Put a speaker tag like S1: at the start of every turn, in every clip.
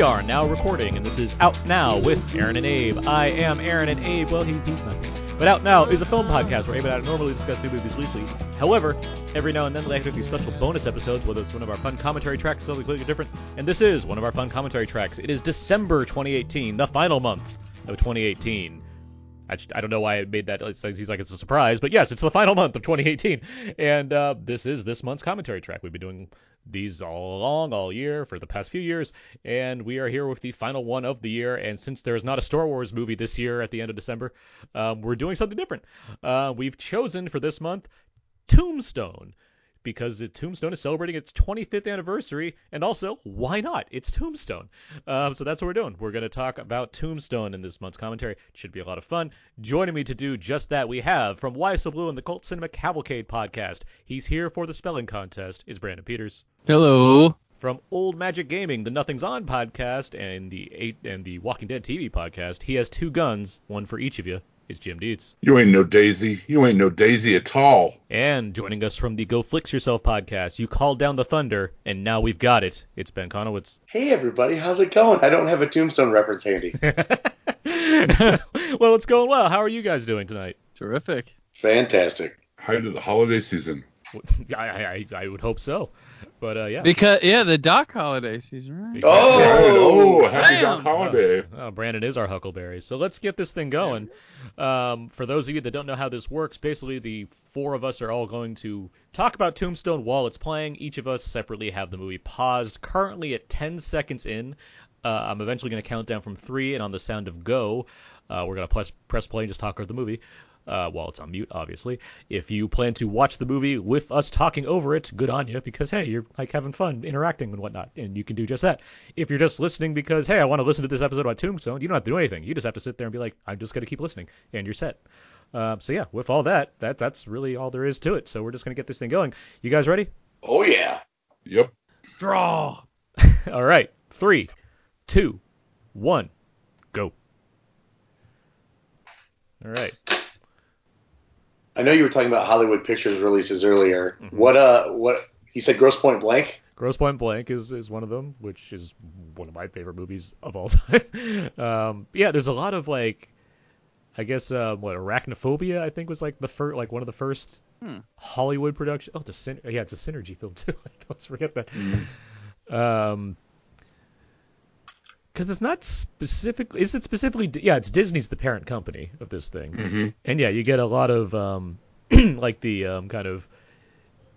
S1: We are now recording, and this is Out Now with Aaron and Abe. I am Aaron and Abe. Well, he, he's not. But Out Now is a film podcast where Abe and I normally discuss new movies weekly. However, every now and then they have these special bonus episodes, whether it's one of our fun commentary tracks something completely different. And this is one of our fun commentary tracks. It is December 2018, the final month of 2018. I, I don't know why I made that. Seems like it's a surprise, but yes, it's the final month of 2018, and uh, this is this month's commentary track. We've been doing these all along, all year for the past few years, and we are here with the final one of the year. And since there's not a Star Wars movie this year at the end of December, um, we're doing something different. Uh, we've chosen for this month Tombstone because Tombstone is celebrating its 25th anniversary, and also, why not? It's Tombstone. Um, so that's what we're doing. We're going to talk about Tombstone in this month's commentary. It should be a lot of fun. Joining me to do just that, we have from Why So Blue and the Cult Cinema Cavalcade podcast. He's here for the spelling contest. Is Brandon Peters.
S2: Hello.
S1: From Old Magic Gaming, the Nothing's On podcast, and the eight and the Walking Dead TV podcast, he has two guns, one for each of you. It's Jim Dietz.
S3: You ain't no Daisy. You ain't no Daisy at all.
S1: And joining us from the Go Flix Yourself podcast, you called down the thunder, and now we've got it. It's Ben Conowitz.
S4: Hey everybody, how's it going? I don't have a tombstone reference handy.
S1: well, it's going well. How are you guys doing tonight?
S2: Terrific.
S4: Fantastic.
S3: Height of the holiday season.
S1: I, I, I would hope so. But uh, yeah.
S2: Because yeah, the Doc holiday season, right?
S4: Oh!
S3: Right. Oh, happy
S2: Bam.
S3: Doc Holiday.
S1: Oh, Brandon is our Huckleberry. So let's get this thing going. Um, for those of you that don't know how this works, basically the four of us are all going to talk about Tombstone while it's playing. Each of us separately have the movie paused. Currently at 10 seconds in. Uh, I'm eventually going to count down from three, and on the sound of go, uh, we're going to press, press play and just talk about the movie. Uh, while it's on mute, obviously. If you plan to watch the movie with us talking over it, good on you, because hey, you're like having fun, interacting and whatnot, and you can do just that. If you're just listening because hey, I want to listen to this episode about Tombstone, you don't have to do anything. You just have to sit there and be like, I'm just gonna keep listening, and you're set. Uh, so yeah, with all that, that that's really all there is to it. So we're just gonna get this thing going. You guys ready?
S4: Oh yeah.
S3: Yep.
S2: Draw.
S1: all right, three, two, one, go. All right.
S4: I know you were talking about Hollywood Pictures releases earlier.
S1: Mhm.
S4: What uh what you said Grosse Pointe Blank?
S1: Grosse Pointe Blank is, is one of them, which is one of my favorite movies of all time. um, yeah, there's a lot of like, I guess uh, what Arachnophobia I think was like the first like one of the first
S2: Hmm.
S1: Hollywood production. Oh, the syn- yeah, it's a synergy film too. I always forget that.
S3: Mm.
S1: Um, because it's not specifically. Is it specifically? Yeah, it's Disney's the parent company of this thing.
S3: hmm
S1: And yeah, you get a lot of um, like the um, kind of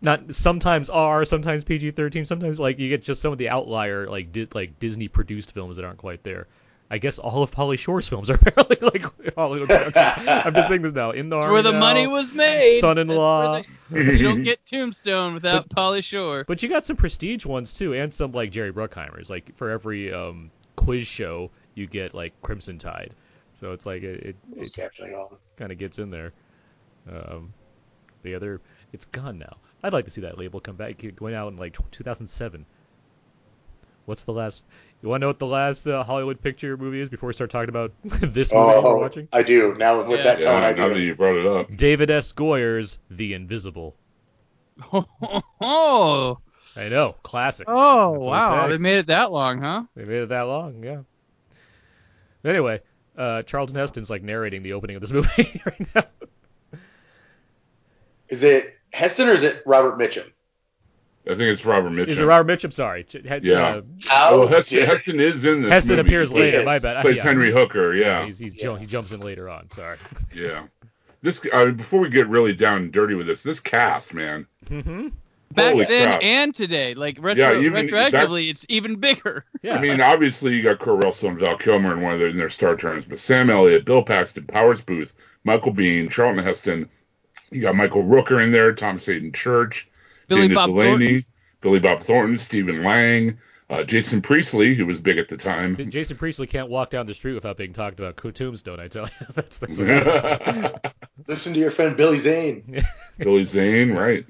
S1: not sometimes R, sometimes PG-13, sometimes like you get just some of the outlier like di- like Disney produced films that aren't quite there. I guess all of Pauly Shore's films are apparently like Hollywood productions. I'm just saying this now. In the
S2: It's
S1: Army
S2: where the
S1: Now,
S2: money was made.
S1: Son-in-Law.
S2: The- you don't get Tombstone without Pauly Shore.
S1: But you got some prestige ones too, and some like Jerry Bruckheimer's. Like for every um, quiz show, you get like Crimson Tide. So it's like it, it, it
S4: Closed
S1: kind of gets in there. Um, the other, it's gone now. I'd like to see that label come back, going out in like 2007. What's the last? You want to know what the last uh, Hollywood picture movie is before we start talking about this movie we're
S4: Oh,
S1: watching?
S4: I do. Now with
S2: Yeah.
S4: that
S3: Yeah,
S4: tone, I
S3: now that
S4: do.
S3: you brought it up.
S1: David S. Goyer's The Invisible.
S2: Oh,
S1: I know, classic.
S2: oh,
S1: That's
S2: wow! They made it that long, huh?
S1: They made it that long, yeah. Anyway, uh, Charlton Heston's like narrating the opening of this movie right now.
S4: Is it Heston or is it Robert Mitchum?
S3: I think it's Robert Mitchum.
S1: Is it Robert Mitchum? Sorry. Ch- had-
S3: Yeah.
S1: uh,
S4: How
S3: Oh, Heston,
S4: did-
S3: Heston is in this
S1: Heston
S3: movie.
S1: appears later. My bad.
S3: Plays
S1: yeah.
S3: Henry Hooker. Yeah.
S1: He's, he's,
S4: Yeah.
S1: ju- he jumps in later on. Sorry.
S3: Yeah. This uh, before we get really down and dirty with this, this cast, man.
S1: hmm
S2: Back
S3: Holy
S2: then
S3: crap.
S2: and today, like retro,
S3: Yeah, even-
S2: retroactively, it's even bigger.
S1: Yeah.
S3: I mean, obviously you got Kurt Russell and Val Kilmer in one of their, in their star turns, but Sam Elliott, Bill Paxton, Powers Boothe, Michael Biehn, Charlton Heston. You got Michael Rooker in there, Tom Haden Church,
S2: Billy
S3: Dana
S2: Bob
S3: Delaney,
S2: Thornton.
S3: Billy Bob Thornton, Stephen Lang, uh, Jason Priestley, who was big at the time.
S1: Jason Priestley can't walk down the street without being talked about Co- Tombstone. I tell you, that's that's what.
S4: Listen to your friend Billy Zane.
S3: Billy Zane, right?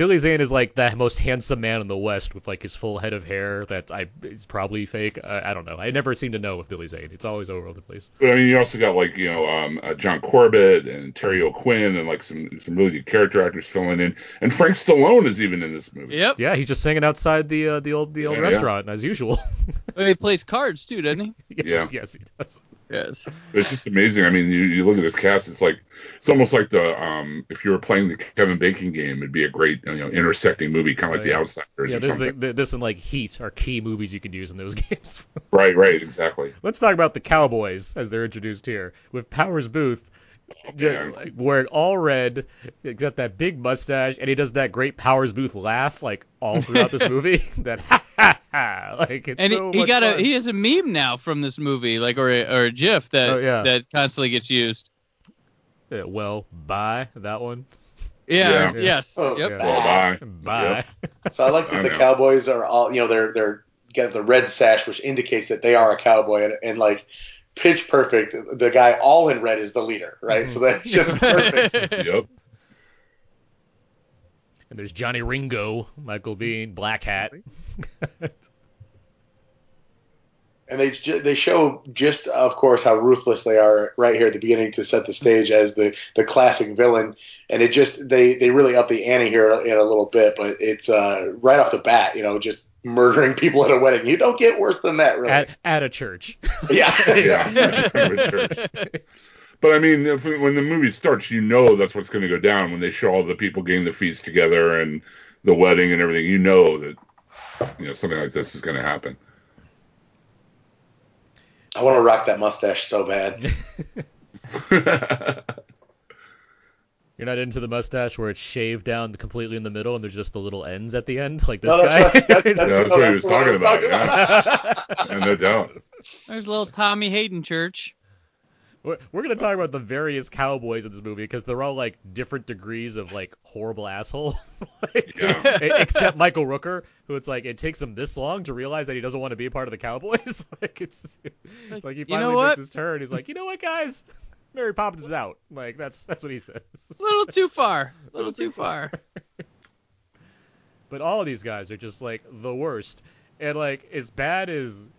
S1: Billy Zane is like the most handsome man in the West with like his full head of hair that I it's probably fake. Uh, I don't know. I never seem to know with Billy Zane. It's always over the place.
S3: But I mean, you also got like you know um, uh, John Corbett and Terry O'Quinn and like some some really good character actors filling in, and Frank Stallone is even in this movie.
S2: Yep.
S1: Yeah, he's just singing outside the uh, the old the old
S3: Yeah, yeah.
S1: restaurant as usual.
S2: He plays cards too, doesn't he?
S3: Yeah.
S1: yes, he does.
S2: Yes.
S3: It's just amazing. I mean, you, you look at this cast; it's like it's almost like the um, if you were playing the Kevin Bacon game, it'd be a great you know intersecting movie, kind of like
S1: Oh.
S3: The Outsiders
S1: Yeah, this is
S3: something.
S1: like, this and like Heat are key movies you could use in those games.
S3: Right, right, exactly.
S1: Let's talk about the Cowboys as they're introduced here with Powers Boothe. Ju-
S3: man.
S1: like, wearing all red, he got that big mustache, and he does that great Powers Boothe laugh like all throughout this movie. that ha ha ha, like it's
S2: And
S1: so
S2: he, he
S1: much
S2: got a he has a meme now from this movie, like or a, or a GIF that
S1: Oh, yeah.
S2: that constantly gets used.
S1: Yeah, well, bye that one.
S2: Yeah.
S3: Yeah.
S2: Yes.
S4: Oh,
S2: Yep.
S1: yeah.
S3: Well, bye.
S1: Bye.
S4: So I like
S3: I
S4: that the
S3: know.
S4: Cowboys are all, you know, they're they're got the red sash, which indicates that they are a cowboy, and, and like pitch perfect. The guy all in red is the leader, right? So that's just perfect.
S3: Yep.
S1: And there's Johnny Ringo, Michael Biehn, Black Hat.
S4: And they they show just, of course, how ruthless they are right here at the beginning to set the stage as the the classic villain. And it just they they really up the ante here in a little bit, but it's uh, right off the bat, you know, just murdering people at a wedding. You don't get worse than that, really.
S1: at, at a church.
S4: yeah.
S3: Yeah. But I mean, if, when the movie starts, you know that's what's going to go down when they show all the people getting the feast together and the wedding and everything. You know that you know something like this is going to happen.
S4: I want to rock that mustache so bad.
S1: You're not into the mustache where it's shaved down completely in the middle and there's just the little ends at the end, like this
S4: No, that's
S1: guy.
S4: right. That's, that's,
S3: Yeah, that's
S4: no,
S3: what he was
S4: that's what
S3: talking about,
S4: about.
S3: and no doubt.
S2: There's little Tommy Haden Church.
S1: We're, we're gonna talk about the various cowboys in this movie because they're all like different degrees of like horrible asshole. like,
S3: Yeah.
S1: Except Michael Rooker, who it's like it takes him this long to realize that he doesn't want to be a part of the Cowboys. like it's it's like he
S2: You know
S1: finally
S2: what?
S1: makes his turn. He's like, you know what, guys, Mary Poppins is out. Like that's that's what he says.
S2: A little too far. A little too far.
S1: But all of these guys are just like the worst. And like as bad as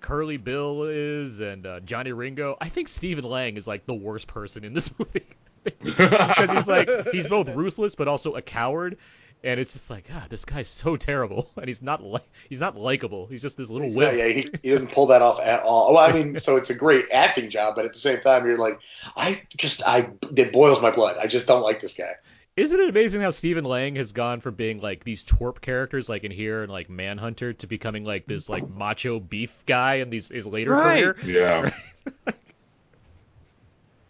S1: Curly Bill is and uh, Johnny Ringo, I think Stephen Lang is like the worst person in this movie. because he's like he's both ruthless but also a coward and it's just like god this guy's so terrible and he's not like he's not likable he's just this little
S4: He's
S1: whip
S4: not- yeah, he, he doesn't pull that off at all. Well, I mean, so it's a great acting job, but at the same time, you're like, I just, I, it boils my blood. I just don't like this guy.
S1: isn't it amazing how Stephen Lang has gone from being like these twerp characters like in here and like Manhunter to becoming like this like macho beef guy in these his later
S2: Right.
S1: career
S3: Yeah.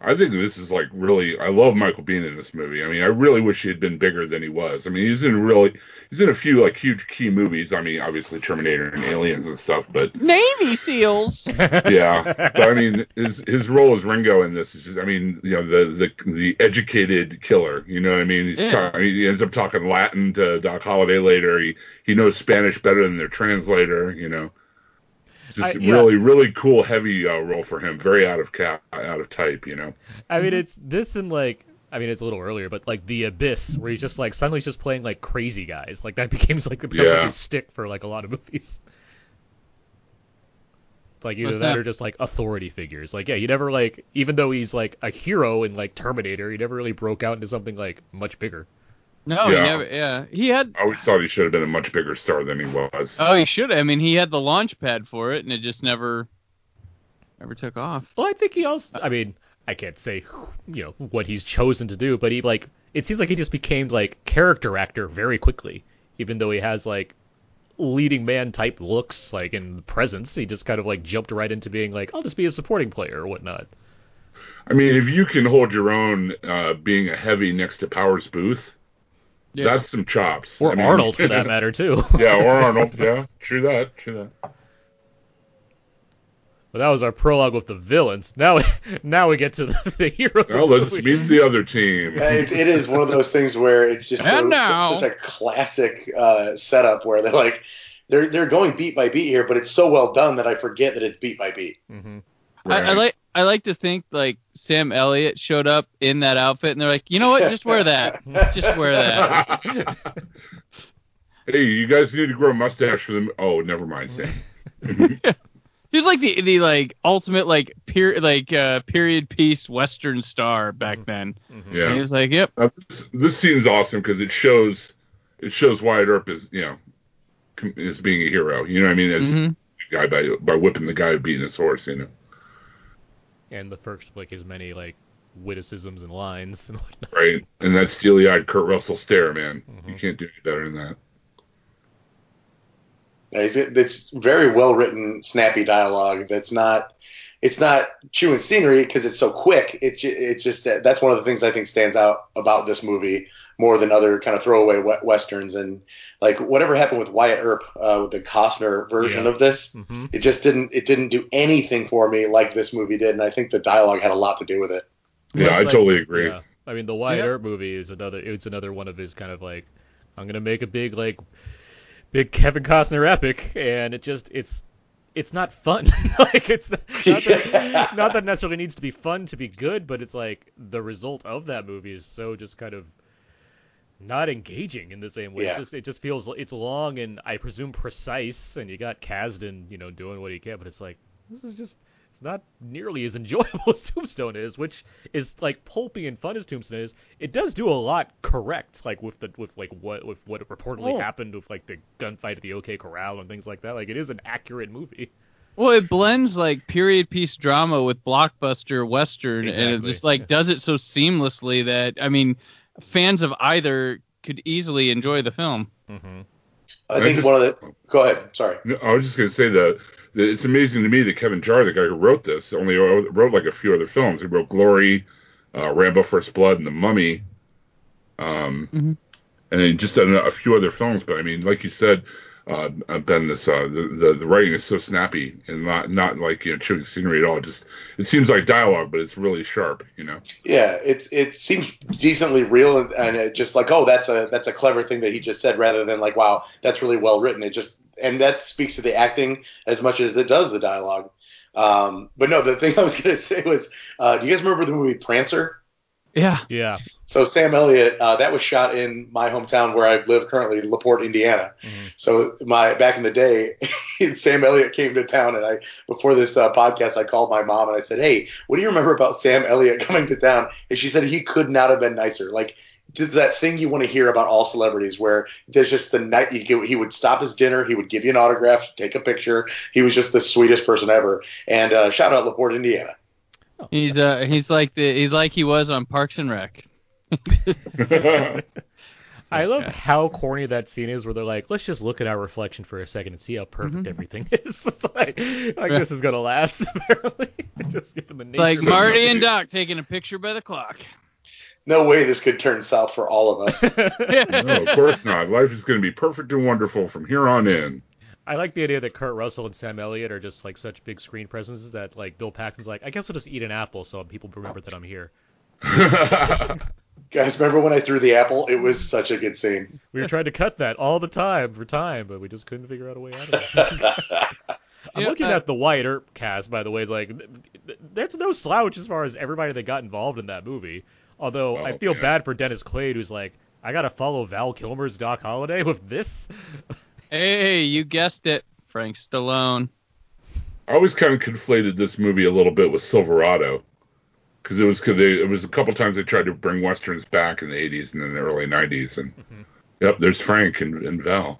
S3: I think this is like really. I love Michael Biehn in this movie. I mean, I really wish he had been bigger than he was. I mean, he's in really, he's in a few like huge key movies. I mean, obviously Terminator and Aliens and stuff, but
S2: Navy SEAls.
S3: yeah. But I mean, his his role as Ringo in this is just. I mean, you know, the the the educated killer. You know what I mean? He's
S2: Yeah.
S3: talking. He ends up talking Latin to Doc Holliday later. He he knows Spanish better than their translator. You know. It's Just
S1: I-
S3: a
S1: yeah.
S3: really, really cool, heavy uh, role for him. Very out of cap, out of type, you know.
S1: I mean it's this and like I mean it's a little earlier but like the abyss where he's just like suddenly he's just playing like crazy guys like that becomes like becomes like
S3: Yeah.
S1: his stick for like a lot of movies. It's like either
S2: What's
S1: that
S2: that?
S1: or just like authority figures. Like yeah, he never like even though he's like a hero in like Terminator, he never really broke out into something like much bigger.
S2: No,
S3: Yeah.
S2: he never. Yeah, he had.
S3: I always thought he should have been a much bigger star than he was.
S2: Oh, he should. Have. I mean, he had the launch pad for it, and it just never, never took off.
S1: Well, I think he also. I mean, I can't say you know what he's chosen to do, but he like it seems like he just became like character actor very quickly, even though he has like leading man type looks like in presence. He just kind of like jumped right into being like, I'll just be a supporting player or whatnot.
S3: I mean, if you can hold your own, uh, being a heavy next to Powers Boothe,
S2: Yeah.
S3: that's some chops.
S1: Or
S3: I mean-
S1: Arnold for that matter too.
S3: yeah, or Arnold. Yeah, true that. True that.
S1: But that was our prologue with the villains. Now, now we get to the, the heroes.
S3: Now let's
S1: movie.
S3: meet the other team.
S4: It, it is one of those things where it's just so,
S2: And now-
S4: such a classic uh, setup where they're like, they're they're going beat by beat here, but it's so well done that I forget that it's beat by beat.
S1: Mm-hmm.
S2: I, I like I like to think like Sam Elliott showed up in that outfit, and they're like, you know what? Just wear that. Just wear that.
S3: hey, you guys need to grow a mustache for them. Oh, never mind, Sam.
S2: He was like the the like ultimate like period like uh, period piece Western star back then.
S1: Mhm.
S3: Yeah.
S2: And he was like, yep.
S3: Uh, this, this scene's awesome because it shows it shows Wyatt Earp as you know com- as being a hero. You know what I mean? As
S2: Mhm.
S3: a guy by by whipping the guy who beating his horse. You know.
S1: And the first of like his many like witticisms and lines and whatnot.
S3: Right. And that steely eyed Kurt Russell stare, man. You
S1: Mhm.
S3: can't do any better than that.
S4: It's, it's very well written, snappy dialogue. That's not. It's not chewing scenery because it's so quick. It's it's just that's one of the things I think stands out about this movie more than other kind of throwaway westerns. And like whatever happened with Wyatt Earp uh, with the Costner version
S1: Yeah.
S4: of this,
S1: Mm-hmm.
S4: it just didn't it didn't do anything for me like this movie did. And I think the dialogue had a lot to do with it.
S3: Yeah, I totally agree.
S1: Yeah. I mean, the Wyatt
S2: Yeah.
S1: Earp movie is another. It's another one of his kind of like, I'm gonna make a big like, big Kevin Costner epic, and it just it's it's not fun. like it's not, not, that, not that necessarily needs to be fun to be good, but it's like the result of that movie is so just kind of not engaging in the same way.
S4: Yeah.
S1: It's just it just feels it's long and I presume precise, and you got Kasdan, you know, doing what he can, but it's like this is just it's not nearly as enjoyable as Tombstone is, which is like pulpy and fun as Tombstone is. It does do a lot correct, like with the with like what with what reportedly
S2: Oh.
S1: happened with like the gunfight at the OK Corral and things like that. Like it is an accurate movie.
S2: Well, it blends like period piece drama with blockbuster western, and it just like does it so seamlessly that I mean, fans of either could easily enjoy the film.
S1: Mm-hmm.
S4: I
S3: I
S4: think
S3: just-
S4: one of the. Go ahead. Sorry.
S3: No, I was just going to say that, that it's amazing to me that Kevin Jarre, the guy who wrote this, only wrote, wrote like a few other films. He wrote Glory, uh, Rambo: First Blood, and The Mummy. Um,
S2: Mhm.
S3: and then just done a few other films. But I mean, like you said, uh, Ben, this uh, the, the the writing is so snappy and not not like you know chewing scenery at all. Just it seems like dialogue, but it's really sharp. You know.
S4: Yeah, it's it seems decently real, and, and just like, oh, that's a that's a clever thing that he just said, rather than like, wow, that's really well written. It just and that speaks to the acting as much as it does the dialogue. Um, but no, the thing I was gonna say was, uh, do you guys remember the movie Prancer?
S2: Yeah.
S1: Yeah.
S4: So Sam Elliott, uh, that was shot in my hometown where I live currently, Laporte, Indiana.
S1: Mhm.
S4: So my back in the day, Sam Elliott came to town, and I before this uh, podcast, I called my mom and I said, "Hey, what do you remember about Sam Elliott coming to town?" And she said he could not have been nicer. Like that thing you want to hear about all celebrities, where there's just the night he, could- he would stop his dinner, he would give you an autograph, take a picture. He was just the sweetest person ever. And uh, shout out Laporte, Indiana.
S2: He's uh he's like the he's like he was on Parks and Rec.
S1: I love
S2: Yeah.
S1: how corny that scene is, where they're like, "Let's just look at our reflection for a second and see how perfect
S2: Mhm.
S1: everything is." It's like, like this is gonna last. Apparently, just given the
S2: It's
S1: nature.
S2: like Marty and Doc taking a picture by the clock.
S4: No way this could turn south for all of us.
S3: no, of course not. Life is going to be perfect and wonderful from here on in.
S1: I like the idea that Kurt Russell and Sam Elliott are just like such big screen presences that like Bill Paxton's like, I guess I'll just eat an apple so people remember that I'm here.
S4: Guys, remember when I threw the apple? It was such a good scene.
S1: We were trying to cut that all the time for time, but we just couldn't figure out a way out of it. I'm
S2: Yeah,
S1: looking
S2: uh,
S1: at the Wyatt Earp cast, by the way. Like, th- th- that's no slouch as far as everybody that got involved in that movie. Although I
S3: Oh,
S1: feel
S3: yeah.
S1: bad for Dennis Quaid, who's like, I gotta follow Val Kilmer's Doc Holliday with this.
S2: Hey, you guessed it, Frank Stallone.
S3: I always kind of conflated this movie a little bit with Silverado because it was cause they, it was a couple times they tried to bring westerns back in the 80s and then the early 90s and
S1: Mhm.
S3: yep there's Frank and, and Val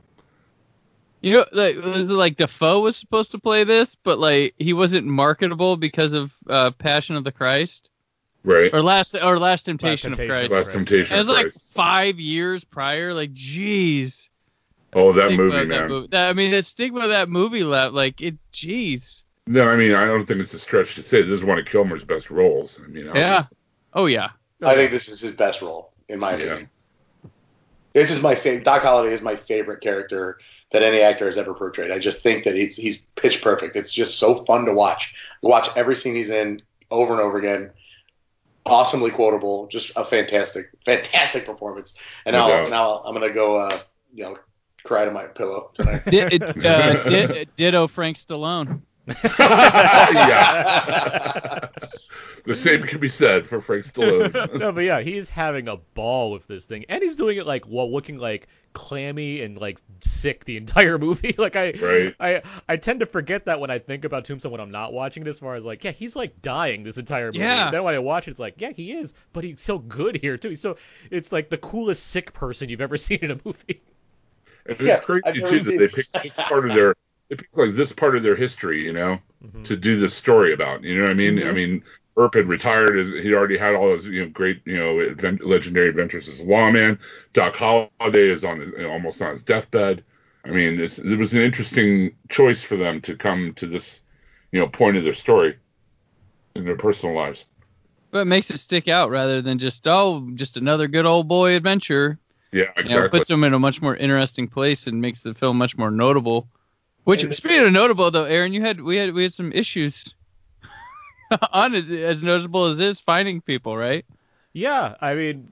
S2: You know, like was it like Dafoe was supposed to play this, but like he wasn't marketable because of uh, Passion of the Christ
S3: right
S2: or last or Last Temptation,
S1: Temptation
S2: of Christ.
S3: Last Temptation
S2: And
S3: of
S2: it was like five years prior. Like, jeez.
S3: Oh that
S2: Stigma
S3: movie
S2: of that
S3: man
S2: movie- that- I mean, the stigma of that movie left. Like, it. Jeez.
S3: no I mean I don't think it's a stretch to say this is one of Kilmer's best roles I mean
S2: Yeah. Oh yeah.
S4: I think this is his best role, in my
S3: Yeah.
S4: opinion. This is my favorite. Doc Holliday is my favorite character that any actor has ever portrayed. I just think that he's he's pitch perfect. It's just so fun to watch. Watch every scene he's in over and over again. Awesomely quotable. Just a fantastic, fantastic performance. And
S3: No
S4: now,
S3: doubt.
S4: now I'm gonna go, uh, you know, cry to my pillow tonight.
S2: Di- uh, di- ditto Frank Stallone.
S3: yeah. the same can be said for Frank Stallone.
S1: no, but yeah, he's having a ball with this thing, and he's doing it like while looking like clammy and like sick the entire movie. like I,
S3: Right.
S1: I, I tend to forget that when I think about Tombstone when I'm not watching it. As far as like, yeah, he's like dying this entire movie.
S2: Yeah.
S1: Then when I watch it, it's like, yeah, he is, but he's so good here too. He's so it's like the coolest sick person you've ever seen in a movie.
S3: And it's
S4: Yeah,
S3: crazy
S4: I've
S3: too
S4: never
S3: that they picked this part of their they picked like this part of their history, you know,
S1: Mhm.
S3: to do this story about. You know what I mean?
S1: Mhm.
S3: I mean, Earp had retired. as He already had all his you know great you know advent, legendary adventures as a lawman. Doc Holliday is on his, almost on his deathbed. I mean, it's, it was an interesting choice for them to come to this you know point of their story in their personal lives.
S2: But it makes it stick out rather than just oh, just another good old boy adventure.
S3: Yeah,
S2: You know, puts them in a much more interesting place and makes the film much more notable. Which,
S4: And-
S2: speaking of notable though, Aaron, you had we had we had some issues on it, as notable as is finding people, right?
S1: Yeah, I mean,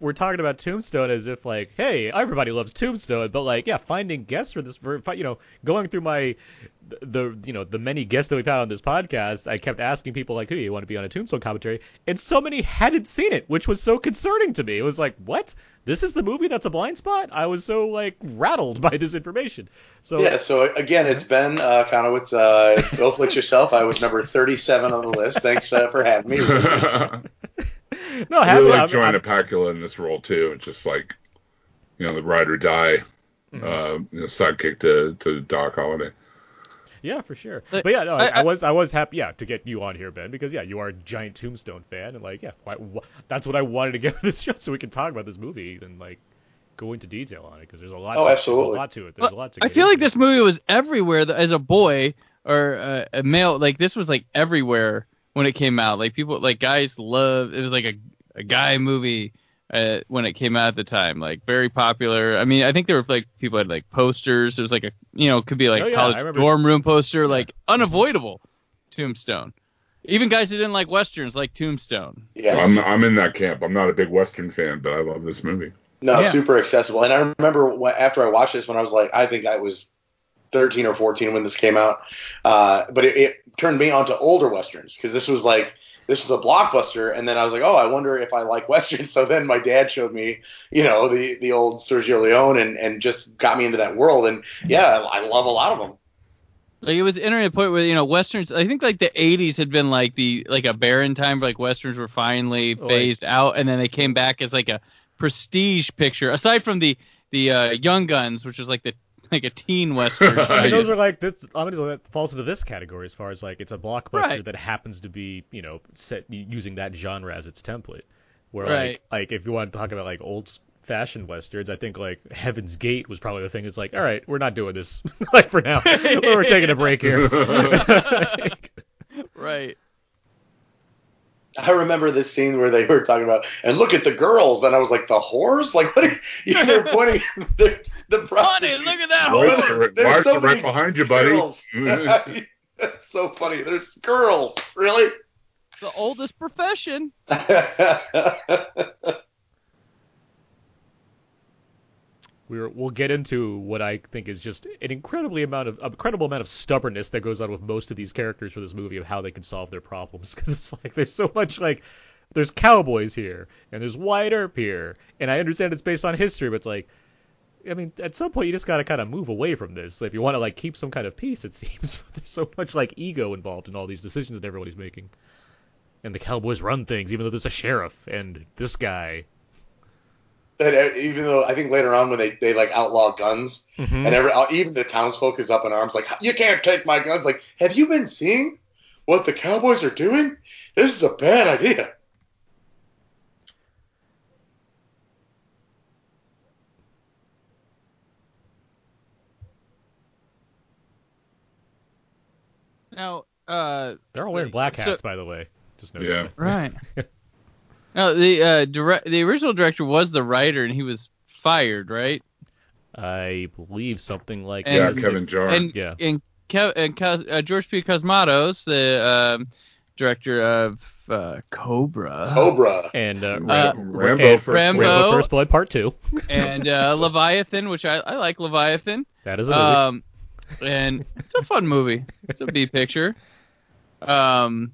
S1: we're talking about Tombstone as if like, hey, everybody loves Tombstone, but like, yeah, finding guests for this, for you know, going through my the you know the many guests that we've had on this podcast, I kept asking people like, who you want to be on a Tombstone commentary, and so many hadn't seen it, which was so concerning to me. It was like, what? This is the movie that's a blind spot? I was so like rattled by this information. So
S4: Yeah, so again, it's Ben uh, Conowitz. Uh, go flicks yourself. I was number 37 on the list. Thanks uh, for having me.
S3: I
S1: no, happy,
S3: really like
S1: I'm-
S3: Joanna Pacula in this role too. It's just like, you know, the ride or die
S1: Mhm.
S3: uh, you know, sidekick to, to Doc Holliday.
S1: Yeah, for sure.
S2: Like,
S1: But yeah, no, I,
S2: I-
S1: I was I was happy, yeah, to get you on here, Ben, because yeah, you are a giant Tombstone fan, and like, yeah, why, wh- that's what I wanted to get with this show, so we can talk about this movie and like go into detail on it, because there's a lot.
S4: Oh,
S1: to,
S4: absolutely.
S1: There's a lot to it. There's a lot to.
S2: I
S1: get
S2: feel like this movie was everywhere as a boy or uh, a male. Like this was like everywhere when it came out. Like people, like guys love. It was like a a guy movie uh, when it came out at the time. Like very popular. I mean, I think there were like people had like posters. There was like a you know could be like
S1: Oh, yeah,
S2: college dorm room poster. Like unavoidable. Tombstone. Even guys that didn't like westerns like Tombstone.
S4: Yeah,
S3: I'm I'm in that camp. I'm not a big Western fan, but I love this movie.
S4: No,
S2: Yeah.
S4: super accessible. And I remember when, after I watched this when I was like, I think I was 13 or 14 when this came out. Uh, but it, it turned me on to older westerns because this was like this was a blockbuster. And then I was like, oh, I wonder if I like westerns. So then my dad showed me, you know, the the old Sergio Leone and and just got me into that world. And yeah, I I love a lot of them.
S2: Like it was entering a point where you know westerns. I think like the '80s had been like the like a barren time. Where, like westerns were finally
S1: Like-
S2: phased out, and then they came back as like a prestige picture. Aside from the the uh, Young Guns, which was like the like a teen western.
S1: I mean, those are like this. I mean, that falls into this category as far as like it's a blockbuster
S2: Right.
S1: that happens to be you know set using that genre as its template. Where
S2: Right.
S1: like like if you want to talk about like old fashioned westerns, I think like Heaven's Gate was probably the thing that's like, all right, we're not doing this like for now. we're taking a break here.
S2: right.
S4: I remember this scene where they were talking about, and look at the girls, and I was like, the whores? Like, what? Are you, they're pointing the the
S2: Honey, look at that
S3: Wives
S2: whore.
S3: are, right-
S4: There's
S3: wives
S4: so
S3: are right
S4: many
S3: behind you, buddy.
S4: Girls. That's so funny. There's girls. Really?
S2: The oldest profession.
S1: We're, we'll get into what I think is just an incredibly amount of incredible amount of stubbornness that goes on with most of these characters for this movie of how they can solve their problems. Because it's like there's so much like there's cowboys here and there's Wyatt Earp here and I understand it's based on history but it's like I mean at some point you just got to kind of move away from this. If you want to like keep some kind of peace it seems there's so much like ego involved in all these decisions that everybody's making. And the cowboys run things even though there's a sheriff and this guy
S4: and uh, even though I think later on when they, they like outlaw guns,
S1: Mhm.
S4: and every, uh, even the townsfolk is up in arms, like, you can't take my guns. Like, have you been seeing what the cowboys are doing? This is a bad idea.
S2: Now, uh,
S1: they're all wearing black
S2: So-
S1: hats by the way just noticed
S3: Yeah.
S2: right. no, the uh, direct the original director was the writer, and he was fired, right?
S1: I believe something like
S2: And-
S3: Yeah. Kevin Jarre.
S2: and
S1: Yeah.
S2: and, Kev, and Cos, uh, George P. Cosmatos, the um, director of uh, Cobra,
S4: Cobra.
S1: and uh,
S2: Uh,
S3: Rambo
S1: and
S3: first.
S2: Rambo.
S1: Rambo First Blood Part Two.
S2: and uh, Leviathan, which I, I like Leviathan.
S1: That is a movie.
S2: Um, and it's a fun movie. It's a B picture. Um,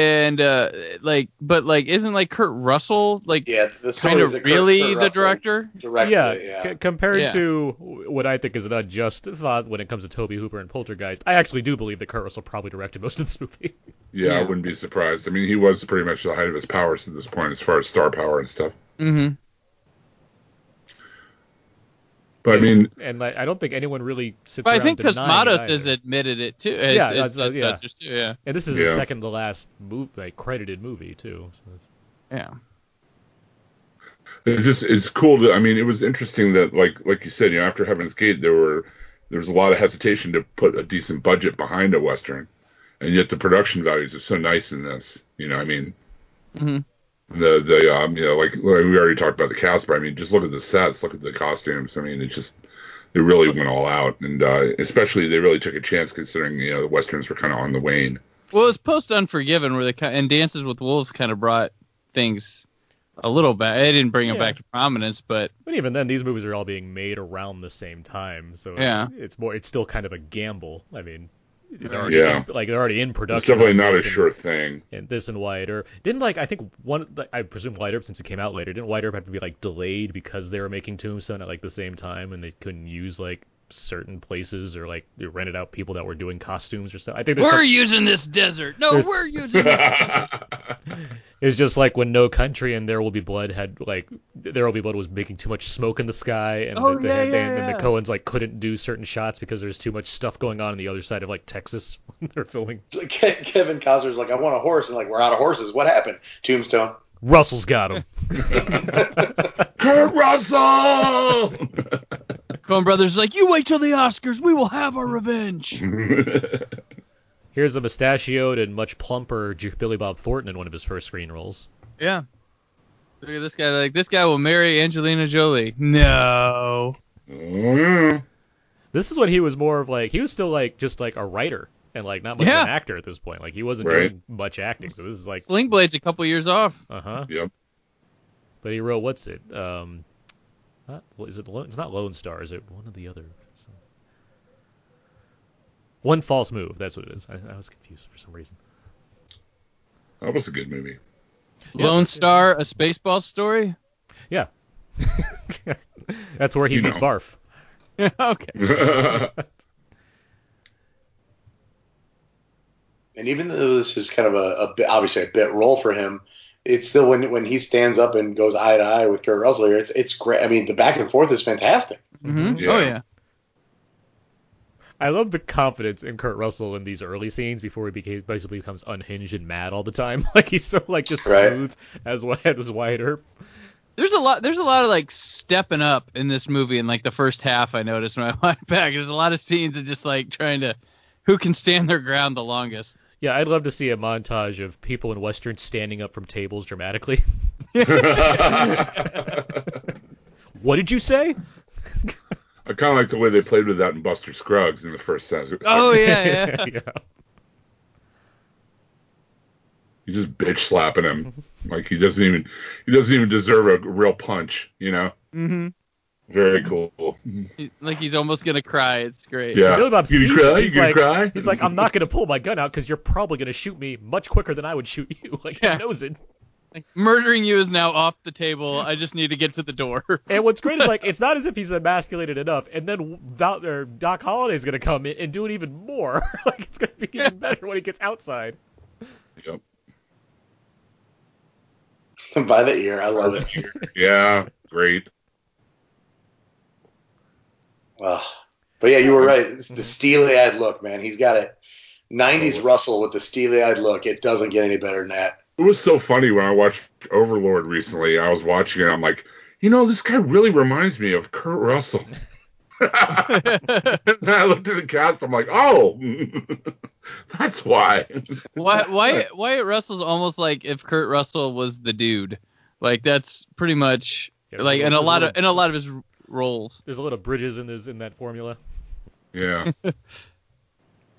S2: and uh, like, but like, isn't like Kurt Russell like
S4: Yeah, the
S2: kind of
S4: that Kurt-
S2: really
S4: Kurt
S2: the
S4: Russell
S2: director?
S4: Directed
S1: yeah,
S4: yeah.
S1: c- compared
S2: Yeah.
S1: to what I think is an unjust thought when it comes to Tobe Hooper and Poltergeist, I actually do believe that Kurt Russell probably directed most of this movie.
S3: Yeah, I wouldn't be surprised. I mean, he was pretty much the height of his powers at this point, as far as star power and stuff.
S2: Mm-hmm.
S3: But I mean,
S1: and I, I don't think anyone really sits
S2: But I think
S1: denying it
S2: Cosmatos has admitted it too. As,
S1: Yeah,
S2: as,
S1: uh,
S2: as
S1: yeah.
S2: such too. Yeah.
S1: And this is his
S3: Yeah.
S1: second to last move, like credited movie too. So it's-
S2: Yeah.
S3: it just it's cool. To, I mean, it was interesting that, like, like you said, you know, after Heaven's Gate, there were there was a lot of hesitation to put a decent budget behind a western, and yet the production values are so nice in this. You know, I mean,
S2: Mhm.
S3: The the um, you know, like we already talked about the cast, but I mean, just look at the sets, look at the costumes. I mean, it just they really went all out, and uh, especially they really took a chance considering you know the westerns were kind of on the wane.
S2: Well, it was post Unforgiven where they ki- and Dances with Wolves kind of brought things a little back. It didn't bring them back to prominence, but
S1: But even then, these movies are all being made around the same time, so
S2: Yeah.
S1: it's more. It's still kind of a gamble. I mean, they're already
S3: Yeah.
S1: in, like they're already in production.
S3: It's
S1: definitely
S3: not a
S1: this and-
S3: sure thing.
S1: And this and Wyatt Earp didn't like. I think one. like, I presume Wyatt Earp since it came out later. Didn't Wyatt Earp have to be like delayed because they were making Tombstone at like the same time and they couldn't use like certain places or like they rented out people that were doing costumes or stuff. I think there's
S2: we're
S1: some,
S2: using this desert. No,
S1: There's-
S2: we're using this.
S1: it's just like when No Country and There Will Be Blood had like There Will Be Blood was making too much smoke in the sky and
S2: Oh,
S1: the,
S2: yeah,
S1: had, they-
S2: yeah,
S1: and
S2: yeah.
S1: the Coens like couldn't do certain shots because there's too much stuff going on on the other side of like Texas when they're filming.
S4: Kevin Costner's like, I want a horse, and like, we're out of horses. What happened? Tombstone.
S1: Russell's got him.
S3: Kurt Russell.
S2: Coen Brothers is like, you wait till the Oscars. We will have our revenge.
S1: Here's a mustachioed and much plumper Billy Bob Thornton in one of his first screen roles.
S2: yeah. Look at this guy. Like this guy will marry Angelina Jolie. No.
S3: Yeah.
S1: This is when he was more of like he was still like just like a writer and like not much
S2: Yeah.
S1: of an actor at this point. Like he wasn't
S3: Right.
S1: doing much acting. So this is like
S2: Sling Blade's a couple years off.
S1: uh huh.
S3: Yep.
S1: But he wrote what's it? Um, not, is it? Lo- It's not Lone Star. Is it one of the other? One false move. That's what it is. I, I was confused for some reason.
S3: That was a good movie.
S1: Yeah,
S2: Lone Star, a Spaceball story.
S1: Yeah. That's where he
S3: You
S1: meets
S3: know.
S1: Barf.
S2: okay.
S4: And even though this is kind of a, a bit, obviously a bit role for him, it's still when when he stands up and goes eye to eye with Kurt Russell here, it's it's great. I mean, the back and forth is fantastic.
S2: hmm
S3: Yeah.
S2: Oh yeah.
S1: I love the confidence in Kurt Russell in these early scenes before he became basically becomes unhinged and mad all the time. Like he's so like just
S4: Right.
S1: smooth as Wyatt as Wyatt Earp.
S2: There's a lot. There's a lot of like stepping up in this movie in like the first half. I noticed when I went back. There's a lot of scenes of just like trying to, who can stand their ground the longest.
S1: Yeah, I'd love to see a montage of people in westerns standing up from tables dramatically. what did you say?
S3: I kind of like the way they played with that in Buster Scruggs in the first sentence.
S2: Oh yeah, yeah.
S1: yeah.
S3: He's just bitch slapping him like he doesn't even he doesn't even deserve a real punch. You know,
S2: hmm
S3: very cool.
S2: Like he's almost gonna cry. It's great.
S3: Yeah,
S1: Billy Bob
S3: you
S1: sees
S3: gonna cry?
S1: it.
S3: You
S1: He's like,
S3: cry?
S1: he's like, I'm not gonna pull my gun out because you're probably gonna shoot me much quicker than I would shoot you. Like
S2: Yeah.
S1: he knows it.
S2: Like, murdering you is now off the table. I just need to get to the door.
S1: And what's great is like it's not as if he's emasculated enough, and then Val, or Doc Holliday's gonna come in and do it even more. like it's gonna be even better when he gets outside.
S3: Yep.
S4: By the ear, I love it.
S3: Yeah, great.
S4: Well, But yeah, you were right. It's the mm-hmm. steely eyed look, man. He's got it. 90s Russell with the steely eyed look. It doesn't get any better than that.
S3: It was so funny when I watched Overlord recently. I was watching it. I'm like, you know, this guy really reminds me of Kurt Russell. and I looked at the cast. I'm like, oh, that's why.
S2: Why, why, Wyatt Russell's almost like if Kurt Russell was the dude. Like that's pretty much
S1: Yeah,
S2: like in a lot of in a lot of his roles.
S1: There's a lot of bridges in this in that formula.
S3: Yeah.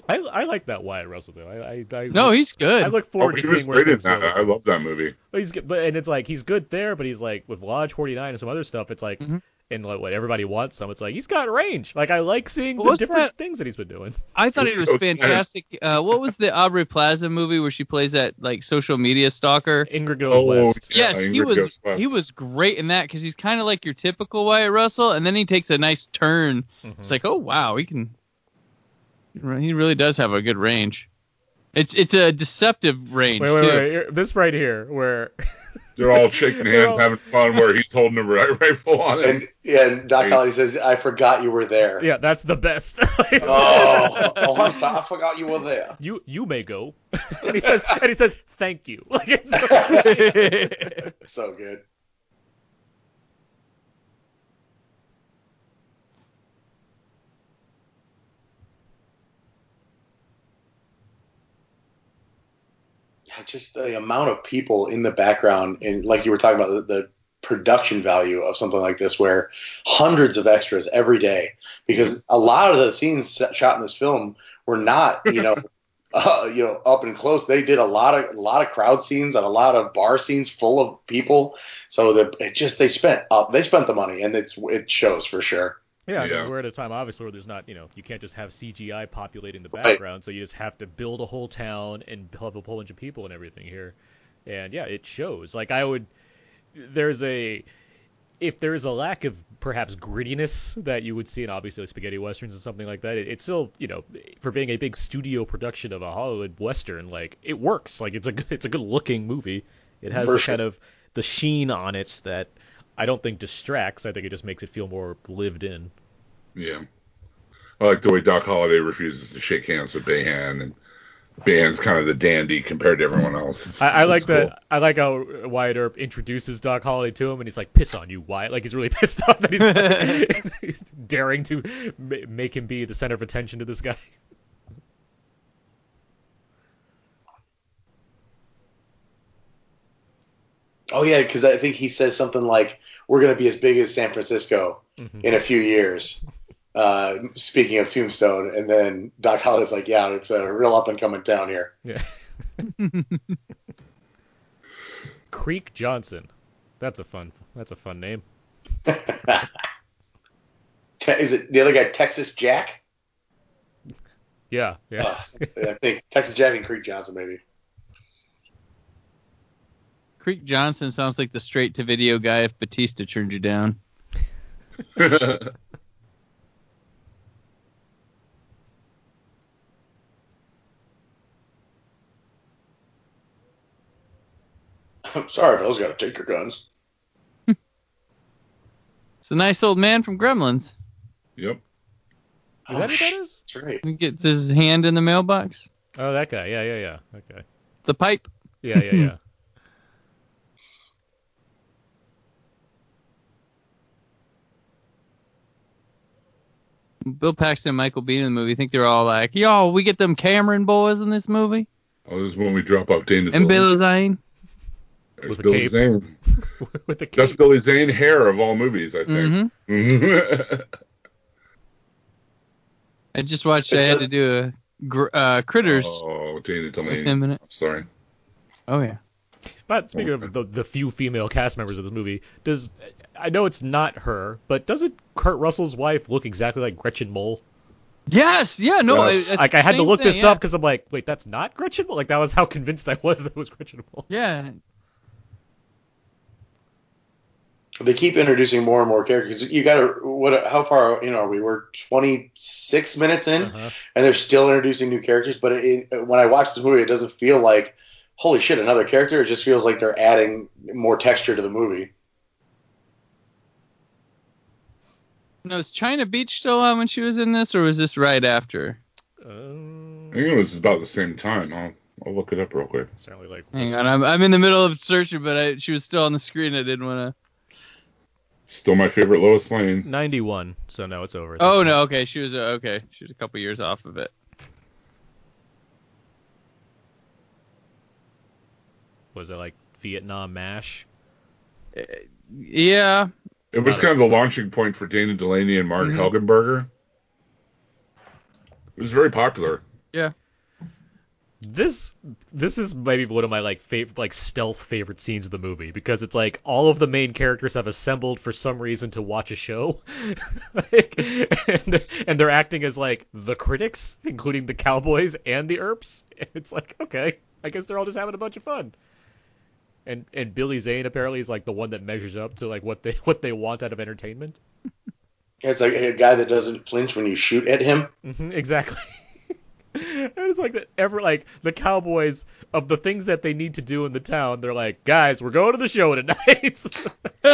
S1: I, I like that Wyatt Russell though. I I, I
S2: No, he's good.
S1: I look
S3: Oh,
S1: forward
S3: he
S1: to seeing where
S3: great in
S1: things go.
S3: I love that movie.
S1: But he's but and it's like he's good there, but he's like with Lodge 49 and some other stuff. It's like
S2: Mhm.
S1: and like what everybody wants him. It's like he's got range. Like I like seeing the different
S2: that?
S1: things that he's been doing.
S2: I thought it was fantastic. Uh, what was the Aubrey Plaza movie where she plays that like social media stalker?
S1: Ingrid goes
S3: Oh,
S1: west.
S3: Yeah,
S2: yes, he was
S3: West.
S2: he was great in that because he's kind of like your typical Wyatt Russell, and then he takes a nice turn.
S1: Mhm.
S2: It's like, oh wow, he can. He really does have a good range. It's it's a deceptive range
S1: Wait, wait,
S2: too.
S1: wait. This right here, where
S3: They're all shaking hands,
S1: all-
S3: having fun, where he's holding a rifle on it.
S4: And, yeah, and Doc Holliday says, "I forgot you were there."
S1: yeah, that's the best.
S4: Oh, oh, I'm sorry. I forgot you were there.
S1: you you may go. and he says and he says thank you. Like it's
S4: So good. Just the amount of people in the background, and like you were talking about, the, the production value of something like this, where hundreds of extras every day, because a lot of the scenes shot in this film were not, you know. Uh, you know, up and close. They did a lot of a lot of crowd scenes and a lot of bar scenes full of people. So that it just they spent uh, they spent the money and it's it shows for sure.
S1: Yeah, I mean, we're at a time obviously where there's not, you know, you can't just have CGI populating the
S4: Right.
S1: background, so you just have to build a whole town and have a whole bunch of people and everything here. And yeah, it shows. Like I would there's a if there's a lack of perhaps grittiness that you would see in obviously like spaghetti westerns and something like that, it, it's still, you know, for being a big studio production of a Hollywood western, like it works. Like it's a good, it's a good looking movie. It has
S4: For
S1: the
S4: sure.
S1: kind of the sheen on it that I don't think distracts. I think it just makes it feel more lived in.
S3: Yeah. I like the way Doc Holliday refuses to shake hands with Behan, and Behan's kind of the dandy compared to everyone else. It's-
S1: I, I like
S3: cool.
S1: that. I like how Wyatt Earp introduces Doc Holliday to him, and he's like, "Piss on you, Wyatt!" Like he's really pissed off that he's, he's daring to ma- make him be the center of attention to this guy.
S4: Oh yeah, because I think he says something like, "We're going to be as big as San Francisco
S1: Mhm.
S4: in a few years." Uh, speaking of Tombstone, and then Doc Holliday's like, "Yeah, it's a real up and coming town here."
S1: Yeah. Creek Johnson. That's a fun. That's a fun name.
S4: Te- Is it the other guy, Texas Jack?
S1: Yeah, yeah.
S4: Uh, I think Texas Jack and Creek Johnson, maybe.
S2: Creek Johnson sounds like the straight to video guy if Batista turned you down.
S4: I'm sorry, fellas, got to take your guns.
S2: It's a nice old man from Gremlins.
S3: yep.
S1: Is that who that is?
S4: That's right.
S2: He gets his hand in the mailbox.
S1: Oh, that guy. Yeah, yeah, yeah. Okay.
S2: The pipe.
S1: Yeah, yeah, yeah.
S2: Bill Paxton and Michael Biehn in the movie. I think they're all like, yo, we get them Cameron boys in this movie.
S3: Oh, this is when we drop off Dana.
S2: And
S3: Dillon.
S2: Bill Zane.
S3: There's
S1: With
S3: Billy
S1: cape.
S3: Zane.
S1: With the
S3: That's. Billy Zane hair of all movies, I think.
S2: hmm I just watched. I had to do a uh, Critters
S3: oh, Dana
S2: with
S3: Delaney.
S2: him in.
S3: Sorry.
S2: Oh yeah.
S1: But speaking of the, the few female cast members of this movie, does I know it's not her, but doesn't Kurt Russell's wife look exactly like Gretchen Mol?
S2: Yes. Yeah. No.
S3: Yeah.
S2: it- it's
S1: Like I had to look
S2: thing,
S1: this
S2: yeah.
S1: up because I'm like, wait, that's not Gretchen Mol. Like that was how convinced I was that it was Gretchen Mol.
S2: Yeah.
S4: They keep introducing more and more characters. You got to what? How far in are we? We're 26 minutes in,
S1: Uh-huh.
S4: and they're still introducing new characters. But it, it- when I watch this movie, it doesn't feel like holy shit, another character. It just feels like they're adding more texture to the movie.
S2: No, is China Beach still on when she was in this, or was this right after?
S1: Um,
S3: I think it was about the same time. I'll, I'll look it up real quick.
S1: certainly like
S2: Hang on, I'm I'm in the middle of searching, but I, she was still on the screen. I didn't want to.
S3: Still my favorite Lois Lane.
S1: 91. So now it's over.
S2: Oh no, okay, she was uh, okay. She was a couple years off of it.
S1: Was it like Vietnam Mash?
S2: Yeah,
S3: It was
S1: Got it.
S3: kind of the launching point for Dana Delaney and Marg
S2: Mhm.
S3: Helgenberger. It was very popular. Yeah.
S1: This this is maybe one of my like favorite like stealth favorite scenes of the movie because it's like all of the main characters have assembled for some reason to watch a show like, and, they're, and they're acting as like the critics including the cowboys and the earps it's like okay i guess they're all just having a bunch of fun and and billy zane apparently is like the one that measures up to like what they what they want out of entertainment
S4: It's like a guy that doesn't flinch when you shoot at him.
S1: hmm exactly. and it's like that ever like the Cowboys of the things that they need to do in the town. They're like, guys, we're going to the show tonight,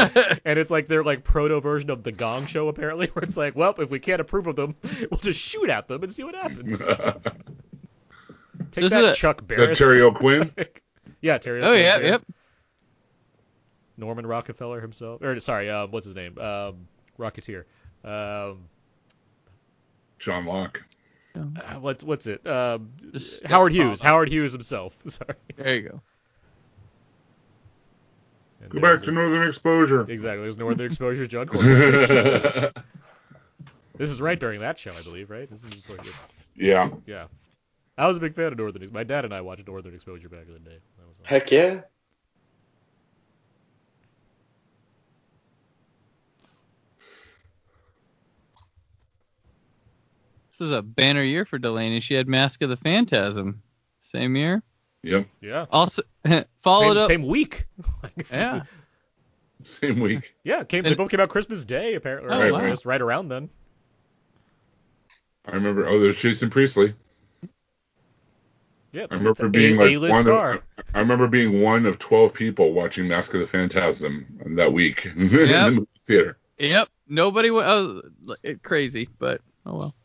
S1: and it's like they're like proto version of the Gong Show apparently, where it's like, well, if we can't approve of them, we'll just shoot at them and see what happens. Take
S2: This
S1: that,
S2: is a-
S1: Chuck
S3: Is that
S1: Barris.
S3: Terry O'Quinn?
S1: yeah, Terry.
S2: oh
S1: O'Quinn's
S2: yeah,
S1: there.
S2: yep.
S1: Norman Rockefeller himself, or sorry, uh, what's his name? Um, Rocketeer. Um,
S3: John Locke.
S1: uh, what's what's it? Um, Howard Hughes.
S2: calling.
S1: Howard Hughes himself. Sorry.
S2: There you go.
S1: And
S3: Go back to
S1: a-
S3: Northern Exposure.
S1: Exactly. There's Northern Exposure, John Corbett. this is right during that show, I believe, right? This is before this.
S3: yeah.
S1: Yeah. I was a big fan of Northern. Exposure. My dad and I watched Northern Exposure back in the day. That was
S4: Heck yeah.
S2: This is a banner year for Delany. She had Mask of the Phantasm. Same year.
S3: Yep.
S1: yeah.
S2: Also followed
S1: Same,
S2: up.
S1: same week.
S2: Yeah.
S3: Same week.
S1: Yeah. Came. They
S2: And-
S1: both came out Christmas Day, apparently.
S2: Oh,
S1: or
S3: wow.
S1: Just right around then.
S3: I remember. Oh, there's Jason Priestley.
S1: Yeah.
S3: I remember
S1: A-
S3: being like
S1: A-list
S3: one
S1: star.
S3: of. I remember being one of twelve people watching Mask of the Phantasm that week in the movie theater.
S2: Yep. Nobody went. Oh, it- crazy, but oh well.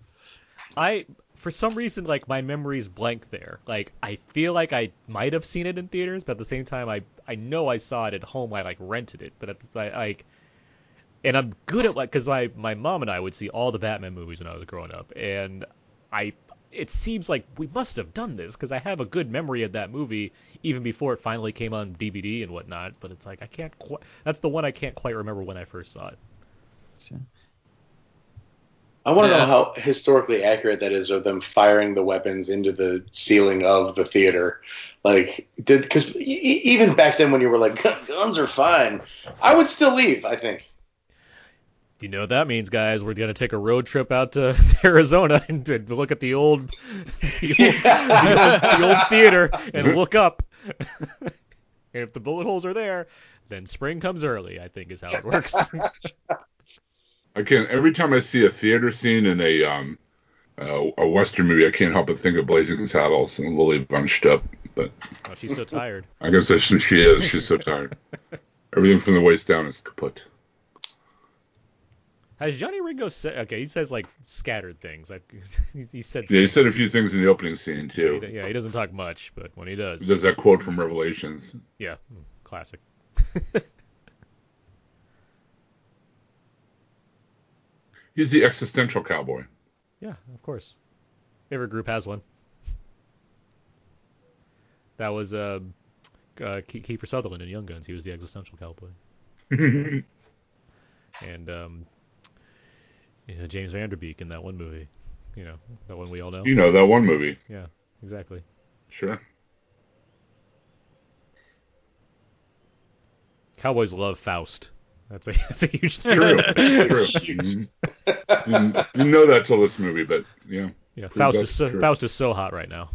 S1: I for some reason like my memory's blank there. Like I feel like I might have seen it in theaters, but at the same time I I know I saw it at home. I like rented it, but at the time like and I'm good at like because my my mom and I would see all the Batman movies when I was growing up, and I it seems like we must have done this because I have a good memory of that movie even before it finally came on DVD and whatnot. But it's like I can't quite. That's the one I can't quite remember when I first saw it.
S4: I want to
S2: Yeah.
S4: know how historically accurate that is of them firing the weapons into the ceiling of the theater. Like, did because even back then when you were like guns are fine, I would still leave. I think.
S1: You know what that means, guys? We're gonna take a road trip out to Arizona and to look at the old, the old, the old, the old theater and look up. and if the bullet holes are there, then spring comes early. I think is how it works.
S3: I can't. Every time I see a theater scene in a um uh, a western movie, I can't help but think of Blazing Saddles and Lili Von Shtupp. But
S1: oh, she's so tired.
S3: I guess that's she is. She's so tired. Everything from the waist down is kaput.
S1: Has Johnny Ringo said? Okay, he says like scattered things. Like he, he said.
S3: Yeah, he said a few things in the opening scene
S1: Yeah,
S3: too.
S1: he, yeah, he doesn't talk much, but when he does,
S3: There's that quote from Revelations.
S1: yeah, mm, classic.
S3: He's the existential cowboy.
S1: Yeah, of course. Every group has one. That was uh, uh, Kiefer Sutherland in Young Guns. He was the existential cowboy. And um, yeah, James Van Der Beek in that one movie. You know, that one we all know.
S3: you know that one movie.
S1: Yeah, exactly.
S3: Sure.
S1: Cowboys love Faust. That's a that's a huge thing.
S3: True. True. Mhm. didn't, didn't know that till this movie, but yeah.
S1: Yeah, Faust is so,
S3: true.
S1: Faust is so hot right now.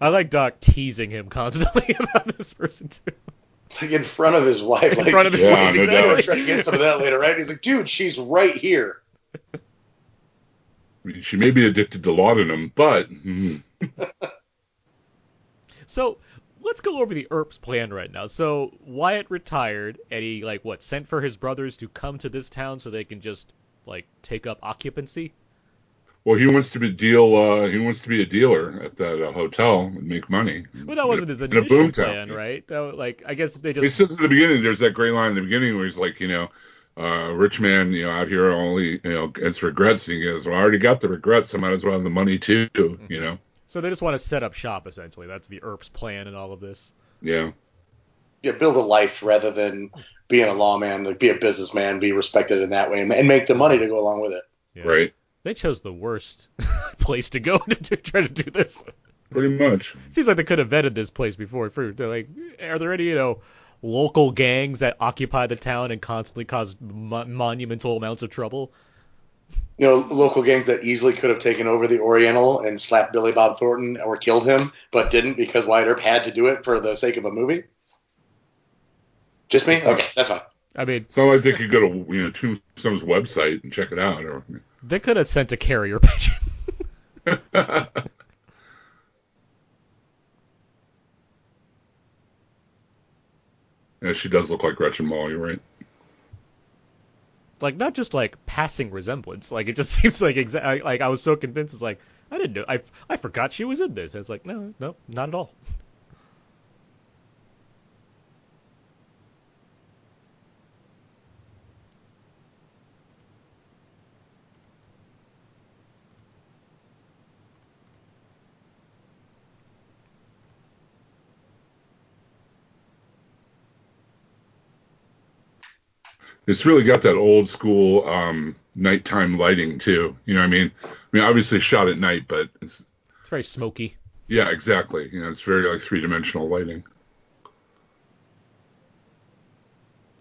S1: I like Doc teasing him constantly about this person too.
S4: Like in front of his wife. like, In
S1: front of his
S3: Yeah,
S1: wife,
S3: no
S4: We're
S3: doubt.
S1: exactly.
S4: trying to get some of that later, right? He's like, dude, she's right here.
S3: I mean, she may be addicted to laudanum, but mhm.
S1: So let's go over the Earps plan right now. So Wyatt retired, and he like what sent for his brothers to come to this town so they can just like take up occupancy.
S3: well, he wants to be deal. Uh, he wants to be a dealer at that uh, hotel and make money.
S1: Well, that wasn't his
S3: In
S1: initial plan, right? That like I guess they just.
S3: He
S1: just
S3: says at the beginning, there's that great line in the beginning where he's like, you know, uh, rich man, you know, out here only, you know, gets regrets. He goes, well, I already got the regrets. I might as well have the money too, you know.
S1: So they just want to set up shop essentially. That's the Earp's plan and all of this.
S3: Yeah.
S4: Yeah, build a life rather than being a lawman. Like, be a businessman, be respected in that way, and, and make the money to go along with it.
S1: Yeah.
S3: Right.
S1: They chose the worst place to go to, to try to do this.
S3: Pretty much.
S1: Seems like they could have vetted this place before. For they're like, are there any you know local gangs that occupy the town and constantly cause mo- monumental amounts of trouble?
S4: You know, local gangs that easily could have taken over the Oriental and slapped Billy Bob Thornton or killed him, but didn't because Wyatt Earp had to do it for the sake of a movie. Just me? Okay, that's fine.
S1: I mean,
S3: It's not like they could go to you know Tombstone's website and check it out. Or
S1: they could have sent a carrier pigeon.
S3: yeah, she does look like Gretchen Mol. You're right.
S1: Like not just like passing resemblance. Like it just seems like exactly like I was so convinced. It's like I didn't know. I I forgot she was in this. And It's like no, no, not at all.
S3: It's really got that old school um, nighttime lighting too. You know what I mean? I mean, obviously shot at night, but it's
S1: It's very smoky.
S3: yeah, exactly. You know, it's very like three dimensional lighting.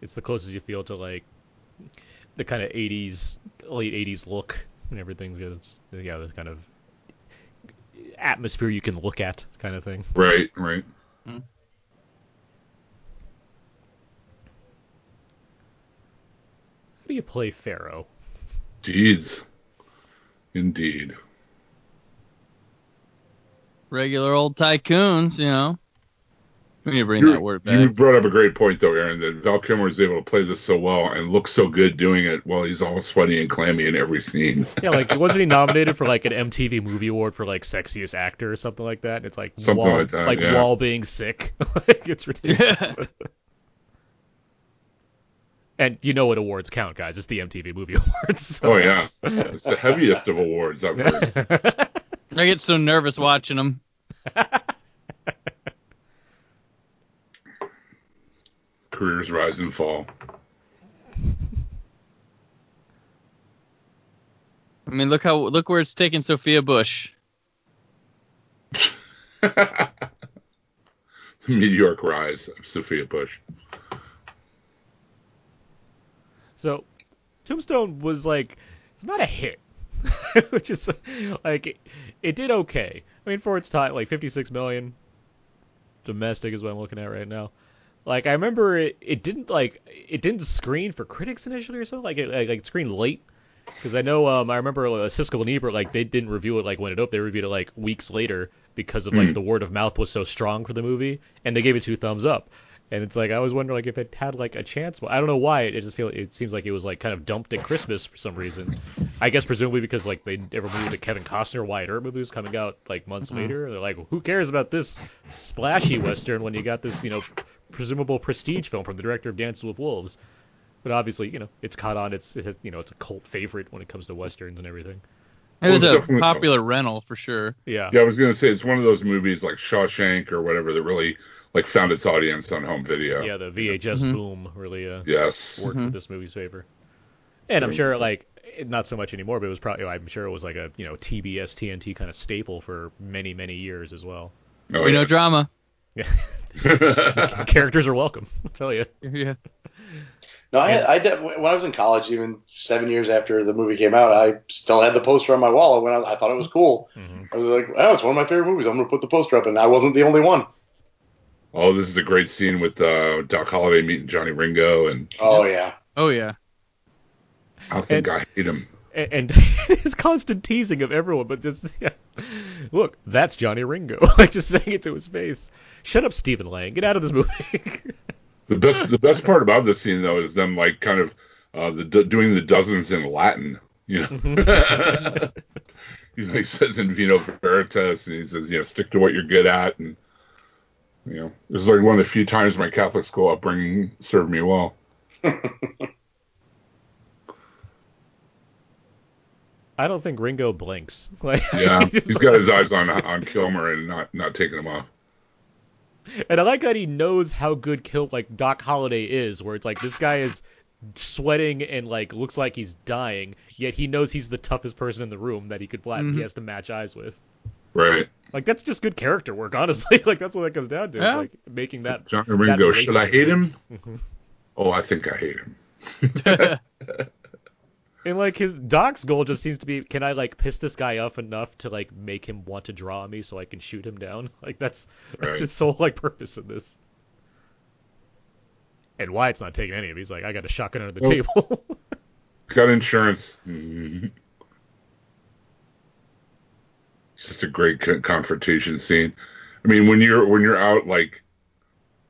S1: It's the closest you feel to like the kind of '80s, late '80s look and everything's good. It's yeah, the kind of atmosphere you can look at, kind of thing.
S3: Right, right.
S1: How do you play faro?
S3: Deeds, indeed.
S2: Regular old tycoons, you know. We need to bring
S3: You-
S2: that word back.
S3: You brought up a great point though, Aaron. That Val Kilmer is able to play this so well and look so good doing it while he's all sweaty and clammy in every scene.
S1: Yeah, like wasn't he nominated for like an MTV Movie Award for like sexiest actor or something like that? It's like
S3: Something
S1: Wall,
S3: like that,
S1: like
S3: yeah.
S1: Wall being sick. like it's ridiculous. And you know what awards count, guys? It's the MTV Movie Awards. so-
S3: Oh yeah, it's the heaviest of awards I've heard.
S2: I get so nervous watching them.
S3: Careers rise and fall.
S2: I mean, look how look where it's taken Sophia Bush.
S3: the meteoric rise of Sophia Bush.
S1: So, Tombstone was like, it's not a hit, which is like it, it did okay. I mean, for its time, like 56 million domestic is what I'm looking at right now. Like I remember it, it didn't like it didn't screen for critics initially or something. Like it like, like it screened late because I know um I remember uh, Siskel and Ebert like they didn't review it like when it opened. They reviewed it like weeks later because of like
S3: Hmm.
S1: the word of mouth was so strong for the movie, and they gave it two thumbs up. And it's like I was wondering like if it had like a chance. I don't know why. It just feel it seems like it was like kind of dumped at Christmas for some reason. I guess presumably because like they never moved the Kevin Costner Wyatt Earp movie was coming out like months mm-hmm. later. They're like, who cares about this splashy western when you got this you know presumable prestige film from the director of Dances with Wolves. But obviously, you know, it's caught on. It's it has, you know, it's a cult favorite when it comes to westerns and everything.
S2: It was
S3: Well,
S2: a
S3: it's definitely-
S2: popular rental for sure.
S1: Yeah.
S3: Yeah, I was gonna say it's one of those movies like Shawshank or whatever that really like found its audience on home video.
S1: Yeah, the VHS
S2: Mhm.
S1: boom really uh,
S3: Yes.
S1: worked for
S2: Mhm.
S1: this movie's favor. And I'm
S3: Sure.
S1: sure, like, not so much anymore, but it was probably, I'm sure it was like a, you know, TBS, TNT kind of staple for many, many years as well.
S3: Oh,
S2: we
S3: yeah.
S2: know drama.
S1: Yeah, Characters are welcome, I'll tell you.
S2: Yeah.
S4: No, I, I did- when I was in college, even seven years after the movie came out, I still had the poster on my wall. When I, I thought it was cool,
S1: Mhm.
S4: I was like, "Oh, it's one of my favorite movies. I'm going to put the poster up," and I wasn't the only one.
S3: Oh, this is a great scene with uh, Doc Holliday meeting Johnny Ringo, and
S4: Oh yeah,
S2: Oh yeah.
S3: I think
S1: And-
S3: I hate him.
S1: And, and his constant teasing of everyone, but just, yeah. Look, that's Johnny Ringo. like, just saying it to his face. Shut up, Stephen Lang. Get out of this movie.
S3: The best the best part about this scene though is them like kind of uh, the doing the dozens in Latin. You know, he like says in Vino Veritas, and he says, you know, stick to what you're good at, and you know, this is like one of the few times my Catholic school upbringing served me well.
S1: I don't think Ringo blinks. Like,
S3: Yeah,
S1: just-
S3: he's got his eyes on on Kilmer and not not taking him off.
S1: And I like that he knows how good Kill like Doc Holliday is, where it's like this guy is sweating and like looks like he's dying, yet he knows he's the toughest person in the room that he could flat he
S2: Mhm.
S1: has to match eyes with.
S3: Right.
S1: Like that's just good character work, honestly. like that's what that comes down to.
S2: Yeah.
S1: Like making that
S3: John Ringo, should I hate him?
S1: Mhm.
S3: Oh, I think I hate him.
S1: And like his Doc's goal just seems to be, can I like piss this guy off enough to like make him want to draw me so I can shoot him down? Like that's that's
S3: Right.
S1: his sole like purpose in this. And Wyatt's not taking any of it. He's like, I got a shotgun under the
S3: Nope.
S1: table.
S3: He's got insurance. It's just a great confrontation scene. I mean, when you're when you're out like,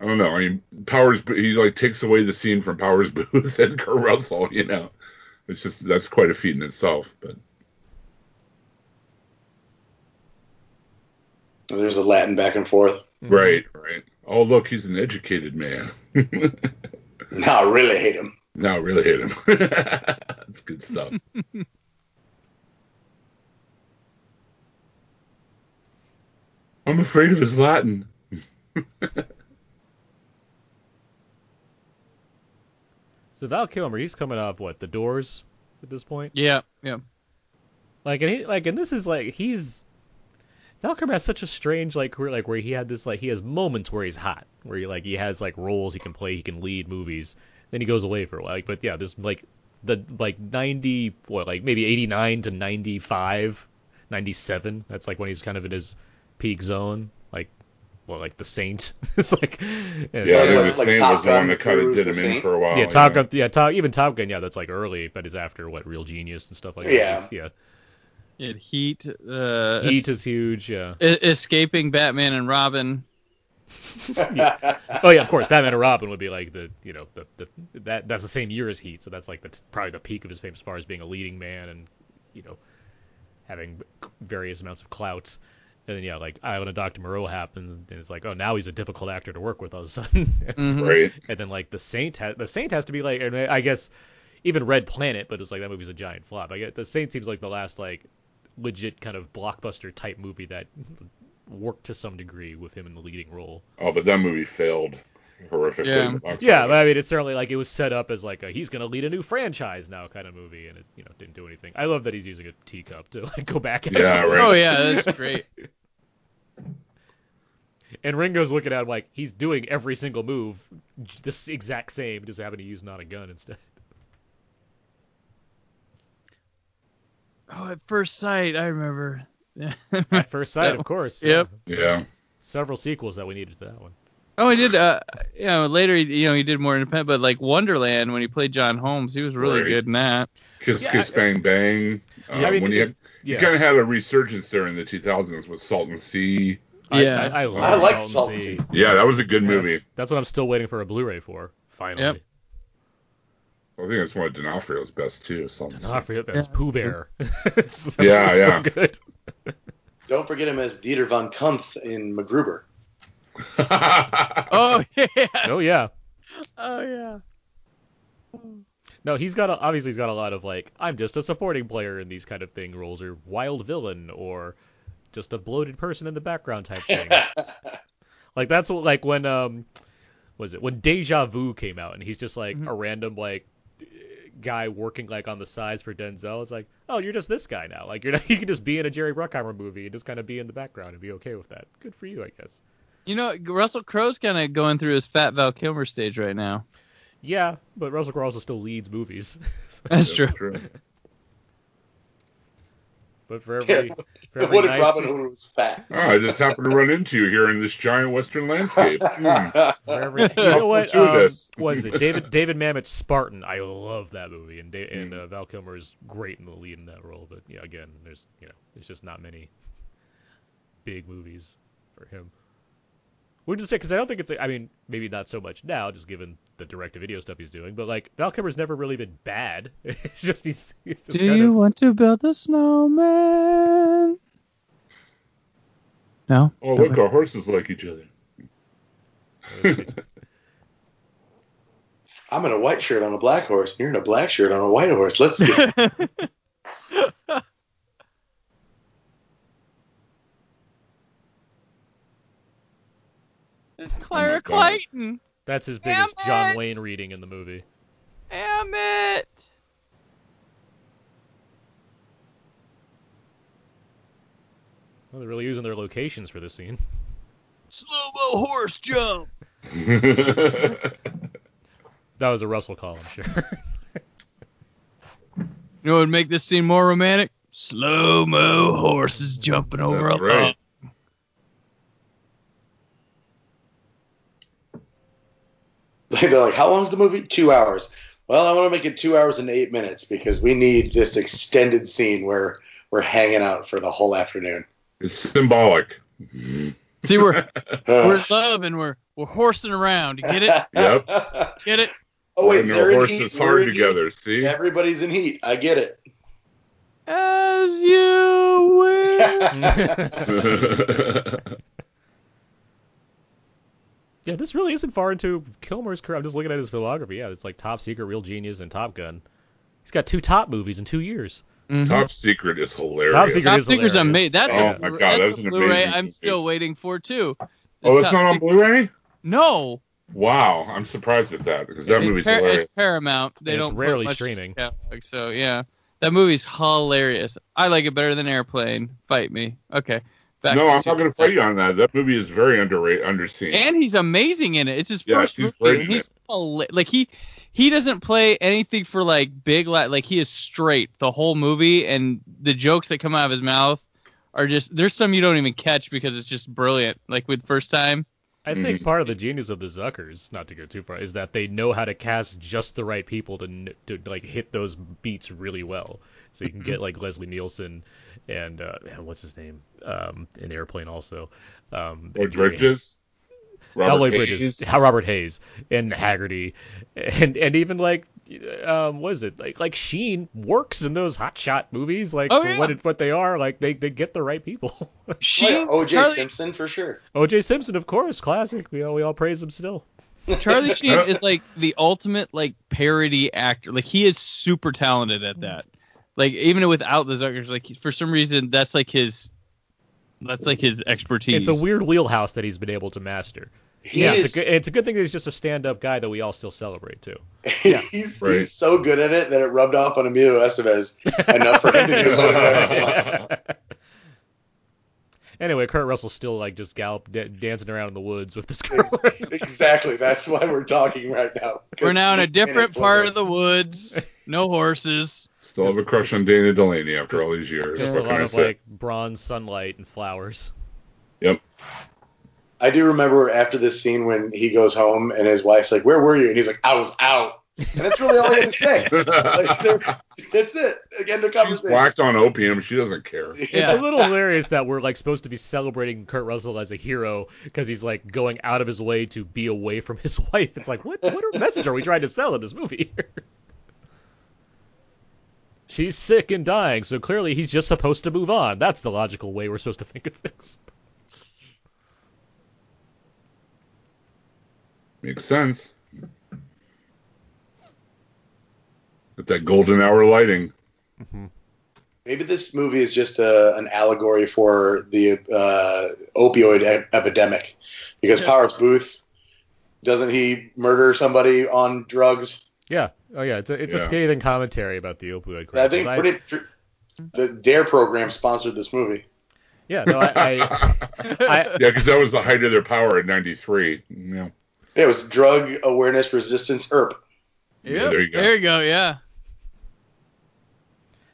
S3: I don't know. I mean, Powers he like takes away the scene from Powers Booth and Kurt Russell. You know, it's just that's quite a feat in itself. But
S4: There's a Latin back and forth. Mm-hmm.
S3: right, right. Oh, look, he's an educated man.
S4: Now I really hate him.
S3: now, really hate him. That's good stuff. I'm afraid of his Latin.
S1: So Val Kilmer, he's coming off what the Doors at this point.
S2: yeah, yeah.
S1: Like and he like and this is like he's Val Kilmer has such a strange like career like where he had this like he has moments where he's hot where he like he has like roles he can play he can lead movies then he goes away for a while like, but yeah there's like the like 90 what like maybe 89 to 95 97 that's like when he's kind of in his peak zone like well like the Saint it's like
S3: Yeah,
S4: Like-
S3: I think
S4: like-
S3: the
S4: like
S3: Saint
S4: Top
S3: was the one that kind of did
S4: The
S3: him in for a while.
S1: yeah, Top
S3: yeah.
S1: Gun. Yeah, Top, even Top Gun. Yeah, that's like early, but it's after what Real Genius and stuff like that.
S4: Yeah.
S1: It's- yeah.
S2: It Heat. Uh,
S1: Heat is huge. Yeah.
S2: es- escaping Batman and Robin.
S1: Oh yeah, of course. Batman and Robin would be like the you know the, the that that's the same year as Heat, so that's like the probably the peak of his fame as far as being a leading man and you know having various amounts of clout. And then yeah, like Island of Doctor Moreau happens, and it's like oh now he's a difficult actor to work with all of a sudden.
S2: Mhm.
S3: Right.
S1: and then like the Saint has the Saint has to be like I guess even Red Planet, but it's like that movie's a giant flop. I get the Saint seems like the last like legit kind of blockbuster type movie that worked to some degree with him in the leading role.
S3: Oh, but that movie failed horrifically.
S2: Yeah.
S3: in the box
S1: Yeah, but I mean, it's certainly like it was set up as like a, he's going to lead a new franchise now kind of movie, and it you know didn't do anything. I love that he's using a teacup to like go back. At
S3: Yeah,
S1: him.
S3: right.
S2: Oh yeah, that's great.
S1: And Ringo's looking at him like he's doing every single move, this exact same, just having to use not a gun instead.
S2: Oh, at first sight, I remember.
S1: At first sight, of course.
S2: Yep.
S3: Yeah.
S1: Several sequels that we needed to that one.
S2: Oh, he did. Uh, you know, later, he, you know, he did more independent, but like Wonderland, when he played John Holmes, he was really
S3: Right.
S2: good in that.
S3: Kiss
S1: Yeah,
S3: Kiss
S1: I-
S3: Bang Bang. Um,
S1: Yeah, I mean,
S3: when you, had,
S1: yeah.
S3: you kind of had a resurgence there in the 2000s with Salton Sea.
S2: Yeah.
S1: I, I,
S4: I
S1: love
S4: like Salton
S1: Sea.
S4: Sea.
S3: Yeah, that was a good movie.
S1: That's, that's what I'm still waiting for a Blu-ray for. Finally.
S2: Yep.
S3: I think it's one of D'Onofrio's best too. Salt and
S1: D'Onofrio as
S2: Yeah,
S1: Pooh Bear. So-
S3: Yeah,
S1: it's so
S3: yeah.
S1: good.
S4: Don't forget him as Dieter von Kumpf in MacGruber.
S2: Oh yeah.
S1: Oh yeah.
S2: Oh yeah.
S1: No, he's got a, obviously he's got a lot of like I'm just a supporting player in these kind of thing roles, or wild villain, or just a bloated person in the background type thing. like that's what like when um was it when Deja Vu came out and he's just like
S2: Mhm.
S1: a random like guy working like on the sides for Denzel. It's like oh you're just this guy now. Like you're not, you can just be in a Jerry Bruckheimer movie and just kind of be in the background and be okay with that. Good for you, I guess.
S2: You know, Russell Crowe's kind of going through his Fat Val Kilmer stage right now.
S1: Yeah, but Russell Crowe also still leads movies. So-
S2: That's true.
S1: but for every, for every
S4: what if
S1: nice-
S4: Robin Hood was fat?
S3: Oh, I just happened to run into you here in this giant western landscape. Hmm.
S1: Wherever, you know what? Um,
S3: this.
S1: was it David David Mamet's Spartan? I love that movie, and da-
S3: Hmm.
S1: and uh, Val Kilmer is great in the lead in that role. But yeah, again, there's you know, there's just not many big movies for him. Would you say? Because I don't think it's. I mean, maybe not so much now, just given the direct-to-video stuff he's doing. But like Val Kilmer's never really been bad. It's just he's, he's just
S2: Do
S1: kind
S2: you
S1: of.
S2: want to build a snowman? No.
S3: Oh, look, our horses like each other.
S4: I'm in a white shirt on a black horse, and you're in a black shirt on a white horse. Let's get
S2: Clara
S3: my God.
S2: Clayton.
S1: That's his biggest John
S2: it!
S1: Wayne reading in the movie.
S2: Damn it!
S1: Well, they're really using their locations for this scene.
S2: Slow mo horse jump.
S1: That was a Russell call, I'm sure.
S2: You know what would make this scene more romantic? Slow mo horses jumping over
S3: That's
S2: a
S3: right.
S4: They're like, how long's the movie? Two hours. Well, I want to make it two hours and eight minutes because we need this extended scene where we're hanging out for the whole afternoon.
S3: it's symbolic.
S2: See, we're we're in love and we're we're horsing around. You get it?
S3: Yep.
S2: Get it?
S4: oh wait,
S3: Riding
S4: they're
S3: our horses hard
S4: in heat.
S3: together. See?
S4: Everybody's in heat. I get it.
S2: As you will.
S1: Yeah, this really isn't far into Kilmer's career. I'm just looking at his filmography. Yeah, it's like Top Secret, Real Genius, and Top Gun. He's got two top movies in two years.
S2: Mhm.
S3: Top Secret is hilarious.
S1: Top Secret
S2: Top
S1: is
S2: Secret's
S1: hilarious.
S2: amazing. That's
S3: Oh
S2: a,
S3: my God,
S2: that's
S3: that's
S2: a
S3: an
S2: Blu-ray
S3: amazing
S2: I'm
S3: movie.
S2: still waiting for too.
S3: Oh, that's not on
S2: Secret-
S3: Blu-ray?
S2: No,
S3: Wow, I'm surprised at that because that
S2: it's,
S3: movie's
S2: Par-
S3: hilarious.
S2: it's Paramount. They
S1: And
S2: don't put
S1: rarely
S2: much
S1: streaming.
S2: catalog, so yeah, that movie's hilarious. I like it better than Airplane. Fight me. Okay. Back
S3: No, I'm not going to fight you on that. That movie is very underrated, underseen.
S2: And he's amazing in it. It's his
S3: Yes,
S2: first
S3: he's
S2: movie.
S3: great
S2: he's hila- like he he doesn't play anything for like big la- like he is straight the whole movie and the jokes that come out of his mouth are just there's some you don't even catch because it's just brilliant. Like with first time.
S1: I think
S3: Mhm.
S1: part of the genius of the Zuckers, not to go too far, is that they know how to cast just the right people to to like hit those beats really well. So you can get like Leslie Nielsen and uh, man, what's his name um, in Airplane also. Um,
S3: Or Bridges. Robert
S1: Lloyd
S3: Hays.
S1: Bridges, how Robert Hays and Hagerty, and and even like, um, what is it like like Sheen works in those hotshot movies like
S2: Oh,
S1: for
S2: yeah.
S1: what it, what they are like they they get the right people.
S2: She
S4: yeah, O.J.
S2: Charlie,
S4: Simpson for sure.
S1: O.J. Simpson, of course, classic. We all we all praise him still.
S2: Charlie Sheen is like the ultimate like parody actor. Like he is super talented at that. Like even without the Zuckers, like for some reason that's like his that's like his expertise.
S1: It's a weird wheelhouse that he's been able to master.
S4: He
S1: yeah,
S4: is.
S1: it's a, good, it's a good thing that he's just a stand-up guy that we all still celebrate too.
S4: he's, he's
S3: Right.
S4: so good at it that it rubbed off on Emilio Estevez enough for him to do it.
S1: Anyway, Kurt Russell's still like just gallop da- dancing around in the woods with this girl.
S4: exactly. That's why we're talking right now.
S2: We're now in a different
S4: it
S2: part of the woods. No horses.
S3: Still have a crush on Dana Delany after all these years.
S1: just
S3: what
S1: a
S3: can
S1: lot
S3: I
S1: of
S3: say?
S1: like bronze sunlight and flowers.
S3: Yep.
S4: I do remember after this scene when he goes home and his wife's like, "Where were you?" and he's like, "I was out." And that's really all he had to say. Like, they're- that's it. End of
S3: She's
S4: conversation.
S3: whacked on opium. She doesn't care.
S2: Yeah.
S1: It's a little hilarious that we're like supposed to be celebrating Kurt Russell as a hero because he's like going out of his way to be away from his wife. It's like what what message are we trying to sell in this movie? She's sick and dying, so clearly he's just supposed to move on. That's the logical way we're supposed to think of things.
S3: Makes sense. With that golden hour lighting.
S4: Maybe this movie is just a, an allegory for the uh, opioid e- epidemic, because Powers Boothe doesn't he murder somebody on drugs?
S1: Yeah. Oh yeah. It's a it's a scathing commentary about the opioid crisis.
S4: I think pretty. The Dare program sponsored this movie.
S1: yeah. No. I. I, I
S3: Yeah, because that was the height of their power in '93. Yeah.
S4: It was Drug Awareness Resistance Earp.
S3: Yeah, there you go.
S2: There you go. Yeah.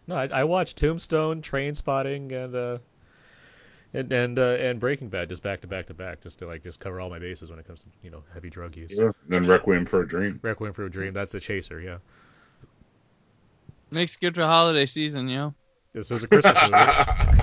S1: No, I, I watched Tombstone, Trainspotting, and uh, and and uh, and Breaking Bad just back to back to back, just to like just cover all my bases when it comes to you know heavy drug use.
S3: Yeah. Then Requiem for a Dream.
S1: Requiem for a Dream, that's a chaser, yeah.
S2: Makes good for holiday season, you know.
S1: This was a Christmas movie.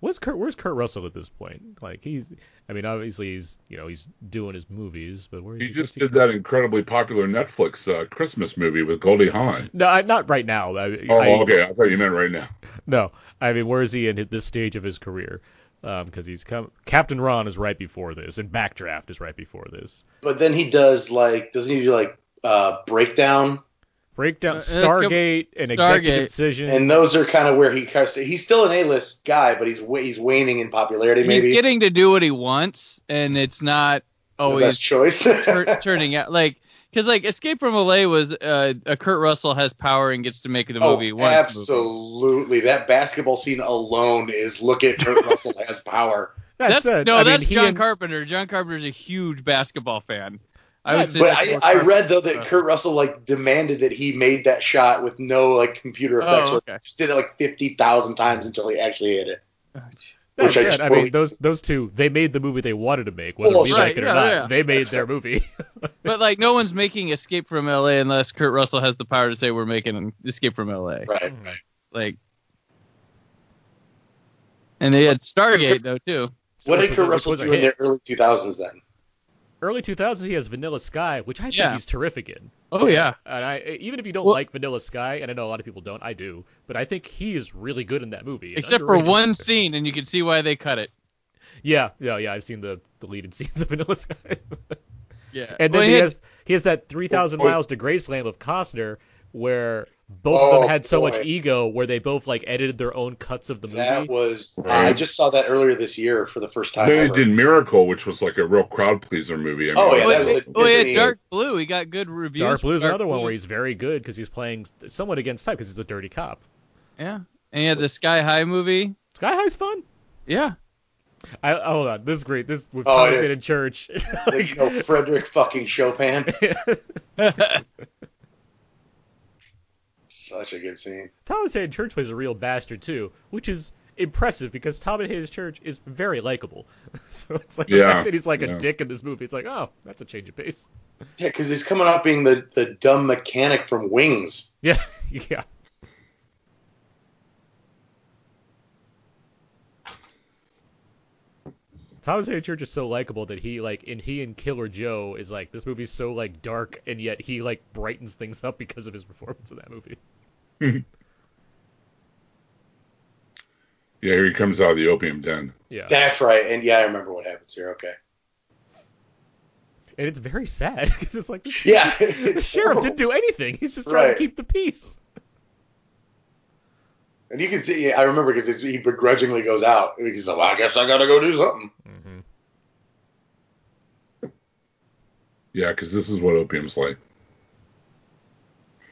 S1: What's Kurt? Where's Kurt Russell at this point? Like he's, I mean, obviously he's you know he's doing his movies, but where
S3: He
S1: what's
S3: just did that incredibly popular Netflix uh, Christmas movie with Goldie Hawn.
S1: No, I, not right now. I,
S3: Oh,
S1: I,
S3: okay. I thought you meant right now.
S1: No, I mean, where is he in this stage of his career? Because he's come. Captain Ron is right before this, and Backdraft is right before this.
S4: But then he does like, doesn't he do like uh, Breakdown?
S1: Breakdown,
S2: Uh, let's go-
S1: Stargate, and Executive
S2: Stargate.
S1: Decision.
S4: And those are kind of where he kind of, he's still an A-list guy, but he's he's waning in popularity. Maybe he's
S2: getting to do what he wants, and it's not
S4: the
S2: always
S4: best choice.
S2: tur- turning out like Because like Escape from LA was uh, a Kurt Russell has power and gets to make the movie
S4: oh,
S2: once. movie.
S4: absolutely. That basketball scene alone is look at Kurt Russell has power.
S1: That
S2: That's
S1: said,
S2: no,
S1: I
S2: that's
S1: he
S2: John
S1: and-
S2: Carpenter. John Carpenter's a huge basketball fan. I would say
S4: But I, I read though that
S2: stuff.
S4: Kurt Russell like demanded that he made that shot with no like computer oh, effects.
S2: Oh, okay.
S4: Just did it like fifty thousand times until he actually hit it.
S1: Oh, that
S4: Which I just
S1: I mean, those those two, they made the movie they wanted to make, whether
S4: Well,
S1: we
S4: right,
S1: like it or
S2: yeah,
S1: not.
S2: yeah.
S1: They made
S4: That's
S1: their
S4: right.
S1: movie.
S2: But like, no one's making Escape from LA unless Kurt Russell has the power to say we're making Escape from LA.
S4: Right. right. Hmm.
S2: Like, and they had Stargate though too.
S4: What did
S1: was
S4: Kurt Russell do in the early two thousands then?
S1: Early 2000s, he has Vanilla Sky, which I think he's terrific in.
S2: Oh yeah.
S1: And I, even if you don't
S2: Well-
S1: like Vanilla Sky, and I know a lot of people don't, I do, but I think he is really good in that movie.
S2: Except for one scene, and you can see why they cut it.
S1: Yeah, yeah, yeah. I've seen the deleted scenes of Vanilla Sky.
S2: Yeah.
S1: and then
S2: Well,
S1: he
S2: had-
S1: has he has that 3,000
S3: Oh,
S1: Miles to Graceland with Costner, where both of
S4: Oh,
S1: them had so
S4: boy.
S1: much ego, where they both like edited their own cuts of the movie.
S4: That was
S3: Right.
S4: I just saw that earlier this year for the first time.
S3: Then he
S4: ever.
S3: did Miracle, which was like a real crowd pleaser movie. I mean,
S4: Oh, yeah,
S2: Oh,
S4: that was
S2: yeah,
S4: a
S2: oh, yeah, Dark Blue. He got good reviews.
S1: Dark
S2: for
S1: Blue is
S2: Dark
S1: another one where he's very good because he's playing somewhat against type because he's a dirty cop.
S2: Yeah. And he had the Sky High movie.
S1: Sky High's fun.
S2: Yeah.
S1: I hold on, this is great. This with
S4: Oh,
S1: Thomas
S4: it is.
S1: Haden in church.
S4: Like, you know, Frederick fucking Chopin. Such a good scene.
S1: Thomas Haden Church plays a real bastard too, which is impressive because Thomas Haden Church is very likable. so it's like the
S3: Yeah,
S1: fact that he's like a dick in this movie. It's like, oh, that's a change of pace.
S4: Yeah, because he's coming up being the, the dumb mechanic from Wings.
S1: Yeah, yeah. Thomas Haden Church is so likable that he like in he and Killer Joe is like this movie's so like dark and yet he like brightens things up because of his performance in that movie.
S3: Yeah, here he comes out of the opium den.
S1: Yeah.
S4: That's right. And yeah, I remember what happens here. Okay.
S1: And it's very sad because it's like
S4: Yeah.
S1: the sheriff
S4: horrible.
S1: didn't do anything. He's just trying
S4: Right.
S1: to keep the peace.
S4: And you can see, yeah, I remember because he begrudgingly goes out. And he's like, well, I guess I got to go do something.
S1: Mm-hmm.
S3: Yeah, because this is what opium's like.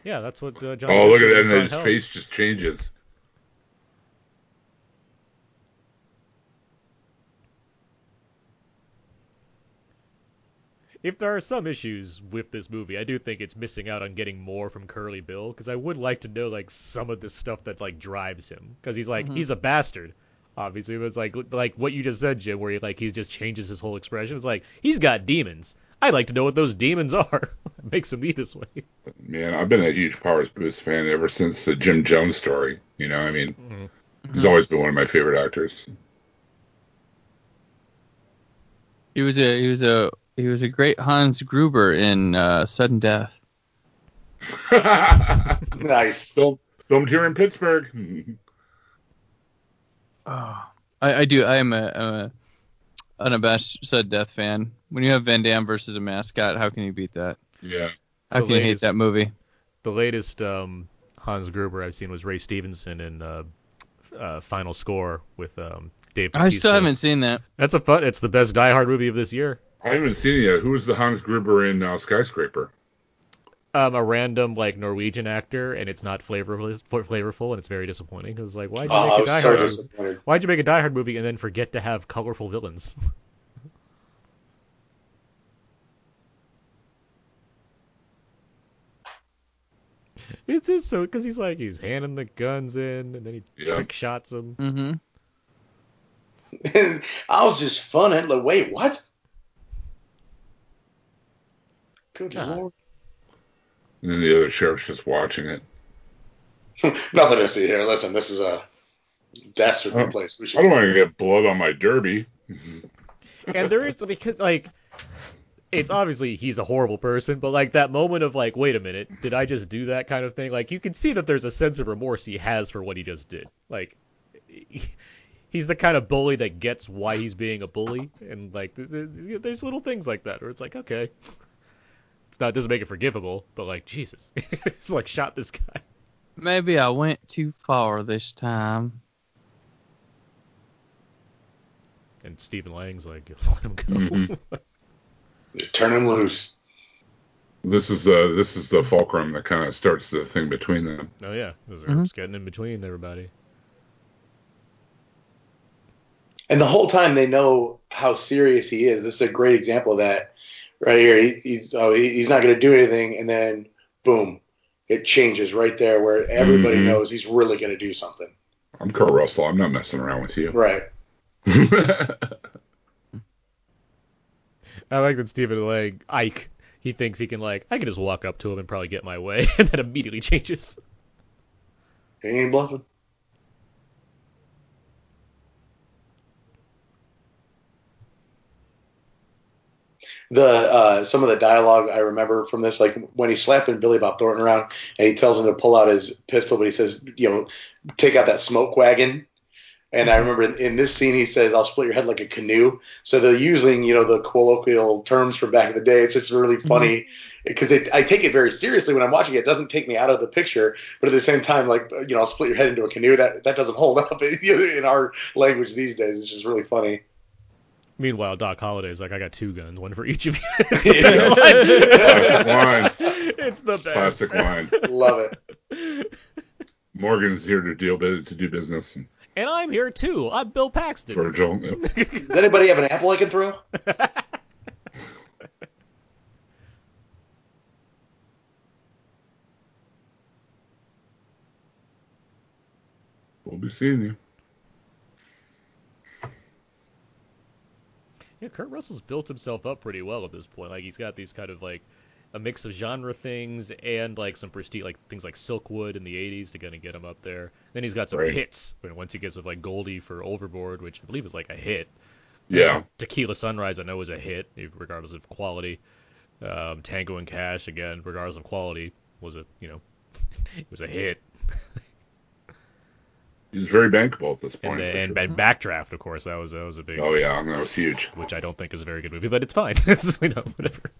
S1: Yeah, that's what uh, John.
S3: Oh, look at that, and then his
S1: Front
S3: face just changes.
S1: If there are some issues with this movie, I do think it's missing out on getting more from Curly Bill because I would like to know like some of the stuff that like drives him because he's like
S2: Mhm.
S1: he's a bastard, obviously, but it's like like what you just said, Jim, where he like he just changes his whole expression. It's like he's got demons. I'd like to know what those demons are. it makes him be this way.
S3: Man, I've been a huge Powers Boothe fan ever since the Jim Jones story. You know, I mean,
S1: Mhm.
S3: he's always been one of my favorite actors.
S2: He was a he was a he was a great Hans Gruber in uh, Sudden Death.
S4: Nice.
S3: Film, filmed here in Pittsburgh.
S2: Oh, I, I do. I am a, I'm a unabashed Sudden Death fan. When you have Van Damme versus a mascot, how can you beat that?
S3: Yeah.
S2: How
S1: The
S2: can you hate that movie?
S1: The latest um, Hans Gruber I've seen was Ray Stevenson in uh, uh, Final Score with um, Dave.
S2: I still haven't seen that.
S1: That's a fun. It's the best Die Hard movie of this year.
S3: I haven't seen it yet. Who was the Hans Gruber in uh, Skyscraper?
S1: um, a random like Norwegian actor, and it's not flavorful, flavorful, and it's very disappointing. Because like, why'd you
S4: Oh,
S1: make a Die
S4: so
S1: Hard? Why'd you make a Die Hard movie and then forget to have colorful villains? it's just so because he's like he's handing the guns in, and then he
S3: Yeah.
S1: trick shots them.
S2: hmm
S4: I was just fun. And like, wait, what? Good
S1: Ah.
S4: lord.
S3: And then the other sheriff's just watching it.
S4: Nothing to see here. Listen, this is a dastardly
S3: Oh,
S4: place. We
S3: I don't want to get blood on my derby.
S1: and there is because like it's obviously he's a horrible person, but like that moment of like, wait a minute, did I just do that kind of thing? Like you can see that there's a sense of remorse he has for what he just did. Like he's the kind of bully that gets why he's being a bully, and like th- th- there's little things like that where it's like, okay, it's not doesn't make it forgivable, but like Jesus, it's like shot this guy.
S2: Maybe I went too far this time.
S1: And Stephen Lang's like, let him go.
S3: Mhm.
S4: Turn him loose.
S3: This is uh this is the fulcrum that kind of starts the thing between them.
S1: Oh yeah, those are
S2: Mhm.
S1: getting in between everybody.
S4: And the whole time they know how serious he is. This is a great example of that right here. He, he's oh he, he's not going to do anything, and then boom, it changes right there where everybody
S3: Mhm.
S4: knows he's really going to do something.
S3: I'm Kurt Russell. I'm not messing around with you.
S4: Right.
S1: I like that Stephen like Ike. He thinks he can like I can just walk up to him and probably get my way, and then immediately changes.
S4: He ain't bluffing. The uh, some of the dialogue I remember from this, like when he's slapping Billy Bob Thornton around, and he tells him to pull out his pistol, but he says, you know, take out that smoke wagon. And I remember in, in this scene, he says, "I'll split your head like a canoe." So they're using, you know, the colloquial terms from back in the day. It's just really funny because I take it very seriously when I'm watching it. It doesn't take me out of the picture, but at the same time, like you know, I'll split your head into a canoe. That that doesn't hold up in our language these days. It's just really funny.
S1: Meanwhile, Doc Holliday's like, I got two guns, one for each of you.
S3: Classic line.
S1: it's the best.
S3: Classic line.
S4: Love it.
S3: Morgan's here to deal to do business.
S1: And I'm here too. I'm Bill Paxton.
S3: Virgil. Yep.
S4: Does anybody have an apple I can throw?
S3: We'll be seeing you.
S1: Yeah, Kurt Russell's built himself up pretty well at this point. Like he's got these kind of like a mix of genre things and like some prestige, like things like Silkwood in the '80s to kind of get him up there. Then he's got some
S3: Right.
S1: hits. When once he gets with like Goldie for Overboard, which I believe is like a hit.
S3: Yeah.
S1: Uh, Tequila Sunrise, I know is a hit, regardless of quality. Um, Tango and Cash, again, regardless of quality, was a you know, it was a hit.
S3: He's very bankable at this
S1: And,
S3: point. for
S1: and,
S3: sure.
S1: Backdraft, of course, that was that was a big,
S3: Oh yeah, that was huge.
S1: which I don't think is a very good movie, but it's fine. we know, whatever.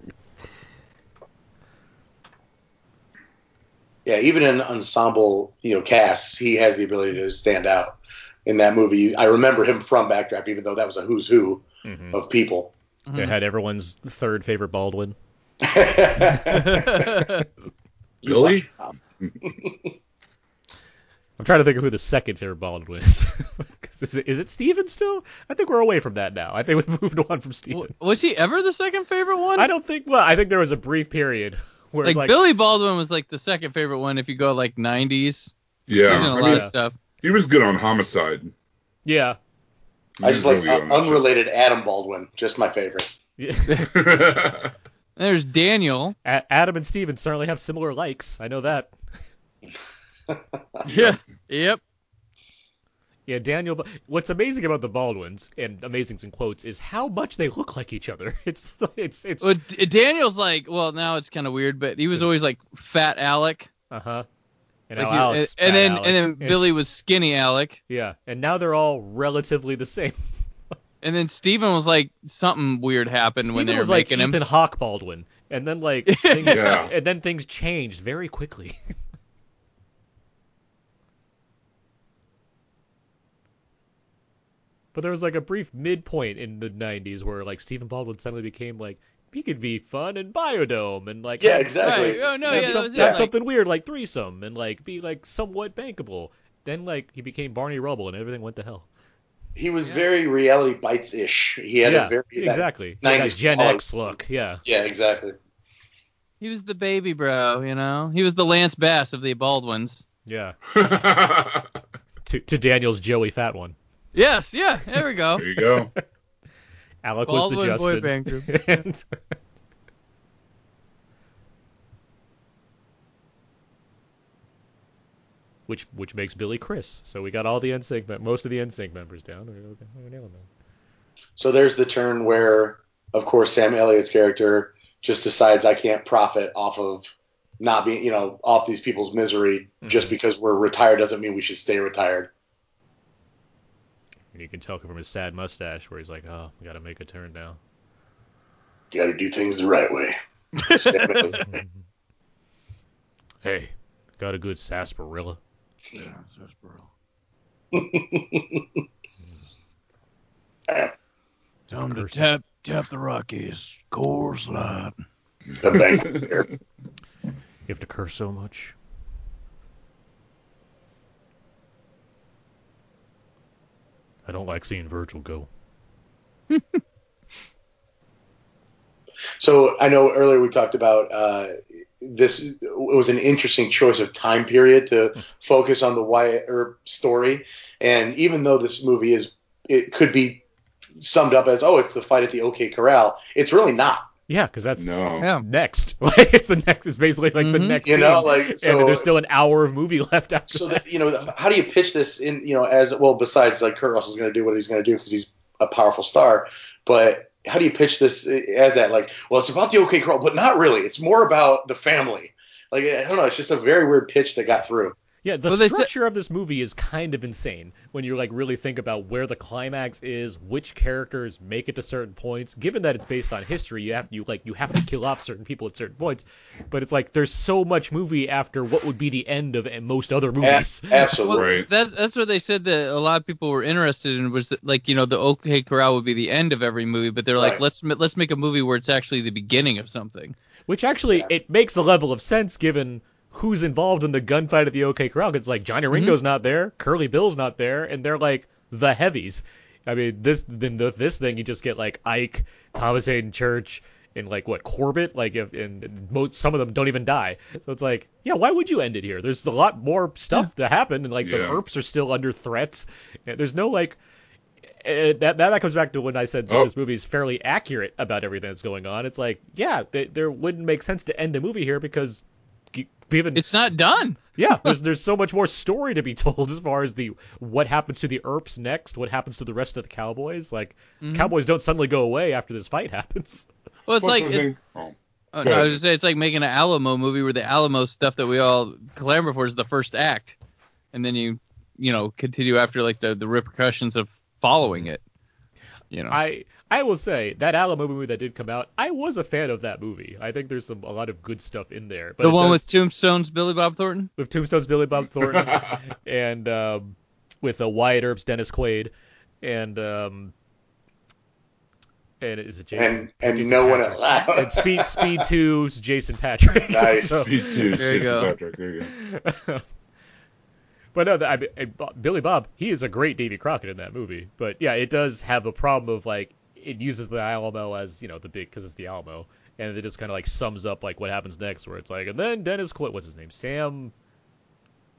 S4: Yeah, even in ensemble, you know, casts, he has the ability to stand out in that movie. I remember him from Backdraft, even though that was a who's who
S1: hmm
S4: of people.
S1: It had everyone's third favorite Baldwin.
S4: You
S3: Billy?
S4: watch it, Tom.
S1: I'm trying to think of who the second favorite Baldwin is. 'Cause is, it, is it Stephen still? I think we're away from that now. I think we've moved on from Stephen.
S2: W- was he ever the second favorite one?
S1: I don't think. Well, I think there was a brief period where
S2: like,
S1: it's like,
S2: Billy Baldwin was like the second favorite one if you go like 90s. He's
S3: Yeah,
S2: in a
S3: I
S2: lot
S3: mean,
S2: of stuff.
S3: he was good on Homicide.
S1: yeah,
S3: He
S4: I just like
S3: really good
S4: uh,
S3: on that
S4: unrelated Adam Baldwin, just my favorite.
S1: yeah.
S2: There's Daniel.
S1: A- Adam and Stephen certainly have similar likes. I know that.
S2: Yeah. Yep.
S1: Yeah, Daniel. What's amazing about the Baldwins and amazing's in quotes is how much they look like each other. It's it's it's
S2: Well, D- Daniel's like, well, now it's kind of weird, but he was always like Fat Alec.
S1: uh huh. And
S2: Like
S1: now
S2: he-
S1: Alex,
S2: and,
S1: Fat
S2: then
S1: Alec.
S2: and then
S1: Yeah.
S2: Billy was Skinny Alec.
S1: Yeah, and now they're all relatively the same.
S2: And then Stephen was like something weird happened when
S1: Stephen
S2: they were
S1: was like
S2: making
S1: Ethan
S2: him.
S1: Hawke Baldwin, and then like things,
S3: Yeah.
S1: and then things changed very quickly. But there was like a brief midpoint in the '90s where like Stephen Baldwin suddenly became like he could be fun in Biodome and like
S4: Yeah,
S1: have-
S4: exactly.
S2: Right. Oh no,
S1: have,
S2: yeah,
S1: some-
S2: that was it.
S1: have
S2: like-
S1: something weird like threesome and like be like somewhat bankable. Then like he became Barney Rubble and everything went to hell.
S4: He was
S2: Yeah.
S4: very reality bites ish. He had
S1: yeah,
S4: a very that-
S1: exactly. He had that
S4: 90s
S1: Gen
S4: pause.
S1: X look. Yeah.
S4: yeah, exactly.
S2: He was the baby bro, you know. He was the Lance Bass of the Baldwins.
S1: Yeah. To to Daniel's Joey Fat one.
S2: Yes, yeah, there we go.
S3: there you go.
S1: Alec was the
S2: Baldwin boy
S1: Justin.
S2: band group.
S1: and which which makes Billy Chris. So we got all the NSYNC, mem- most of the NSYNC members down. We're, we're nailing them.
S4: So there's the turn where, of course, Sam Elliott's character just decides I can't profit off of not being, you know, off these people's misery. Just
S1: Mhm.
S4: because we're retired doesn't mean we should stay retired.
S1: And you can tell from his sad mustache where he's like, "Oh, we got to make a turn now."
S4: Got to do things the right way.
S1: Hey, got a good sarsaparilla. Yeah, sarsaparilla. Ah.
S2: Time
S1: to
S2: tap tap the Rockies. Coors Light.
S4: The banquet.
S1: You have to curse so much. I don't like seeing Virgil go.
S4: So I know earlier we talked about uh, this. It was an interesting choice of time period to focus on the Wyatt Earp story, and even though this movie is, it could be summed up as, oh, it's the fight at the OK Corral. It's really not.
S1: Yeah, because that's
S3: No.
S2: Yeah.
S1: next. Like it's the next. It's basically like the
S2: Mhm.
S1: next.
S4: You know, like so.
S1: and there's still an hour of movie left after.
S4: so
S1: that.
S4: that you know, how do you pitch this in? You know, as well besides like Kurt Russell's going to do what he's going to do because he's a powerful star, but how do you pitch this as that? Like, well, it's about the OK Corral, but not really. It's more about the family. Like I don't know. It's just a very weird pitch that got through.
S1: Yeah, the
S2: Well, they said-
S1: structure of this movie is kind of insane when you like really think about where the climax is, which characters make it to certain points. Given that it's based on history, you have you like you have to kill off certain people at certain points. But it's like there's so much movie after what would be the end of most other
S4: A-
S1: movies.
S4: absolutely.
S3: Right.
S2: That, that's what they said that a lot of people were interested in was that, like you know the OK Corral would be the end of every movie, but they're like
S4: Right.
S2: let's let's make a movie where it's actually the beginning of something.
S1: Which actually
S4: Yeah.
S1: it makes a level of sense given who's involved in the gunfight at the OK Corral. 'Cause It's like Johnny Ringo's not there, Curly Bill's not there, and they're like the heavies. I mean, this then the, this thing you just get like Ike, Thomas Haden Church, and like what Corbett, like if and most some of them don't even die. So it's like, yeah, why would you end it here? There's a lot more stuff to happen, and like the
S3: Yeah.
S1: Earps are still under threat. And there's no like. Uh, that, that that comes back to when I said that
S3: Oh.
S1: this movie is fairly accurate about everything that's going on. It's like, yeah, th- there wouldn't make sense to end a movie here because g- given
S2: It's not done.
S1: yeah, there's there's so much more story to be told as far as the what happens to the Earps next, what happens to the rest of the Cowboys. Like
S2: Mhm.
S1: Cowboys don't suddenly go away after this fight happens.
S2: Well, it's
S3: What's
S2: like it's.
S3: Oh.
S2: oh, no, I was just saying it's like making an Alamo movie where the Alamo stuff that we all clamor for is the first act, and then you you know continue after like the the repercussions of following it. You know.
S1: I I will say that Alamo movie that did come out, I was a fan of that movie. I think there's some a lot of good stuff in there. But
S2: the one
S1: does-
S2: with Tombstone's Billy Bob Thornton.
S1: with Tombstone's Billy Bob Thornton and um, with uh, Wyatt Earp's Dennis Quaid and um, and is it Jason?
S4: And and
S1: Jason
S4: no one
S1: Patric.
S4: allowed.
S1: and Speed Speed 2's Jason Patric.
S4: Nice.
S1: So-
S3: Me too.
S2: You
S3: Jason
S2: go.
S3: Patric. There you go.
S1: but no, I, I, Billy Bob, he is a great Davy Crockett in that movie. But yeah, it does have a problem of like it uses the Alamo as you know the big because it's the Alamo, and it just kind of like sums up like what happens next, where it's like, and then Dennis Quaid, what's his name, Sam.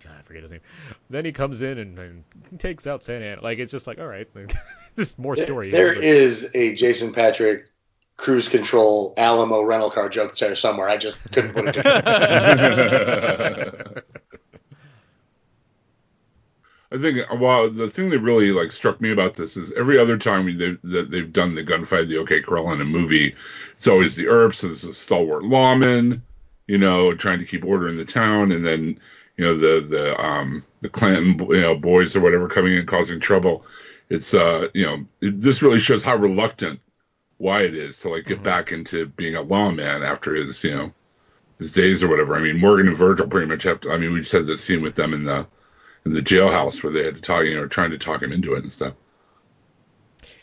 S1: God, I forget his name. Then he comes in and, and takes out Santa Anna. Like it's just like, all right, just more story.
S4: There
S1: here,
S4: is a Jason Patric cruise control Alamo rental car joke there somewhere. I just couldn't put it together.
S3: I think well, the thing that really like struck me about this is every other time we, they, that they've done the gunfight, the OK Corral in a movie, it's always the Earps, so this is stalwart lawman, you know, trying to keep order in the town, and then you know the the um the Clanton you know boys or whatever coming in causing trouble. It's uh you know it, this really shows how reluctant Wyatt is to like get
S1: Mhm.
S3: back into being a lawman after his you know his days or whatever. I mean Morgan and Virgil pretty much have to. I mean we just had the scene with them in the in the jailhouse where they had to talk, you know, trying to talk him into it and stuff.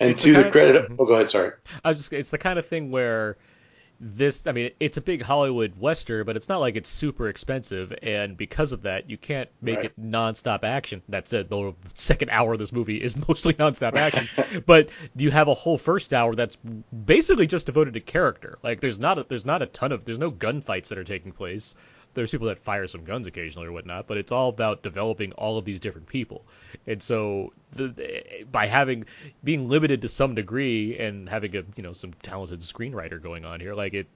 S4: And
S1: It's
S4: to
S1: the
S4: the credit,
S1: Mhm.
S4: oh, go ahead. Sorry.
S1: I was just it's the kind of thing where this I mean it's a big Hollywood western, but it's not like it's super expensive, and because of that, you can't make
S4: Right.
S1: it nonstop action. That's it. The second hour of this movie is mostly nonstop action, but you have a whole first hour that's basically just devoted to character. Like there's not a, there's not a ton of there's no gunfights that are taking place. There's people that fire some guns occasionally or whatnot, but it's all about developing all of these different people. And so the, by having being limited to some degree and having a you know some talented screenwriter going on here, like it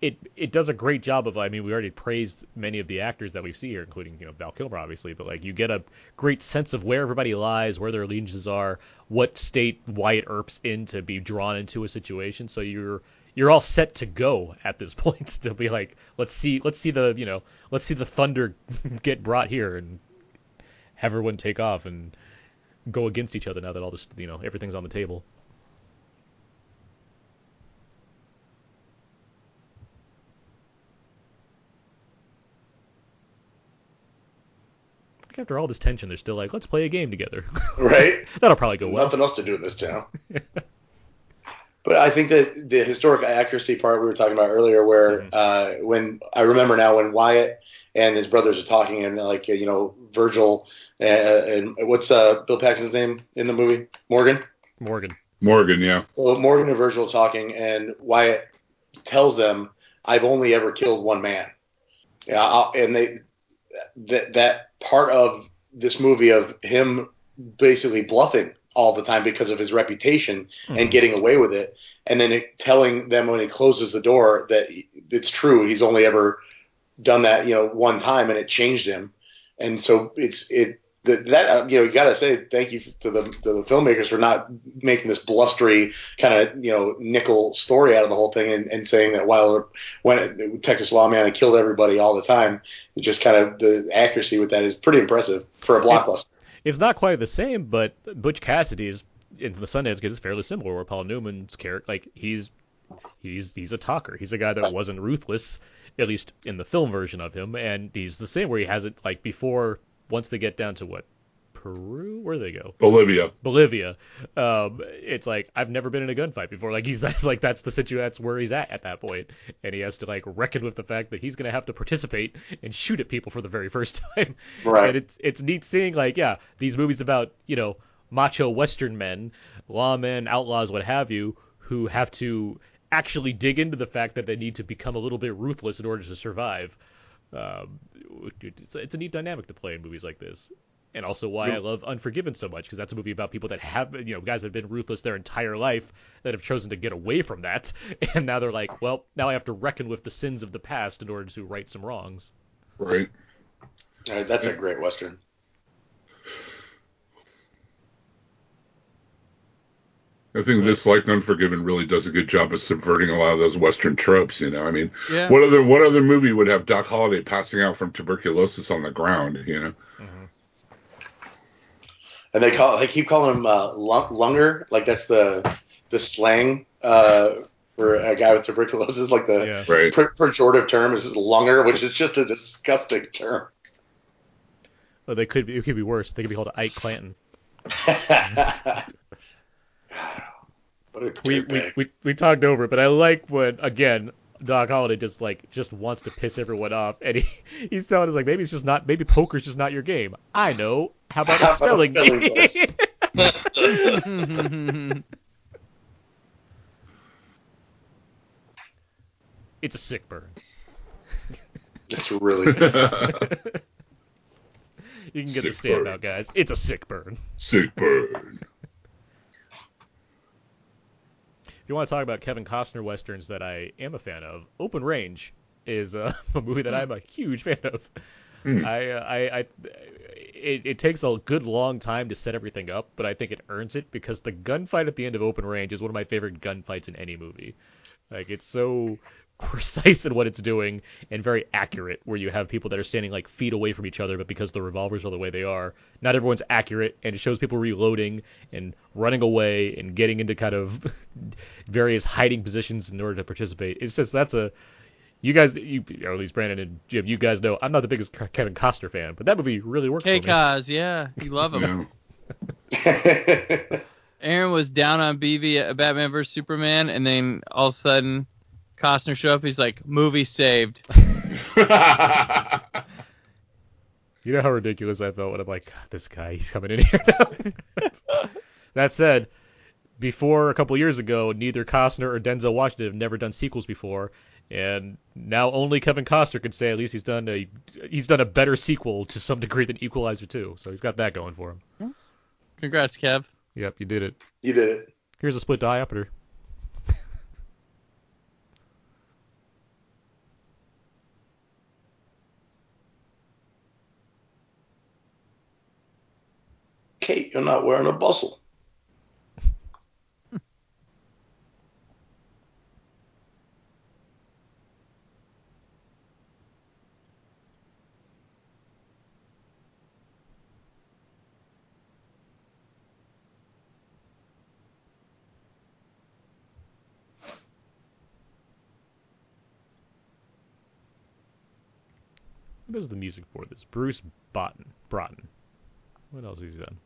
S1: it it does a great job of I mean we already praised many of the actors that we see here, including you know Val Kilmer obviously, but like you get a great sense of where everybody lies, where their allegiances are, what state Wyatt Earp's in to be drawn into a situation. So you're you're all set to go at this point to be like let's see let's see the you know let's see the thunder get brought here and have everyone take off and go against each other now that all this you know everything's on the table. After all this tension, they're still like, let's play a game together.
S4: Right?
S1: That'll probably go well.
S4: Nothing else to do in this town. But I think that the historic accuracy part we were talking about earlier, where
S1: Mhm.
S4: uh, when I remember now when Wyatt and his brothers are talking, and like you know Virgil uh, and what's uh, Bill Paxton's name in the movie Morgan.
S1: Morgan.
S3: Morgan, yeah.
S4: So Morgan and Virgil talking, and Wyatt tells them, "I've only ever killed one man." Yeah, I'll- and they that that part of this movie of him basically bluffing all the time because of his reputation and
S1: Mhm.
S4: getting away with it, and then it, telling them when he closes the door that it's true. He's only ever done that, you know, one time, and it changed him. And so it's it that, that uh, you know you got to say thank you to the to the filmmakers for not making this blustery kind of you know nickel story out of the whole thing and, and saying that while when Texas Lawman killed everybody all the time, it just kind of the accuracy with that is pretty impressive for a blockbuster.
S1: It's not quite the same, but Butch Cassidy's in the Sundance Kid is fairly similar. Where Paul Newman's character, like he's he's he's a talker. He's a guy that wasn't ruthless, at least in the film version of him, and he's the same where he has it like before. Once they get down to what Peru, where do they go?
S3: Bolivia.
S1: Bolivia. Um, it's like I've never been in a gunfight before. Like he's that's like that's the situation. That's where he's at at that point, and he has to like reckon with the fact that he's gonna have to participate and shoot at people for the very first time.
S4: Right.
S1: And it's it's neat seeing like yeah these movies about you know macho Western men, lawmen, outlaws, what have you, who have to actually dig into the fact that they need to become a little bit ruthless in order to survive. Um, it's, it's a neat dynamic to play in movies like this and also why I love Unforgiven so much because that's a movie about people that have you know guys that have been ruthless their entire life that have chosen to get away from that and now they're like well now I have to reckon with the sins of the past in order to right some wrongs.
S3: Right.
S4: All right, that's a great western.
S3: I think this, like Unforgiven, really does a good job of subverting a lot of those Western tropes. You know, I mean,
S2: Yeah.
S3: what other what other movie would have Doc Holliday passing out from tuberculosis on the ground? You know, mm-hmm.
S4: And they call they keep calling him uh, lunger, like that's the the slang uh, for a guy with tuberculosis, like the
S1: Yeah.
S3: right?
S4: per- pejorative term is lunger, which is just a disgusting term.
S1: Or they could be, it could be worse. They could be called Ike Clanton.
S4: what a
S1: We, we, we we talked over it, but I like when again Doc Holliday just like just wants to piss everyone off, and he he's telling us like maybe it's just not maybe poker's just not your game. I know. How about a
S4: How a
S1: spelling
S4: spelling
S1: bee? it's a sick burn.
S4: It's really.
S1: You can get the
S3: Sick burn.
S1: standout guys. It's a sick burn.
S3: Sick burn.
S1: If you want to talk about Kevin Costner westerns that I am a fan of, Open Range is uh, a movie that I'm a huge fan of.
S3: Hmm.
S1: I, uh, I, I, it, it takes a good long time to set everything up, but I think it earns it because the gunfight at the end of Open Range is one of my favorite gunfights in any movie. Like it's so precise in what it's doing and very accurate where you have people that are standing like feet away from each other but because the revolvers are the way they are not everyone's accurate and it shows people reloading and running away and getting into kind of various hiding positions in order to participate. It's just that's a you guys you or at least Brandon and Jim you guys know I'm not the biggest Kevin Costner fan but that movie really works
S2: Hey,
S1: for me.
S2: Kaz, yeah, you love him. Aaron was down on BV at uh, Batman vs Superman, and then all of a sudden, Costner show up. He's like, "Movie saved."
S1: You know how ridiculous I felt when I'm like, this guy, he's coming in here that said, before a couple years ago, neither Costner or Denzel Washington have never done sequels before, and now only Kevin Costner can say at least he's done a he's done a better sequel to some degree than Equalizer 2. So he's got that going for him.
S2: Congrats, Kev.
S1: Yep, you did it.
S4: you did it.
S1: Here's a split diopter.
S4: Kate, you're not wearing a bustle.
S1: What is the music for this? Bruce Broughton. Broughton. What else has he done?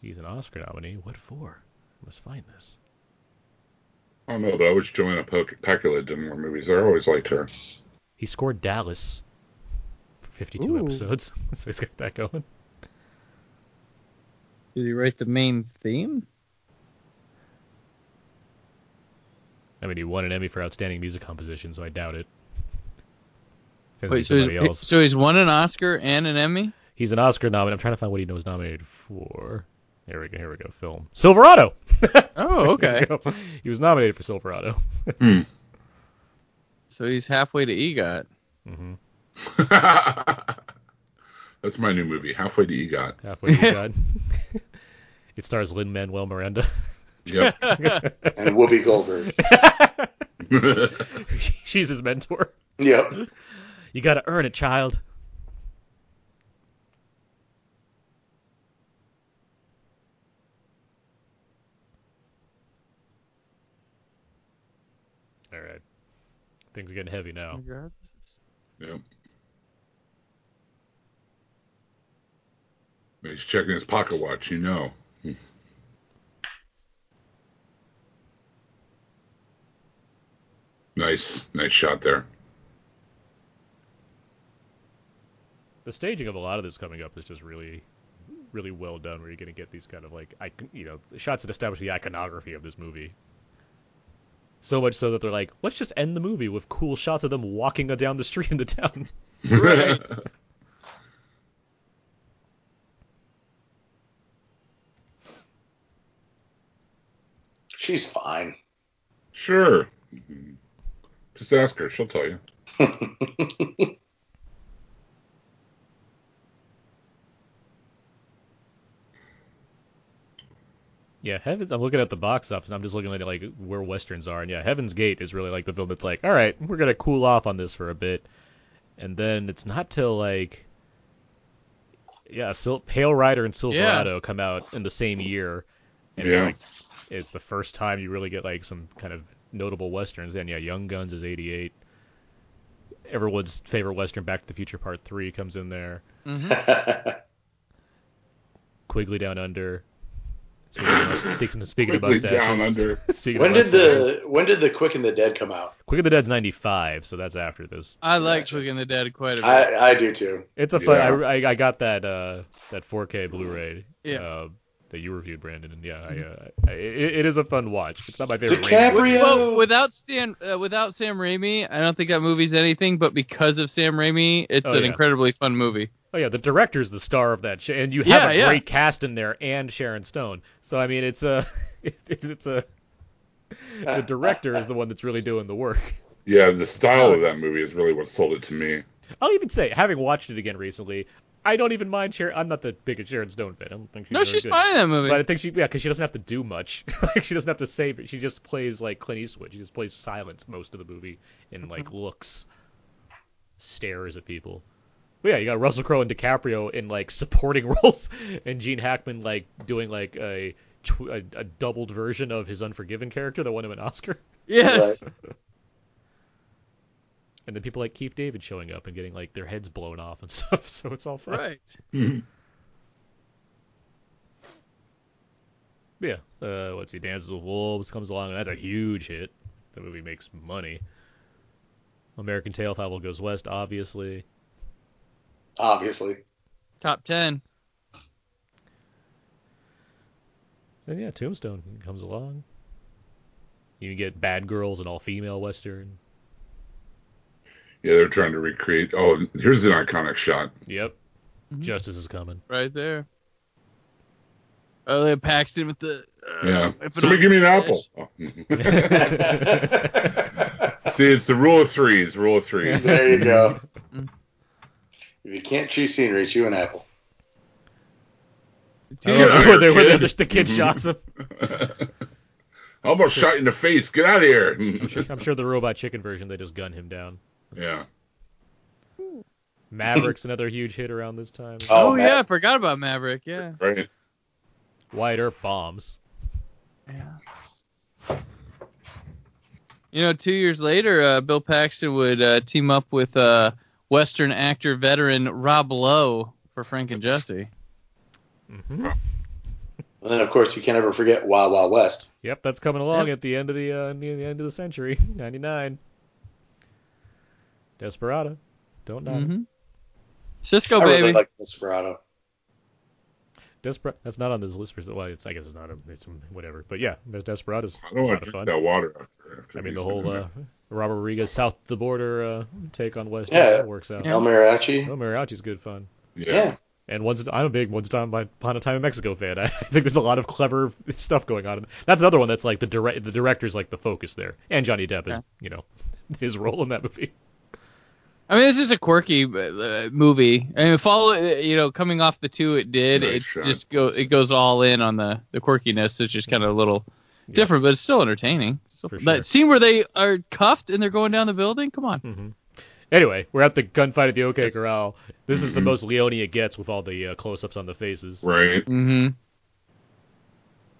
S1: He's an Oscar nominee. What for? I must find this.
S3: I don't know, but I wish Joanna Pac- Pacula did more movies. I always liked her.
S1: He scored Dallas for 52
S2: Ooh.
S1: episodes, so he's got that going.
S2: Did he write the main theme?
S1: I mean, he won an Emmy for outstanding music composition, so I doubt it. Tends to be
S2: Wait, so he's, so he's won an Oscar and an Emmy?
S1: He's an Oscar nominee. I'm trying to find what he was nominated for. Here we go. Here we go. Film Silverado.
S2: Oh, okay.
S1: He was nominated for Silverado.
S3: Hmm.
S2: so he's halfway to EGOT.
S1: hmm
S3: That's my new movie, Halfway to EGOT.
S1: Halfway to EGOT. it stars Lin Manuel Miranda.
S3: Yep.
S4: And Whoopi Goldberg.
S1: She's his mentor.
S4: Yep.
S1: You got to earn it, child. All right. Things are getting heavy now.
S3: yep. He's checking his pocket watch, you know. Hmm. Nice, nice shot there.
S1: The staging of a lot of this coming up is just really, really well done. Where you're going to get these kind of like, icon- you know, shots that establish the iconography of this movie. So much so that they're like, let's just end the movie with cool shots of them walking down the street in the town.
S2: Right.
S4: She's fine.
S3: sure. Just ask her; she'll tell you.
S1: Yeah, Heaven. I'm looking at the box office. and I'm just looking at like where westerns are, and yeah, Heaven's Gate is really like the film that's like, all right, we're gonna cool off on this for a bit, and then it's not till like, yeah, Sil- Pale Rider and Silverado come out in the same year, and
S3: Yeah.
S1: it's like it's the first time you really get like some kind of notable westerns. And yeah, Young Guns is '88. Everyone's favorite western, Back to the Future Part Three, comes in there.
S2: hmm
S1: Quigley Down Under. Speaking of, speaking, speaking of mustaches.
S3: down under.
S1: Speaking
S4: when
S1: of
S4: did the when did the Quick and the Dead come out?
S1: Quick and the Dead's 95, so that's after this.
S2: I like
S4: Gotcha.
S2: Quick and the Dead quite a bit.
S4: I I do too.
S1: It's a fun.
S3: Yeah.
S1: I, I, I got that uh, that 4K Blu-ray.
S2: Yeah.
S1: Uh, that you reviewed, Brandon, and yeah, I, uh, I, it, it is a fun watch. It's not my favorite.
S4: DiCaprio-
S1: Raimi
S2: well, without Stan, uh, without Sam Raimi, I don't think that movie's anything. But because of Sam Raimi, it's
S1: Oh,
S2: an
S1: yeah.
S2: incredibly fun movie.
S1: Oh yeah, the director's the star of that, sh- and you have
S2: Yeah,
S1: a
S2: yeah.
S1: great cast in there, and Sharon Stone. So I mean, it's a, it, it's a. Uh, the director is the one that's really doing the work.
S3: Yeah, the style oh. of that movie is really what sold it to me.
S1: I'll even say, having watched it again recently, I don't even mind Sharon. I'm not the biggest Sharon Stone fan. I don't think she's
S2: no,
S1: very
S2: she's
S1: good.
S2: fine in that movie.
S1: But I think she, yeah, because she doesn't have to do much. like she doesn't have to say, it. She just plays like Clint Eastwood. She just plays silence most of the movie and like mm-hmm. looks, stares at people. But yeah, you got Russell Crowe and DiCaprio in like supporting roles, and Gene Hackman like doing like a tw- a, a doubled version of his Unforgiven character that won him an Oscar.
S2: yes.
S1: And then people like Keith David showing up and getting like their heads blown off and stuff. So it's all fun.
S2: Right.
S1: Yeah. Uh, let's see. Dances with Wolves comes along, and that's a huge hit. The movie makes money. American Tail Fievel Goes West, obviously.
S4: Obviously.
S2: Top ten.
S1: And yeah, Tombstone comes along. You get Bad Girls, and all-female western.
S3: Yeah, they're trying to recreate. Oh, here's an iconic shot.
S1: Yep.
S2: Mhm.
S1: Justice is coming.
S2: Right there. Oh, they Paxton with the. Uh,
S3: Yeah.
S2: whipping
S3: Somebody
S2: on
S3: give me an
S2: the
S3: apple. Oh. See, it's the rule of threes. Rule of threes.
S4: there you go. If you can't chew scenery, chew an apple.
S2: Two
S3: yeah.
S1: where, they, where
S3: kid.
S1: the, the kid
S3: Mhm.
S1: shocks him.
S3: I almost shot in the face. Get out of here.
S1: I'm sure, I'm sure the Robot Chicken version, they just gun him down.
S3: yeah.
S1: Maverick's another huge hit around this time.
S4: Oh,
S2: Oh,
S4: man.
S2: yeah, I forgot about Maverick. Yeah.
S3: Right.
S1: Wyatt Earp bombs.
S2: Yeah. You know, two years later, uh, Bill Paxton would uh, team up with uh, Western actor veteran Rob Lowe for Frank and Jesse.
S1: hmm
S4: And then, of course, you can't ever forget Wild Wild West.
S1: Yep, that's coming along
S2: Yep.
S1: at the end of the uh, near the end of the century, '99. Desperado, don't know.
S2: hmm Cisco
S4: I really like Desperado.
S1: Desper- that's not on this list for well, it's I guess it's not a, it's whatever. But yeah, Desperado's
S3: I
S1: a
S3: don't
S1: lot
S3: want
S1: of
S3: to
S1: fun.
S3: drink that water after. after
S1: I mean, the whole uh, Robert Rodriguez south the border uh, take on West
S4: Yeah.
S1: that works out.
S2: Yeah.
S4: El Mariachi.
S1: Oh, mariachi's good fun.
S4: Yeah.
S3: yeah.
S1: And once I'm a big once upon upon a time in Mexico fan. I think there's a lot of clever stuff going on. That's another one that's like the direct the director's like the focus there, and Johnny Depp is
S2: Yeah.
S1: you know his role in that movie.
S2: I mean, this is a quirky uh, movie. I mean, follow you know, coming off the two it did,
S3: Nice
S2: it's
S3: shot.
S2: just go it goes all in on the the quirkiness. It's just kind of a little different, but it's still entertaining. So,
S1: sure.
S2: That scene where they are cuffed and they're going down the building. Come on.
S1: hmm Anyway, we're at the gunfight at the OK
S2: Yes.
S1: Corral. This is the
S3: Mhm.
S1: most Leone it gets with all the uh, close-ups on the faces,
S3: Right.
S2: Mm-hmm.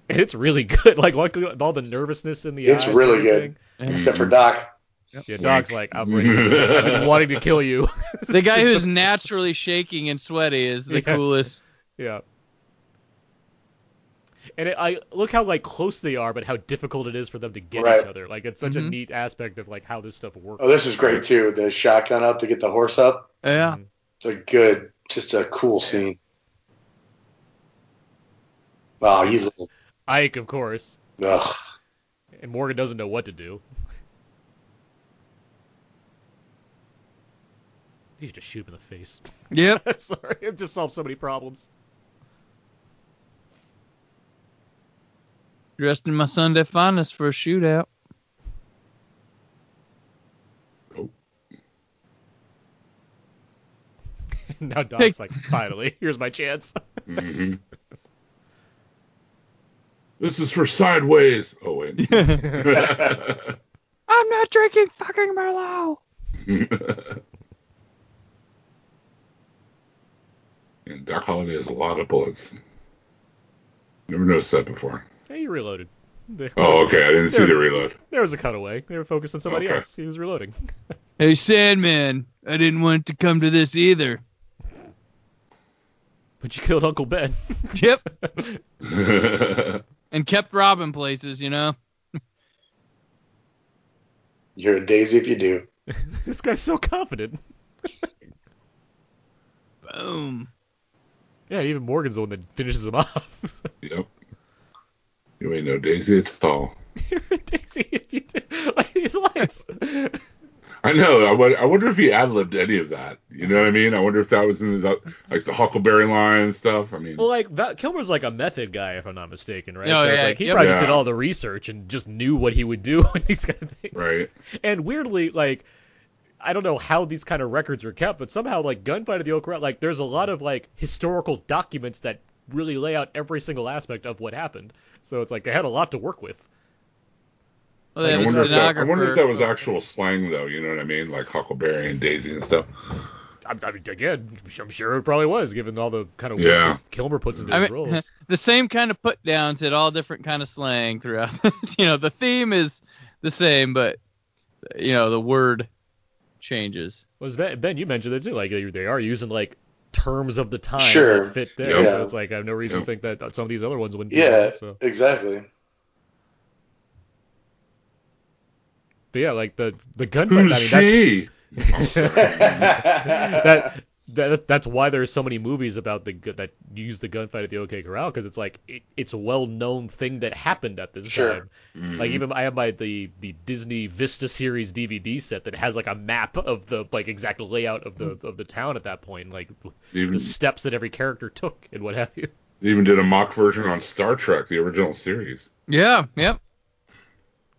S1: and it's really good. Like, like all the nervousness in the
S4: It's
S1: eyes.
S4: really good.
S1: everything.
S2: Yeah.
S4: Except for Doc.
S1: Yeah, Doc's like, I'm ready. I've been wanting to kill you.
S2: The guy who's naturally shaking and sweaty is the
S1: Yeah.
S2: coolest.
S1: Yeah. And it, I look how like close they are, but how difficult it is for them to get
S4: Right.
S1: each other. Like it's such a
S2: Mhm.
S1: neat aspect of like how this stuff works.
S4: Oh, this is great too. The shotgun up to get the horse up.
S2: Yeah.
S1: Mhm.
S4: It's a good, just a cool scene. Wow, you.
S1: Ike, of course,
S4: Ugh.
S1: and Morgan doesn't know what to do. You should just shoot him in the face.
S2: Yep.
S1: I'm sorry, it just solved so many problems.
S2: Dressed in my Sunday finest for a shootout. Oh.
S1: now Doc's
S2: Take-
S1: like, finally, here's my chance.
S3: hmm This is for sideways. Oh wait.
S2: I'm not drinking fucking Merlot.
S3: And Doc Holliday has a lot of bullets. Never noticed that before.
S1: hey, you reloaded. There
S3: Oh,
S1: was-
S3: okay. I didn't see
S1: There's-
S3: the reload.
S1: There was a cutaway. They were focused on somebody
S3: Okay.
S1: else. He was reloading.
S2: Hey Sandman, I didn't want to come to this either.
S1: But you killed Uncle Ben.
S2: Yep. And kept robbing places, you know.
S4: You're a daisy if you do.
S1: this guy's so confident.
S2: Boom.
S1: Yeah, even Morgan's the one that finishes him off.
S3: yep. You ain't no Daisy at all.
S1: You're a Daisy if you do. Like these lines.
S3: I know. I wonder, I wonder if he ad libbed any of that. You know what I mean? I wonder if that was in the like the Huckleberry line and stuff. I mean,
S1: well, like Val- Kilmer's like a method guy, if I'm not mistaken, right?
S2: Oh,
S1: so it's
S2: yeah,
S1: like he
S2: yep.
S1: probably just did all the research and just knew what he would do in these kind of things.
S3: right?
S1: And weirdly, like I don't know how these kind of records are kept, but somehow like Gunfight of the Oak Corral, like there's a lot of like historical documents that really lay out every single aspect of what happened. So it's like they had a lot to work with.
S2: Well, they
S3: I wonder, if that, I wonder if that was actual slang, though. You know what I mean? Like Huckleberry and Daisy and stuff.
S1: I, I mean, again, I'm sure it probably was, given all the kind of
S3: Yeah.
S1: Kilmer puts into
S2: I
S1: his
S2: mean,
S1: roles.
S2: the same kind of put downs at all different kind of slang throughout. you know, the theme is the same, but you know, the word changes.
S1: Was ben, ben, you mentioned it too. Like they, they are using like terms of the time
S4: Sure.
S1: that fit there.
S3: Yep.
S1: So it's like I have no reason
S3: Yep.
S1: to think that some of these other ones wouldn't. be
S4: Yeah,
S1: also.
S4: exactly.
S1: But yeah, like the the gunfight.
S3: Who's
S1: I mean,
S3: she? I'm
S1: that, that that's why there's so many movies about the gu- that use the gunfight at the OK Corral because it's like it, it's a well known thing that happened at this
S4: Sure.
S1: time.
S3: Mhm.
S1: Like even I have my the the Disney Vista series DVD set that has like a map of the like exact layout of the of the town at that point, like
S3: even,
S1: the steps that every character took and what have you.
S3: they even did a mock version on Star Trek, the original series.
S2: Yeah. Yep.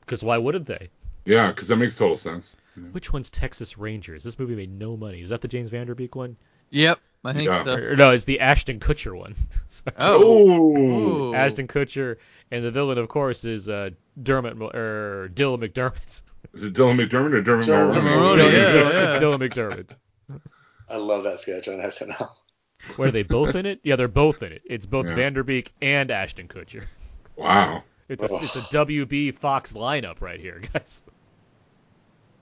S1: Because why wouldn't they?
S3: Yeah, because that makes total sense.
S1: Which one's Texas Rangers? This movie made no money. Is that the James Van Der Beek one?
S2: Yep. I think
S3: Yeah.
S2: so.
S1: Or, no, it's the Ashton Kutcher one.
S2: Oh.
S3: Oh,
S2: Ooh.
S1: Ashton Kutcher, and the villain, of course, is uh, Dermot or Dylan McDermott.
S3: is it Dylan McDermott or Dermot
S4: Dylan
S1: It's
S3: Mulroney?
S2: Mulroney,
S1: Dylan,
S2: yeah,
S1: it's Dylan-
S2: yeah.
S1: it's Dylan McDermott.
S4: I love that sketch on SNL.
S1: Where are they both in it? Yeah, they're both in it. It's both
S3: Yeah.
S1: Vanderbeek and Ashton Kutcher.
S3: Wow.
S1: It's a
S4: Oh.
S1: it's a WB Fox lineup right here, guys.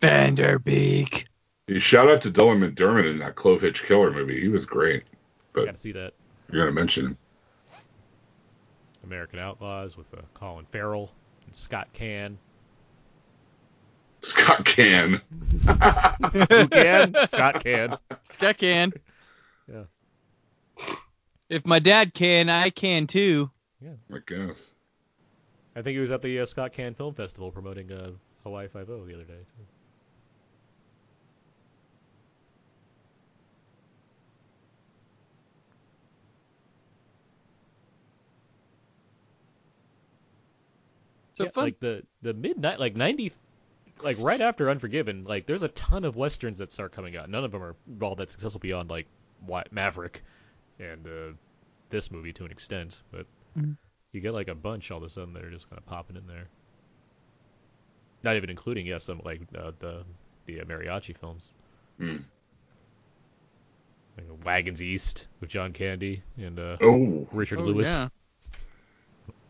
S2: Van Der Beek.
S3: Hey, shout out to Dylan McDermott in that Clove Hitch Killer movie. He was great. But
S1: Got to see that.
S3: you're gonna mention him.
S1: American Outlaws with uh, Colin Farrell and Scott Caan.
S3: Scott Caan.
S1: Who can? Scott Caan.
S2: Scott can.
S1: Yeah.
S2: If my dad can, I can too. Yeah.
S3: I guess.
S1: I think he was at the uh, Scott Can Film Festival promoting uh, Hawaii Five O the other day. Too.
S2: So
S1: yeah,
S2: fun.
S1: like the the midnight, like ninety, like right after Unforgiven, like there's a ton of westerns that start coming out. None of them are all that successful beyond like Wa- Maverick and uh, this movie to an extent, but
S2: Mhm.
S1: you get like a bunch all of a sudden that are just kind of popping in there. Not even including yeah some like uh, the the uh, mariachi films,
S3: Hmm.
S1: like Wagons East with John Candy and uh,
S3: Oh,
S1: Richard
S2: Oh,
S1: Lewis.
S2: yeah.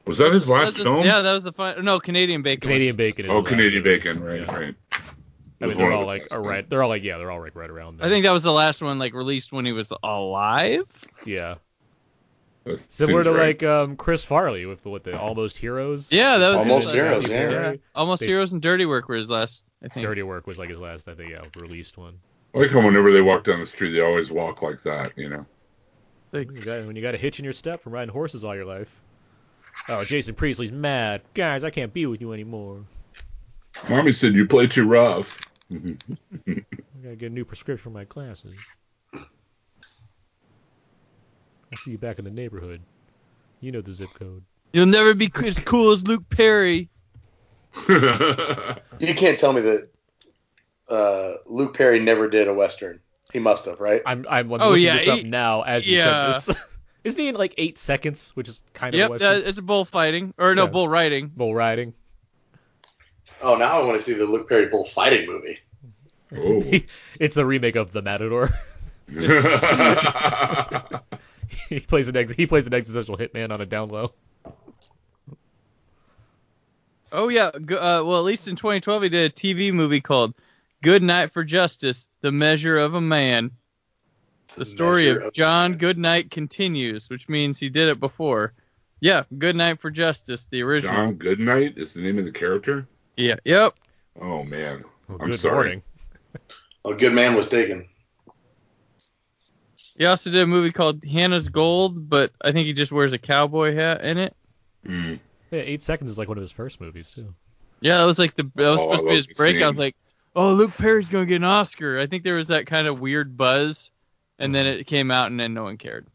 S3: Was that his last
S2: That was-
S3: film?
S2: Yeah, that was the fun. No, Canadian Bacon.
S1: Canadian
S2: his-
S1: Bacon. Is
S3: Oh,
S1: his last
S3: Canadian. Bacon. Right,
S1: Yeah.
S3: right.
S1: I mean, they're all like
S3: last
S1: right. They're all like yeah, they're all like right around. There.
S2: I think that was the last one like released when he was alive.
S1: yeah.
S3: That
S1: Similar to
S3: right.
S1: like um, Chris Farley with the, with the Almost Heroes.
S2: Yeah, that was
S4: Almost
S2: last-
S4: Heroes, yeah.
S2: Yeah. Almost
S1: They-
S2: Heroes and Dirty Work were his last. I think.
S1: Dirty Work was like his last, I think, yeah, released one.
S3: I like how whenever they walk down the street, they always walk like that. You know.
S2: Like,
S1: You got, when you got a hitch in your step from riding horses all your life. Oh, Jason Priestley's mad. Guys, I can't be with you anymore.
S3: Mommy said you play too rough.
S1: I gotta get a new prescription for my glasses. I'll see you back in the neighborhood. You know the zip code.
S2: You'll never be as cool as Luke Perry.
S4: You can't tell me that uh, Luke Perry never did a western. He must have, right?
S1: I'm I'm, I'm
S2: Oh,
S1: looking
S2: yeah,
S1: this up
S2: he-
S1: now as you
S2: yeah.
S1: said this. Isn't he in like eight seconds, which is kind of a
S2: Yep,
S1: western?
S2: that, it's a bullfighting or no
S1: Yeah.
S2: bull riding.
S1: Bull riding.
S4: Oh, now I want to see the Luke Perry bullfighting movie.
S3: oh.
S1: it's a remake of The Matador. he plays an ex- he plays an existential hitman on a down low.
S2: Oh yeah, uh, well at least in 2012 he did a TV movie called Goodnight for Justice: The Measure of a Man. The story of
S4: of
S2: John
S4: Man.
S2: Goodnight continues, which means he did it before. Yeah, Goodnight for Justice, the original.
S3: John Goodnight is the name of the character.
S2: Yeah, yep.
S3: Oh man,
S1: Well,
S3: I'm
S1: good
S3: sorry.
S1: morning.
S4: A good man was taken.
S2: He also did a movie called Hannah's Gold, but I think he just wears a cowboy hat in it.
S3: Mm.
S1: Yeah, eight seconds is like one of his first movies too.
S2: Yeah, that was like the that was
S3: Oh,
S2: supposed to be his
S3: the
S2: break. I was like, oh, Luke Perry's gonna get an Oscar. I think there was that kind of weird buzz, and then it came out, and then no one cared.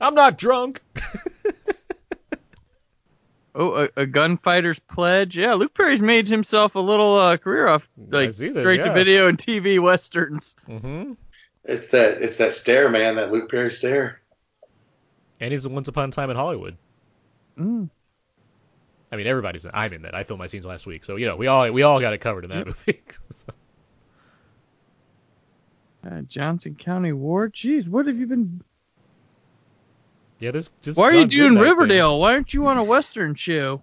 S1: I'm not drunk.
S2: Oh, a, a gunfighter's pledge. Yeah, Luke Perry's made himself a little uh, career off like
S1: this,
S2: straight
S1: yeah.
S2: to video and TV westerns.
S1: Mm-hmm.
S4: It's that it's that stare, man. That Luke Perry stare.
S1: And he's in Once Upon a Time in Hollywood.
S2: Mm.
S1: I mean, everybody's. In, I'm in that. I filmed my scenes last week, so you know we all we all got it covered in that
S2: Yep.
S1: movie. So-
S2: Uh, Johnson County War. Jeez, what have you been?
S1: yeah, this. Just
S2: Why are you doing
S1: Goodnight thing.
S2: Riverdale? Why aren't you on a western show?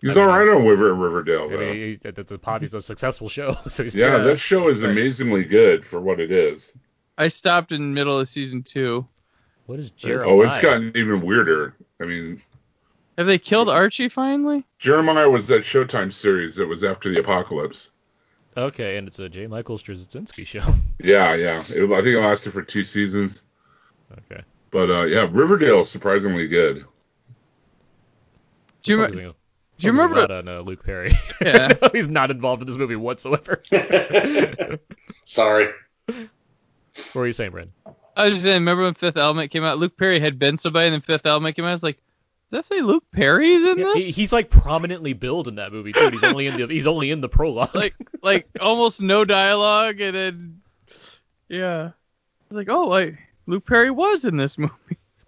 S3: He's
S1: I mean,
S3: all right on River Riverdale
S1: I mean, he, it's a pop. It's a successful show, so he's
S3: yeah,
S2: Yeah.
S3: that show is
S2: Right.
S3: amazingly good for what it is.
S2: I stopped in the middle of season two.
S1: What is Jeremiah?
S3: Oh, it's gotten even weirder. I mean,
S2: Have they killed Archie finally?
S3: Jeremiah was that Showtime series that was after the apocalypse.
S1: Okay, and it's a J. Michael Straczynski show.
S3: Yeah, yeah. It, I think it lasted for two seasons.
S1: okay.
S3: But uh, yeah, Riverdale is surprisingly good.
S2: Do you,
S1: Focusing-
S2: do you remember?
S1: a lot on uh, Luke Perry?
S2: Yeah.
S1: he's not involved in this movie whatsoever.
S4: Sorry.
S1: what were you saying, Brandon?
S2: I was just saying, remember when Fifth Element came out? Luke Perry had been somebody, and then Fifth Element came out. I was like, does that say Luke Perry's in
S1: Yeah,
S2: this?
S1: he- he's like prominently billed in that movie too. He's only in the he's only in the prologue.
S2: like, like almost no dialogue, and then, yeah, like, oh, like Luke Perry was in this movie.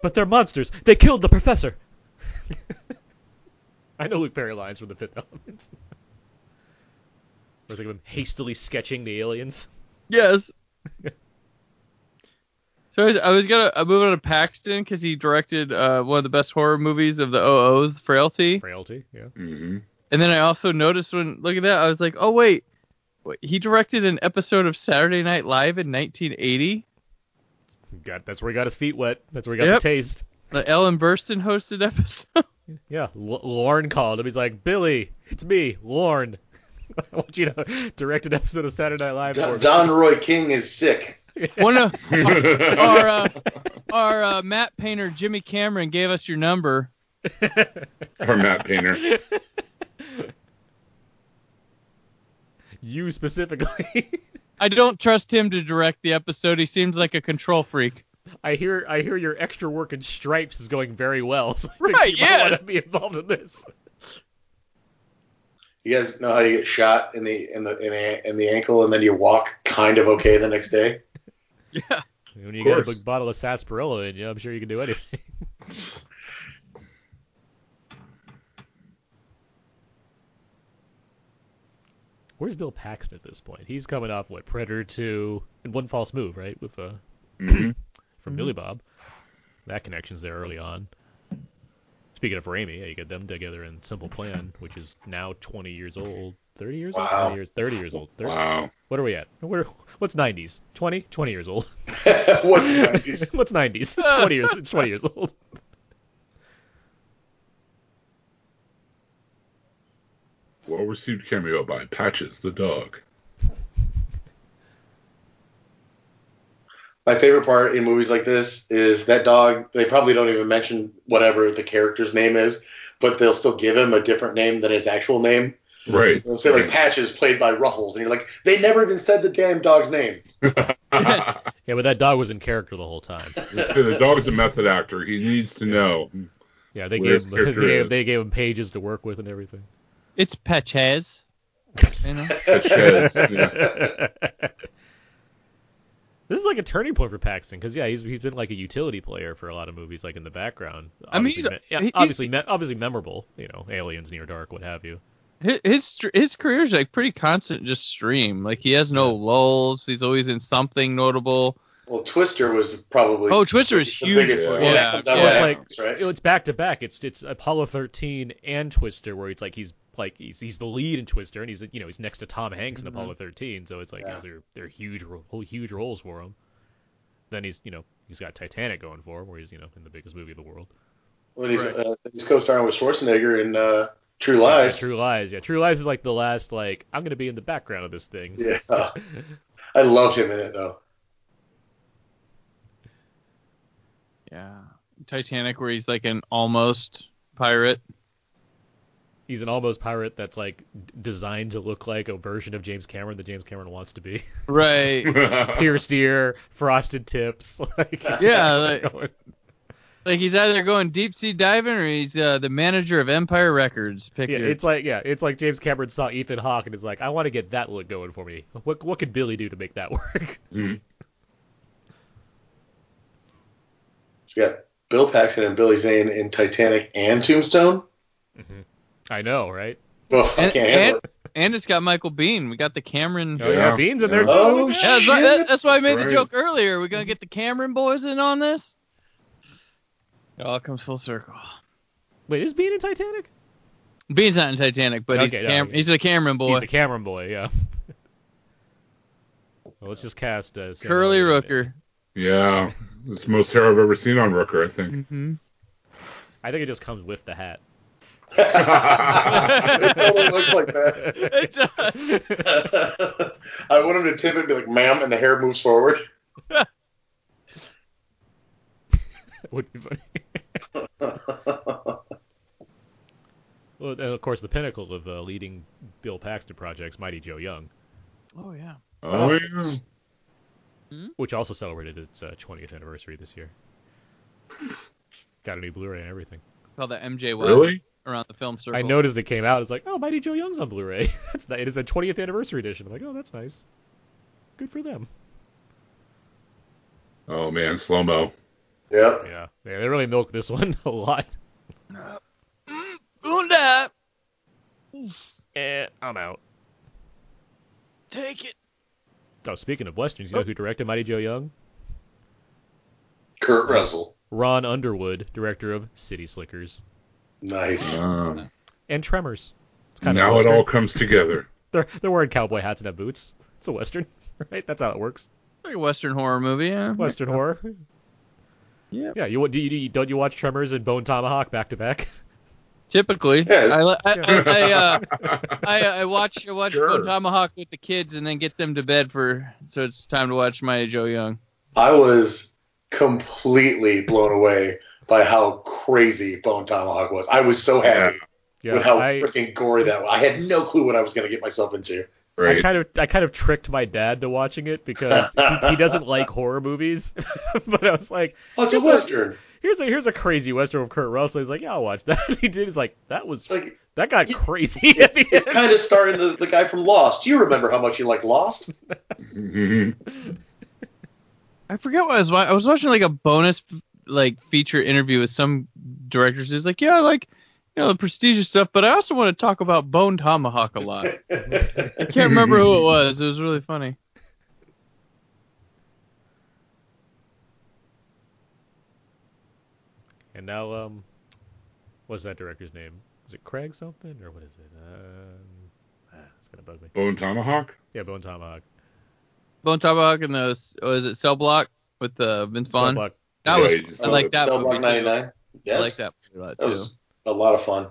S1: but they're monsters. They killed the professor. I know Luke Perry lines from the Fifth Element. or think of him hastily sketching the aliens.
S2: Yes. so I was, I was gonna uh, move on to Paxton because he directed uh, one of the best horror movies of the OOs, Frailty.
S1: Frailty, yeah.
S3: hmm
S2: And then I also noticed when look at that, I was like, oh wait, wait, he directed an episode of Saturday Night Live in 1980.
S1: Got that's where he got his feet wet. That's where he got
S2: Yep.
S1: the taste.
S2: The Ellen Burstyn hosted episode.
S1: Yeah, L- Lorne called him. He's like, Billy, it's me, Lorne. I want you to direct an episode of Saturday Night Live.
S4: Don. Don Roy King is sick.
S2: One of our uh, our uh, Matte Painter Jimmy Cameron gave us your number.
S3: Our Matte Painter.
S1: you specifically.
S2: I don't trust him to direct the episode. He seems like a control freak.
S1: I hear I hear your extra work in stripes is going very well. So I think
S2: Right,
S1: you
S2: yeah.
S1: might want to be involved in this.
S4: You guys know how you get shot in the in the in the, in the ankle and then you walk kind of okay the next day.
S2: Yeah.
S1: When you
S3: Of
S1: got a big bottle of sarsaparilla in you, I'm sure you can do anything. Where's Bill Paxton at this point? He's coming off what Predator 2 and One False Move, right? With uh
S3: Mhm.
S1: from Billy Bob. That connection's there early on. Speaking of Raimi, yeah, you get them together in Simple Plan, which is now 20 years old, 30 years old,
S4: Wow.
S1: 20 years, 30 years old. 30,
S3: Wow.
S1: What are we at? What what's 90s? 20? 20 years old.
S4: What's 90s?
S1: what's 90s? 20 years. It's 20 years old.
S3: Well received cameo by Patches the dog.
S4: My favorite part in movies like this is that dog. They probably don't even mention whatever the character's name is, but they'll still give him a different name than his actual name.
S3: Right.
S4: They'll say like Patches played by Ruffles, and you're like, they never even said the damn dog's name.
S1: Yeah, but that dog was in character the whole time.
S3: the dog's a method actor. He needs to know.
S1: Yeah, they gave
S3: his
S1: him, they gave, they gave him pages to work with and everything.
S2: It's Patches. You know?
S3: Patches, yeah.
S1: This is like a turning point for Paxton because yeah, he's he's been like a utility player for a lot of movies, like in the background.
S2: I mean,
S1: Obviously
S2: he's-
S1: me- yeah,
S2: he-
S1: obviously, me- obviously memorable. You know, Aliens, Near Dark, what have you.
S2: His his, str- his career's like pretty constant, just stream. Like he has no lulls. He's always in something notable.
S4: Well, Twister was probably
S2: Oh, Twister is huge.
S4: biggest.
S3: Yeah.
S4: one.
S2: Yeah.
S4: That's.
S1: It's like-
S4: right?
S1: It's back to back. It's it's Apollo 13 and Twister, where it's like he's like he's he's the lead in Twister, and he's you know he's next to Tom Hanks in
S2: Mhm.
S1: Apollo 13, so it's like
S4: Yeah.
S1: these are they're huge ro- huge roles for him. Then he's you know he's got Titanic going for him, where he's you know in the biggest movie of the world.
S4: When he's,
S2: Right.
S4: uh, he's co-starring with Schwarzenegger in uh, True Lies.
S1: Yeah, True Lies. Yeah, True Lies is like the last like I'm gonna be in the background of this thing.
S4: Yeah. I loved him in it though.
S2: Yeah. Titanic, where he's like an almost pirate.
S1: He's an almost pirate that's like designed to look like a version of James Cameron that James Cameron wants to be.
S2: Right.
S1: Pierced ear, frosted tips. Like
S2: Yeah, like-
S1: going.
S2: like he's either going deep sea diving or he's uh, the manager of Empire Records. Pick
S1: Yeah,
S2: your-
S1: it's like yeah, it's like James Cameron saw Ethan Hawke and is like, I want to get that look going for me. What what could Billy do to make that work?
S3: Mhm.
S4: It's got Bill Paxton and Billy Zane in Titanic and Tombstone.
S1: I know, right?
S4: Well,
S2: and, and,
S4: it.
S2: and it's got Michael Biehn. We got the Cameron.
S1: Oh yeah,
S3: Yeah.
S1: Biehn's in there too.
S4: Oh,
S1: Yeah.
S2: Yeah, that's, why,
S4: Shit.
S2: that- that's why I made the joke earlier. We're gonna get the Cameron boys in on this. It all comes full circle.
S1: Wait, is Bean in Titanic?
S2: Biehn's not in Titanic, but he's
S1: Okay,
S2: a
S1: no,
S2: Cam-
S1: yeah.
S2: he's a Cameron boy.
S1: He's a Cameron boy, yeah. well, let's just cast uh,
S2: Curly
S1: Elliott.
S2: Rooker.
S3: yeah. It's the most hair I've ever seen on Rooker, I think.
S2: hmm
S1: I think it just comes with the hat.
S4: It totally looks like that.
S2: It does.
S4: I want him to tip it and be like, "Ma'am," and the hair moves forward.
S1: would be funny. Well, and of course, the pinnacle of uh, leading Bill Paxton projects, Mighty Joe Young,
S2: Oh yeah.
S3: oh, yeah.
S1: which also celebrated its uh, 20th anniversary this year. Got a new Blu-ray and everything.
S2: Call that MJ Webb
S3: Really?
S2: Around the film circle.
S1: I noticed it came out. It's like, oh, Mighty Joe Young's on Blu-ray. that's ni- it is a 20th anniversary edition. I'm like, oh, that's nice. Good for them.
S3: Oh, man. Slow mo.
S4: Yep.
S1: Yeah, yeah, they really milked this one a lot.
S2: Doing that.
S1: Eh, I'm out.
S2: Take it.
S1: Oh, speaking of westerns, you know who directed Mighty Joe Young?
S4: Kurt Russell.
S1: Ron Underwood, director of City Slickers
S4: Nice.
S3: Uh,
S1: and Tremors. It's kind
S3: now
S1: of a
S3: it all comes together.
S1: They're they're wearing cowboy hats and have boots. It's a western, right? That's how it works.
S2: Like a Western horror movie. Yeah.
S1: Western horror.
S2: Yeah.
S1: Yeah, you do you don't you watch Tremors and Bone Tomahawk back to back?
S2: Typically,
S4: Yeah.
S2: I, I, I, I, uh, I, I watch I watch
S3: Sure.
S2: Bone Tomahawk with the kids and then get them to bed for so it's time to watch my Joe Young.
S4: I was completely blown away by how crazy Bone Tomahawk was. I was so happy
S1: Yeah,
S4: with how
S1: I,
S4: freaking gory that was. I had no clue what I was going to get myself into.
S1: I kind of I kind of tricked my dad to watching it because he, he doesn't like horror movies. but I was like,
S4: Oh, it's a
S1: It's a-
S4: western.
S1: here's a here's a crazy western with Kurt Russell. He's like, yeah, I'll watch that. he did. He's like, that was
S4: like
S1: that got crazy.
S4: it's, it's kind of starring the, the guy from Lost. Do You remember how much you like Lost?
S2: I forget what I was watching. I was watching like a bonus like feature interview with some directors who's like, yeah, I like you know the prestigious stuff, but I also want to talk about Bone Tomahawk a lot. I can't remember who it was. It was really funny.
S1: and now, um, what's that director's name? Is it Craig something or what is it? Um, ah, it's gonna bug me.
S3: Bone Tomahawk.
S1: Yeah, Bone Tomahawk.
S2: Bone Tomahawk and the was it Cell Block with the Vince
S1: Cell
S2: Vaughn.
S1: Block.
S2: That
S3: Yeah,
S2: was
S3: you
S2: I like that
S4: Cell
S2: movie
S4: Block 99. Yes.
S2: I like that movie a lot
S4: That
S2: too.
S4: was a lot of fun.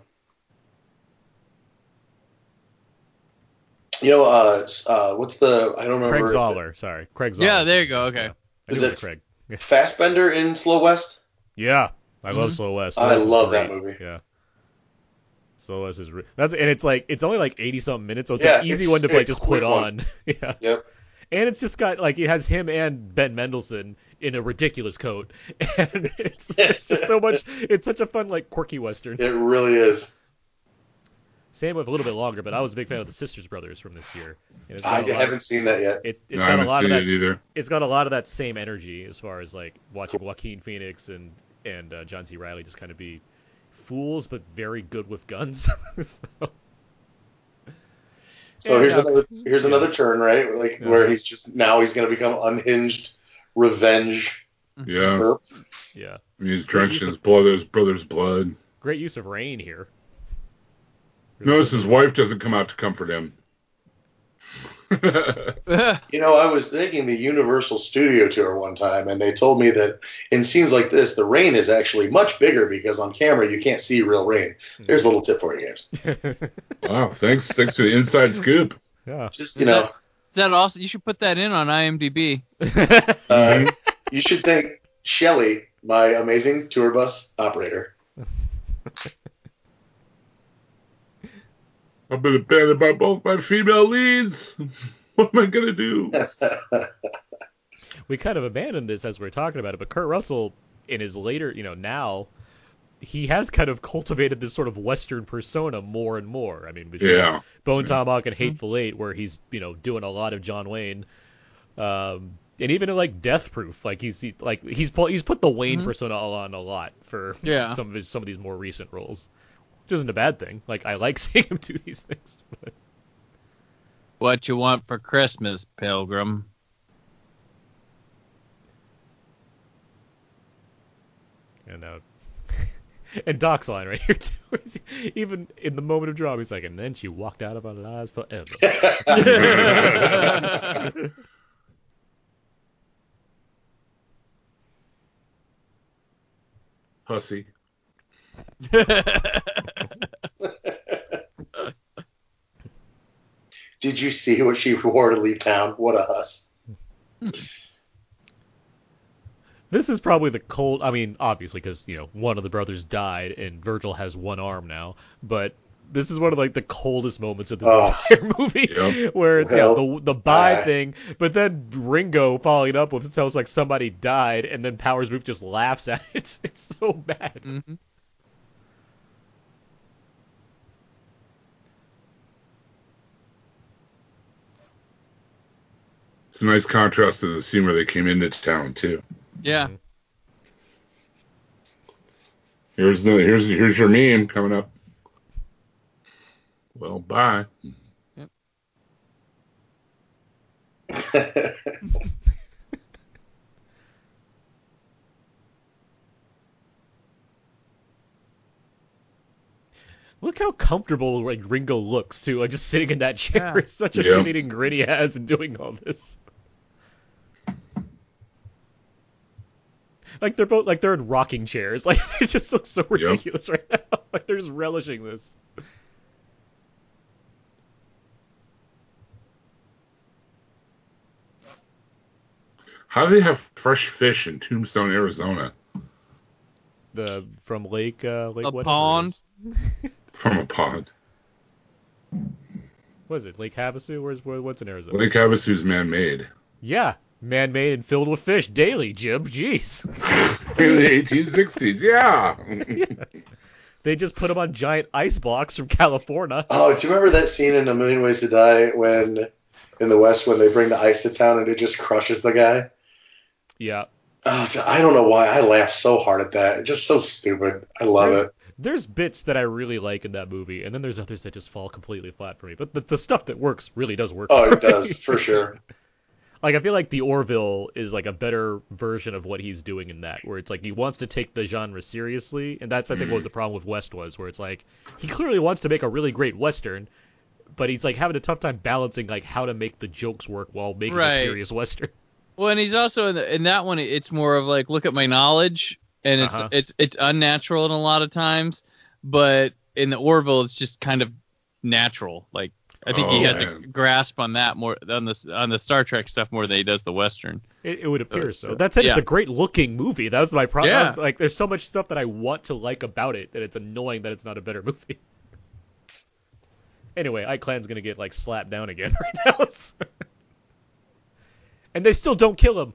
S4: You know, uh, uh, what's the? I don't remember.
S1: Craig Zahler. Sorry, Craig Zahler.
S2: Yeah, there you go. Okay.
S1: Yeah. I
S4: Is it-
S1: Craig? Yeah.
S4: Fassbender in Slow West.
S1: Yeah, I love
S2: Mhm.
S1: Slow West. Slow
S4: Mm-hmm. I
S1: West
S4: love that movie.
S1: Yeah. Slow West is re- that's and it's like it's only like eighty something minutes, so it's
S4: Yeah,
S1: an easy
S4: it's
S1: one to like just put
S4: one.
S1: on. yeah.
S4: Yep.
S1: And it's just got like it has him and Ben Mendelsohn in a ridiculous coat, and it's, it's just so much. It's such a fun like quirky western.
S4: It really is.
S1: Same with a little bit longer, but I was a big fan of the Sisters Brothers from this year. And it's got
S4: I
S1: a lot
S4: haven't
S1: Of,
S4: seen that yet.
S1: it, it's
S3: No, I
S1: got a
S3: haven't
S1: lot of
S3: seen
S1: that.
S3: it either.
S1: It's got a lot of that same energy as far as like watching Joaquin Phoenix and and uh, John C. Reilly just kind of be fools, but very good with guns. so,
S4: So
S1: And,
S4: mm-hmm.
S1: here's
S4: another here's another turn, right? Like
S1: Yeah.
S4: where he's just now he's going to become unhinged revenge.
S3: Yeah.
S4: Herp.
S1: yeah,
S3: I mean, he's drenched in his brother's brother's blood.
S1: great use of rain here.
S3: Notice his wife doesn't come out to comfort him.
S4: You know, I was thinking the Universal Studio tour one time, and they told me that in scenes like this, the rain is actually much bigger because on camera you can't see real rain. There's a little tip for you guys.
S3: wow, thanks, thanks for the inside scoop.
S1: yeah.
S4: Just you know,
S2: Is that also? You should put that in on IMDb.
S4: uh, you should thank Shelly, my amazing tour bus operator.
S3: I've been abandoned by both my female leads. What am I gonna do?
S1: we kind of abandoned this as we are talking about it, but Kurt Russell, in his later, you know, now, he has kind of cultivated this sort of Western persona more and more. I mean, between
S3: Yeah,
S1: Bone Tomahawk and Hateful Eight, where he's you know doing a lot of John Wayne, um, and even in like Death Proof, like he's he, like he's pu- he's put the Wayne
S2: Mhm.
S1: persona on a lot for
S2: Yeah.
S1: some of his some of these more recent roles, which isn't a bad thing. Like I like seeing him do these things. But,
S2: What you want for Christmas, Pilgrim?
S1: and uh, and Doc's line right here too. is even in the moment of drama, he's like, and then she walked out of our lives forever.
S3: hussy.
S4: Did you see what she wore to leave town? What a huss.
S1: This is probably the cold. I mean, obviously, because you know one of the brothers died, and Virgil has one arm now. But this is one of like the coldest moments of the
S4: Oh.
S1: entire movie,
S3: Yep.
S1: where it's
S4: Well,
S1: yeah the the bye
S4: uh,
S1: thing, but then Ringo following it up with it tells like somebody died, and then Powers Boothe just laughs at it. It's so bad.
S2: Mhm.
S3: A nice contrast to the scene where they came into town too.
S2: Yeah.
S3: Here's the here's here's your meme coming up. Well, bye.
S1: Look how comfortable like Ringo looks too, like just sitting in that chair.
S2: Yeah.
S1: It's such a
S3: Yeah.
S1: shit-eating grin he has and doing all this. Like they're both like they're in rocking chairs. Like it just looks so ridiculous right now. Like they're just relishing this.
S3: How do they have fresh fish in Tombstone, Arizona?
S1: The from Lake uh, Lake
S2: A pond?
S3: From a pond.
S1: What is it? Lake Havasu? Where's where, what's in Arizona?
S3: Lake Havasu's man-made.
S1: Yeah, man-made and filled with fish daily. Jim, jeez.
S3: In the 1860s, yeah.
S1: They just put them on giant ice blocks from California.
S4: Oh, do you remember that scene in A Million Ways to Die when in the West when they bring the ice to town and it just crushes the guy?
S1: Yeah.
S4: Oh, I don't know why I laughed so hard at that. It's just so stupid. I love
S1: There's-
S4: it.
S1: There's bits that I really like in that movie, and then there's others that just fall completely flat for me. But the, the stuff that works really does work.
S4: Oh,
S1: for
S4: it
S1: me.
S4: does for sure.
S1: Like I feel like the Orville is like a better version of what he's doing in that, where it's like he wants to take the genre seriously, and that's I think what the problem with West was, where it's like he clearly wants to make a really great western, but he's like having a tough time balancing like how to make the jokes work while making a serious western.
S2: Well, and he's also in, the, in that one. It's more of like, look at my knowledge, and it's
S1: Uh-huh.
S2: it's it's unnatural in a lot of times. But in the Orville, it's just kind of natural. Like I think he
S3: Oh,
S2: has a grasp on that more on the on the Star Trek stuff more than he does the Western.
S1: It, it would appear
S2: Uh,
S1: so. That said, it's a great looking movie. That was my problem.
S2: Yeah.
S1: Like, there's so much stuff that I want to like about it that it's annoying that it's not a better movie. Anyway, Ike Clan's gonna get like slapped down again right now. so- and they still don't kill him.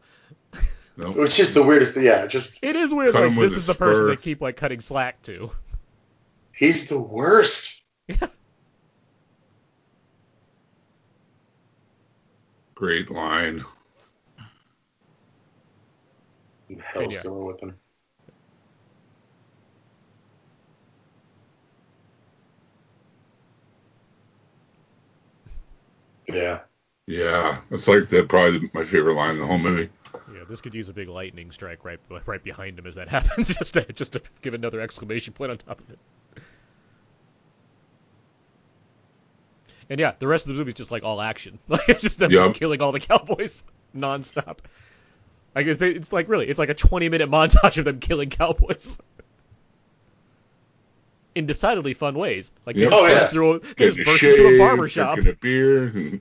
S3: No.
S4: It's just the weirdest. Yeah, just
S1: It is weird. Like this is the person they keep like cutting slack to.
S4: he's the worst.
S3: Great line.
S4: What the hell's
S1: Yeah.
S4: going with him? Yeah.
S3: Yeah, that's like the probably my favorite line in the whole movie.
S1: Yeah, this could use a big lightning strike right right behind him as that happens, just to just to give another exclamation point on top of it. And yeah, the rest of the movie is just like all action. Like it's just them
S3: Yup.
S1: just killing all the cowboys nonstop. I guess it's like really, it's like a 20 minute montage of them killing cowboys. In decidedly fun ways. Like they
S3: Yep.
S1: just
S4: Oh,
S1: burst
S4: yeah.
S1: through, they just
S3: a
S1: burst
S3: shave,
S1: into a barber shop.
S3: drinking a beer. Hmm.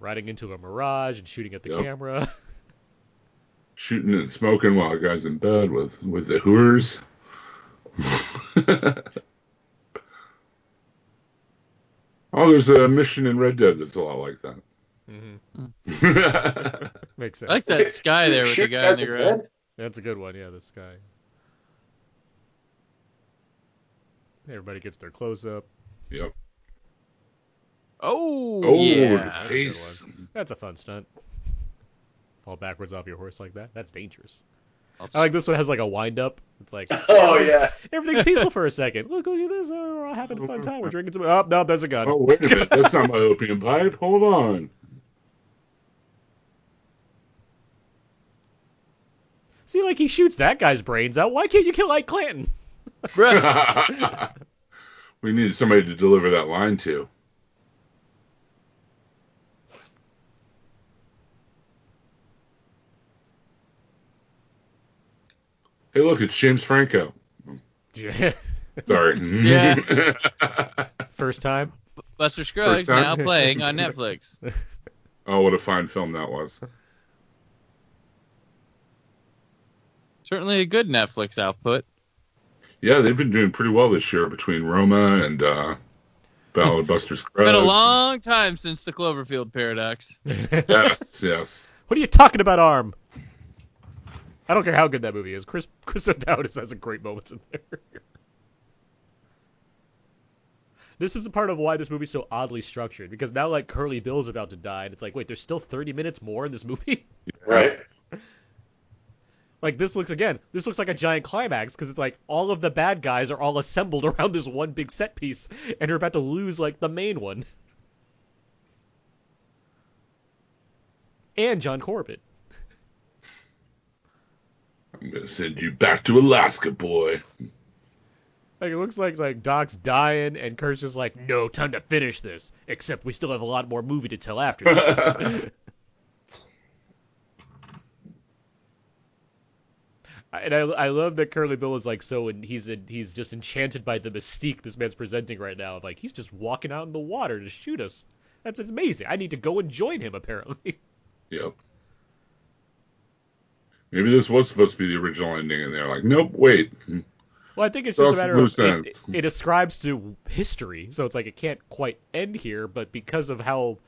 S1: riding into a mirage and shooting at the
S3: Yep.
S1: camera.
S3: shooting and smoking while a guy's in bed with with the Hooters. oh, there's a mission in Red Dead that's a lot like that.
S1: hmm Makes sense.
S2: I like that sky there with the guy in the
S4: in
S2: ground.
S1: That's a good one. Yeah, this guy. Everybody gets their close up.
S3: yep.
S2: Oh,
S3: Oh,
S2: yeah.
S3: the
S1: That's a. That's a fun stunt. Fall backwards off your horse like that. That's dangerous.
S2: I'll-
S1: I like this one has like a wind up. It's like
S4: Oh yeah.
S1: everything's peaceful for a second. Look, look at this. Oh, we're all having a fun time. We're drinking some. Oh no, there's a gun.
S3: Oh, wait a minute. That's not my opium pipe. Hold on.
S1: See, like he shoots that guy's brains out. Why can't you kill Ike Clanton?
S3: We needed somebody to deliver that line to. Hey, look, it's James Franco. Yeah. Sorry.
S2: Yeah.
S1: First time.
S2: Buster Scruggs
S3: time?
S2: now playing on Netflix.
S3: oh, what a fine film that was.
S2: Certainly a good Netflix output.
S3: Yeah, they've been doing pretty well this year between Roma and uh, Ballad Buster Scruggs.
S2: It's been a long time since the Cloverfield Paradox.
S3: Yes, yes.
S1: What are you talking about, Arm? I don't care how good that movie is. Chris Chris O'Dowd has some great moments in there. this is a part of why this movie's so oddly structured because now like Curly Bill's about to die and it's like wait there's still 30 minutes more in this movie.
S4: Right.
S1: like this looks again this looks like a giant climax because it's like all of the bad guys are all assembled around this one big set piece and you're about to lose like the main one. And John Corbett.
S3: I'm gonna send you back to Alaska, boy.
S1: Like it looks like like Doc's dying, and Kurt's just like, "No, time to finish this." Except we still have a lot more movie to tell after this. and I, I love that Curly Bill is like so, and he's in, he's just enchanted by the mystique this man's presenting right now. Like he's just walking out in the water to shoot us. That's amazing. I need to go and join him. Apparently.
S3: Yep. Maybe this was supposed to be the original ending, and they're like, nope, wait.
S1: Well, I think it's just a matter of it,
S3: ends.
S1: it ascribes to history, so it's like it can't quite end here. But because of how,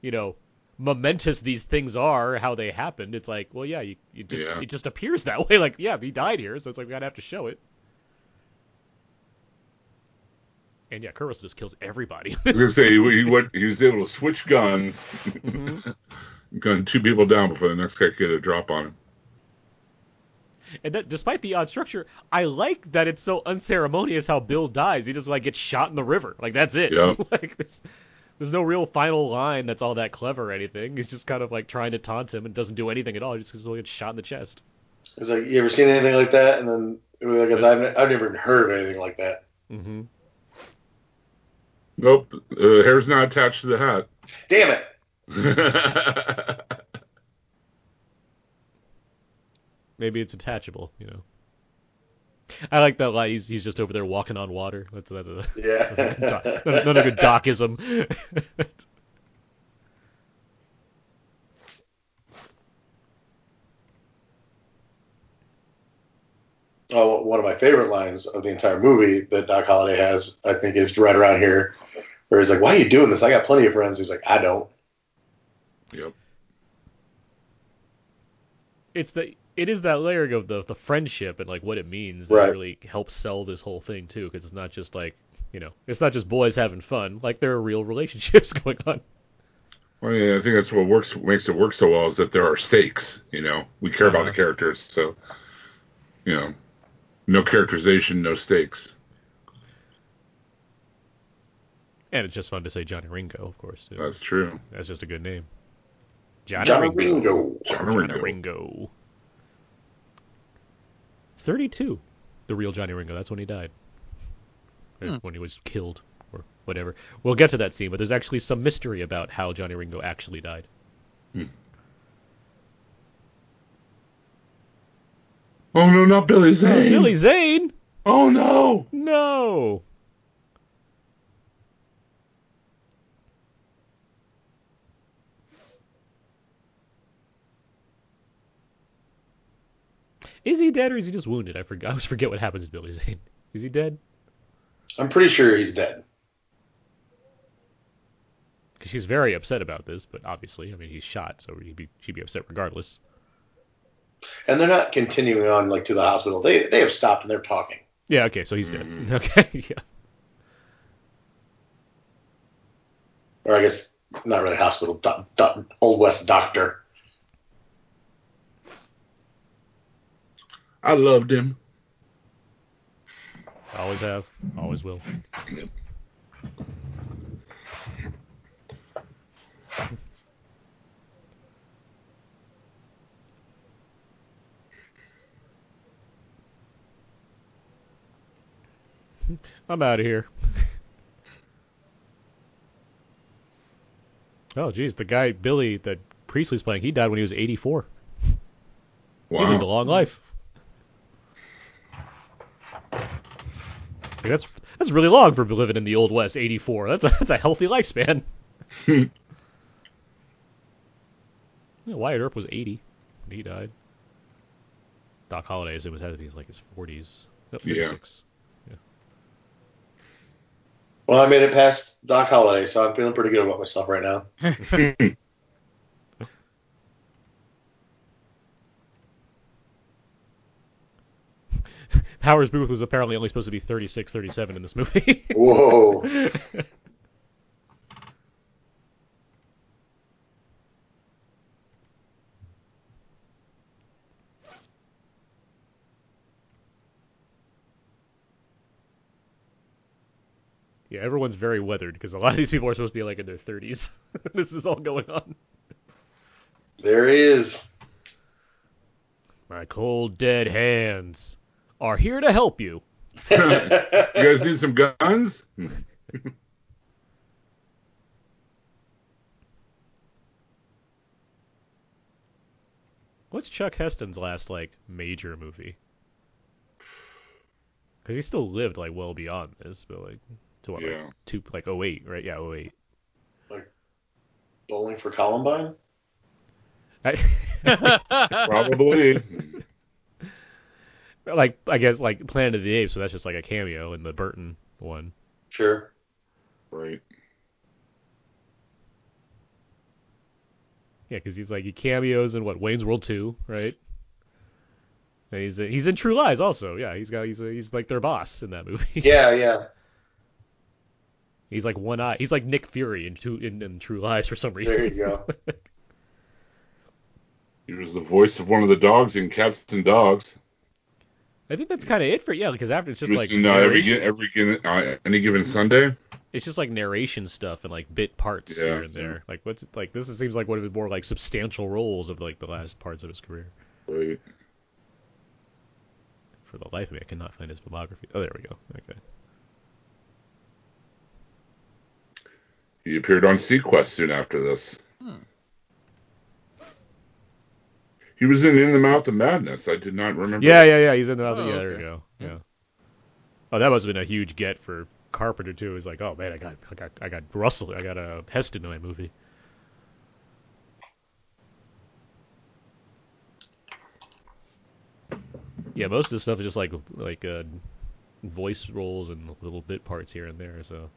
S1: you know, momentous these things are, how they happened, it's like, well, yeah, you, you just
S3: Yeah.
S1: it just appears that way. Like, yeah, he died here, so it's like we gotta have to show it. And yeah, Kuros just kills everybody.
S3: I was gonna say he, went, he was able to switch guns,
S1: Mhm.
S3: gun two people down before the next guy could get a drop on him.
S1: And that, despite the odd structure, I like that it's so unceremonious how Bill dies. He just like gets shot in the river. Like that's it.
S3: Yeah.
S1: like there's there's no real final line that's all that clever or anything. He's just kind of like trying to taunt him and doesn't do anything at all. He just gets shot in the chest.
S4: It's like you ever seen anything like that? And then like, it's- I've, I've never heard of anything like that.
S1: Mm-hmm.
S3: Nope, uh, hair's not attached to the hat.
S4: Damn it!
S1: Maybe it's attachable. You know. I like that line. He's he's just over there walking on water. That's that's a,
S4: Yeah.
S1: none, none of good docism.
S4: oh, one of my favorite lines of the entire movie that Doc Holliday has, I think, is right around here, where he's like, "Why are you doing this? I got plenty of friends." He's like, "I don't."
S3: yep.
S1: it's the it is that layering of the the friendship and like what it means that really helps sell this whole thing too because it's not just like you know it's not just boys having fun like there are real relationships going on
S3: Well, yeah, I think that's what works makes it work so well is that there are stakes. You know, we care about
S1: Uh-huh.
S3: the characters, so you know, no characterization, no stakes.
S1: and it's just fun to say Johnny Ringo of course too.
S3: That's true.
S1: that's just a good name Johnny,
S4: Johnny
S1: Ringo.
S4: Ringo.
S3: Johnny
S1: Johnny
S3: Ringo.
S1: Ringo 32 the real Johnny Ringo that's when he died
S2: Hmm.
S1: when he was killed or whatever we'll get to that scene but there's actually some mystery about how Johnny Ringo actually died
S3: Oh no, not Billy Zane.
S1: Billy Zane
S3: Oh no.
S1: No. Is he dead or is he just wounded? I forget. I always forget what happens to Billy Zane. Is he dead?
S4: I'm pretty sure he's dead.
S1: Because she's very upset about this, but obviously, I mean, he's shot, so he'd be, she'd be upset regardless.
S4: And they're not continuing on like to the hospital. They they have stopped and they're talking.
S1: Yeah. Okay. So he's dead.
S3: Mhm.
S1: Okay. Yeah.
S4: Or I guess not really hospital. Do, do, Old West doctor.
S3: I loved him.
S1: Always have. Always will. I'm out of here. oh, geez, the guy Billy that Priestley's playing, he died when he was 84. He lived a long life. That's that's really long for living in the old west. 84. That's a that's a healthy lifespan. Yeah, Wyatt Earp was 80 when he died. Doc Holliday, I assume, was had to be like his 40s. No,
S3: Yeah.
S1: 36.
S4: Well, I made it past Doc Holliday, so I'm feeling pretty good about myself right now.
S1: Powers Boothe was apparently only supposed to be 36, 37 in this movie.
S4: Whoa.
S1: yeah, everyone's very weathered because a lot of these people are supposed to be like in their 30s. this is all going on.
S4: There he is.
S1: My cold, dead hands are here to help you.
S3: you guys need some guns?
S1: What's Chuck Heston's last like major movie? Because he still lived like well beyond this, but like to what
S3: Yeah.
S1: like two like 08, right? Yeah, 08.
S4: Bowling for Columbine?
S1: I,
S3: Probably.
S1: Like I guess like Planet of the Apes, so that's just like a cameo in the Burton one.
S4: Sure.
S3: right.
S1: Yeah, because he's like he cameos in what Wayne's World two, right? And he's he's in True Lies also. Yeah, he's got he's he's like their boss in that movie.
S4: Yeah, yeah.
S1: he's like one eye. He's like Nick Fury in, two, in in True Lies for some reason.
S4: There you go.
S3: He was the voice of one of the dogs in Cats and Dogs.
S1: I think that's kind of it for yeah, because after it's just like
S3: no, uh, every every uh, any given Sunday.
S1: it's just like narration stuff and like bit parts
S3: Yeah,
S1: here and there. Like what's like this seems like one of his more like substantial roles of like the last parts of his career.
S3: Right.
S1: For the life of me, I cannot find his filmography. Oh, there we go. Okay.
S3: He appeared on seaQuest soon after this.
S2: Hmm.
S3: He was in In the Mouth of Madness. I did not remember.
S1: Yeah, yeah, yeah. He's in the other.
S2: Oh,
S1: yeah, there
S2: okay.
S1: we go.
S2: Yeah.
S1: Yeah. Oh, that must have been a huge get for Carpenter too. He's like, oh man, I got, I got, I got Russell, I got a uh, Heston in my movie. Yeah, most of this stuff is just like like uh, voice roles and little bit parts here and there. So,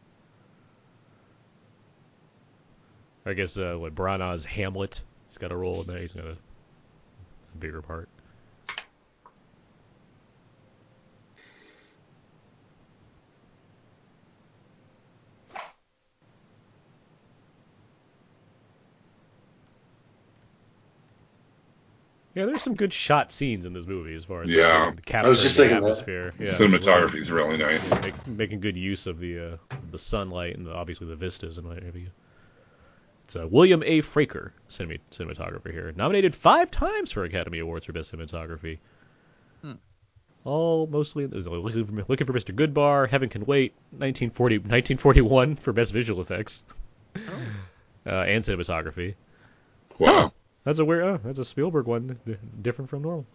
S1: I guess uh, what Branagh's Hamlet, he's got a role in there. He's got a, a bigger part. Yeah, there's some good shot scenes in this movie as far as
S3: Yeah.
S1: like, the
S4: I was just thinking that.
S1: atmosphere. Yeah,
S3: Cinematography is really nice.
S1: Make, making good use of the uh, the sunlight and the, obviously the vistas and what have you. It's uh, William A. Fraker, cinemat- cinematographer here, nominated five times for Academy Awards for Best Cinematography.
S2: Hmm.
S1: All mostly looking for, looking for Mr. Goodbar, Heaven Can Wait, 1940, 1941 for Best Visual Effects, uh, and cinematography.
S3: Wow.
S1: That's a weird. Oh, that's a Spielberg one, d- different from normal.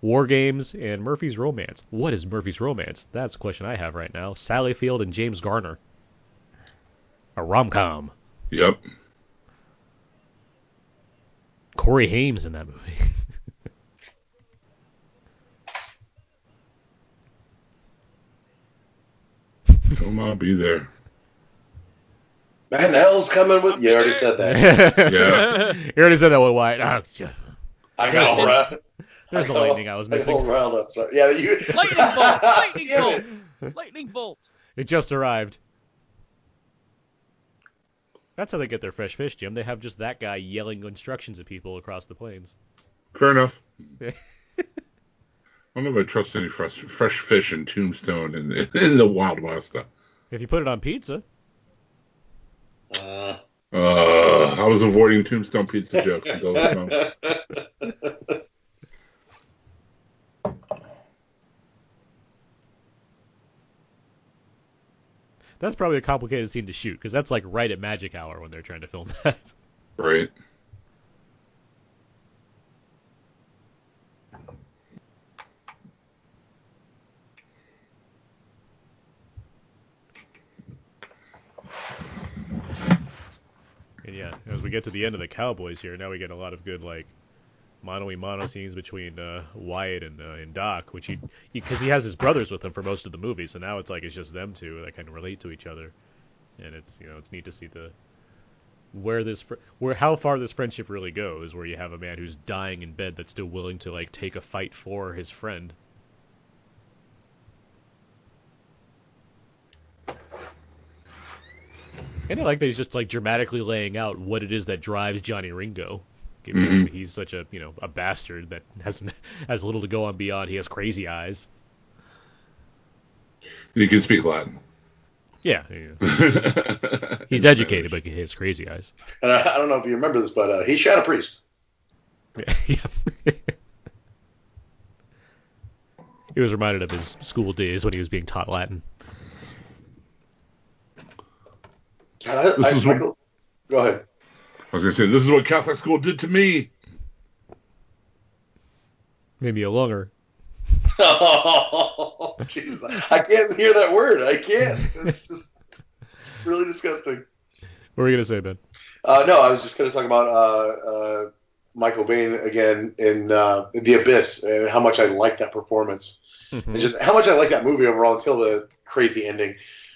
S1: War Games and Murphy's Romance. What is Murphy's Romance? That's a question I have right now. Sally Field and James Garner. A rom com.
S3: Yep.
S1: Corey Haim's in that movie.
S3: Will not be there.
S4: Man, hell's coming with. You already said that.
S3: Yeah.
S1: you already said that with White. Ah, oh, j-
S4: I got all right.
S1: there's the
S4: I got
S1: lightning I was
S4: I got all
S1: missing.
S4: riled up. Sorry. Yeah, you.
S2: Lightning bolt! Lightning bolt! Lightning bolt!
S1: It just arrived. That's how they get their fresh fish, Jim. They have just that guy yelling instructions at people across the plains.
S3: Fair enough. I don't know if I trust any fresh, fresh fish in Tombstone in the, in the Wild West. Though.
S1: If you put it on pizza,
S4: Uh,
S3: Uh, I was avoiding Tombstone pizza jokes until this moment.
S1: that's probably a complicated scene to shoot because that's like right at magic hour when they're trying to film that.
S3: Right.
S1: And yeah, as we get to the end of the Cowboys here, now we get a lot of good like mono y mono scenes between uh, Wyatt and uh, and Doc, which he because he, has his brothers with him for most of the movie, so now it's like it's just them two that kind of relate to each other, and it's you know it's neat to see the where this fr- where how far this friendship really goes, where you have a man who's dying in bed that's still willing to like take a fight for his friend. And I like that he's just like dramatically laying out what it is that drives Johnny Ringo. Given
S3: Mhm.
S1: He's such a you know a bastard that has has little to go on beyond. He has crazy eyes.
S3: He can speak Latin.
S1: Yeah, yeah. he's educated, but he has crazy eyes.
S4: and I, I don't know if you remember this, but uh, he shot a priest.
S1: Yeah. He was reminded of his school days when he was being taught Latin.
S4: God, I,
S3: This
S4: I,
S3: is what-
S4: Michael, go ahead.
S3: I was gonna say this is what Catholic school did to me.
S1: Maybe a longer.
S4: Oh, jeez. I can't hear that word. I can't. It's just really disgusting.
S1: What were you gonna say, Ben?
S4: Uh, no, I was just going to talk about uh, uh, Michael Biehn again in, uh, The Abyss and how much I like that performance.
S1: Mhm.
S4: and just how much I like that movie overall until the crazy ending.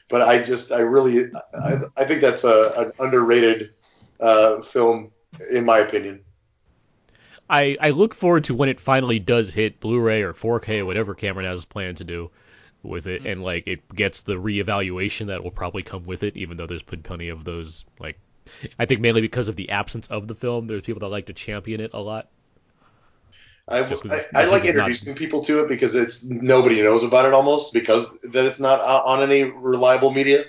S4: But I just, I really, I, I think that's a, an underrated uh, film, in my opinion.
S1: I, I look forward to when it finally does hit Blu-ray or 4K whatever Cameron has planned to do with it, and like it gets the reevaluation that will probably come with it. Even though there's been plenty of those, like I think mainly because of the absence of the film, there's people that like to champion it a lot.
S4: I, I, I like
S1: is not-
S4: introducing people to it because it's nobody knows about it almost because that it's not on any reliable media.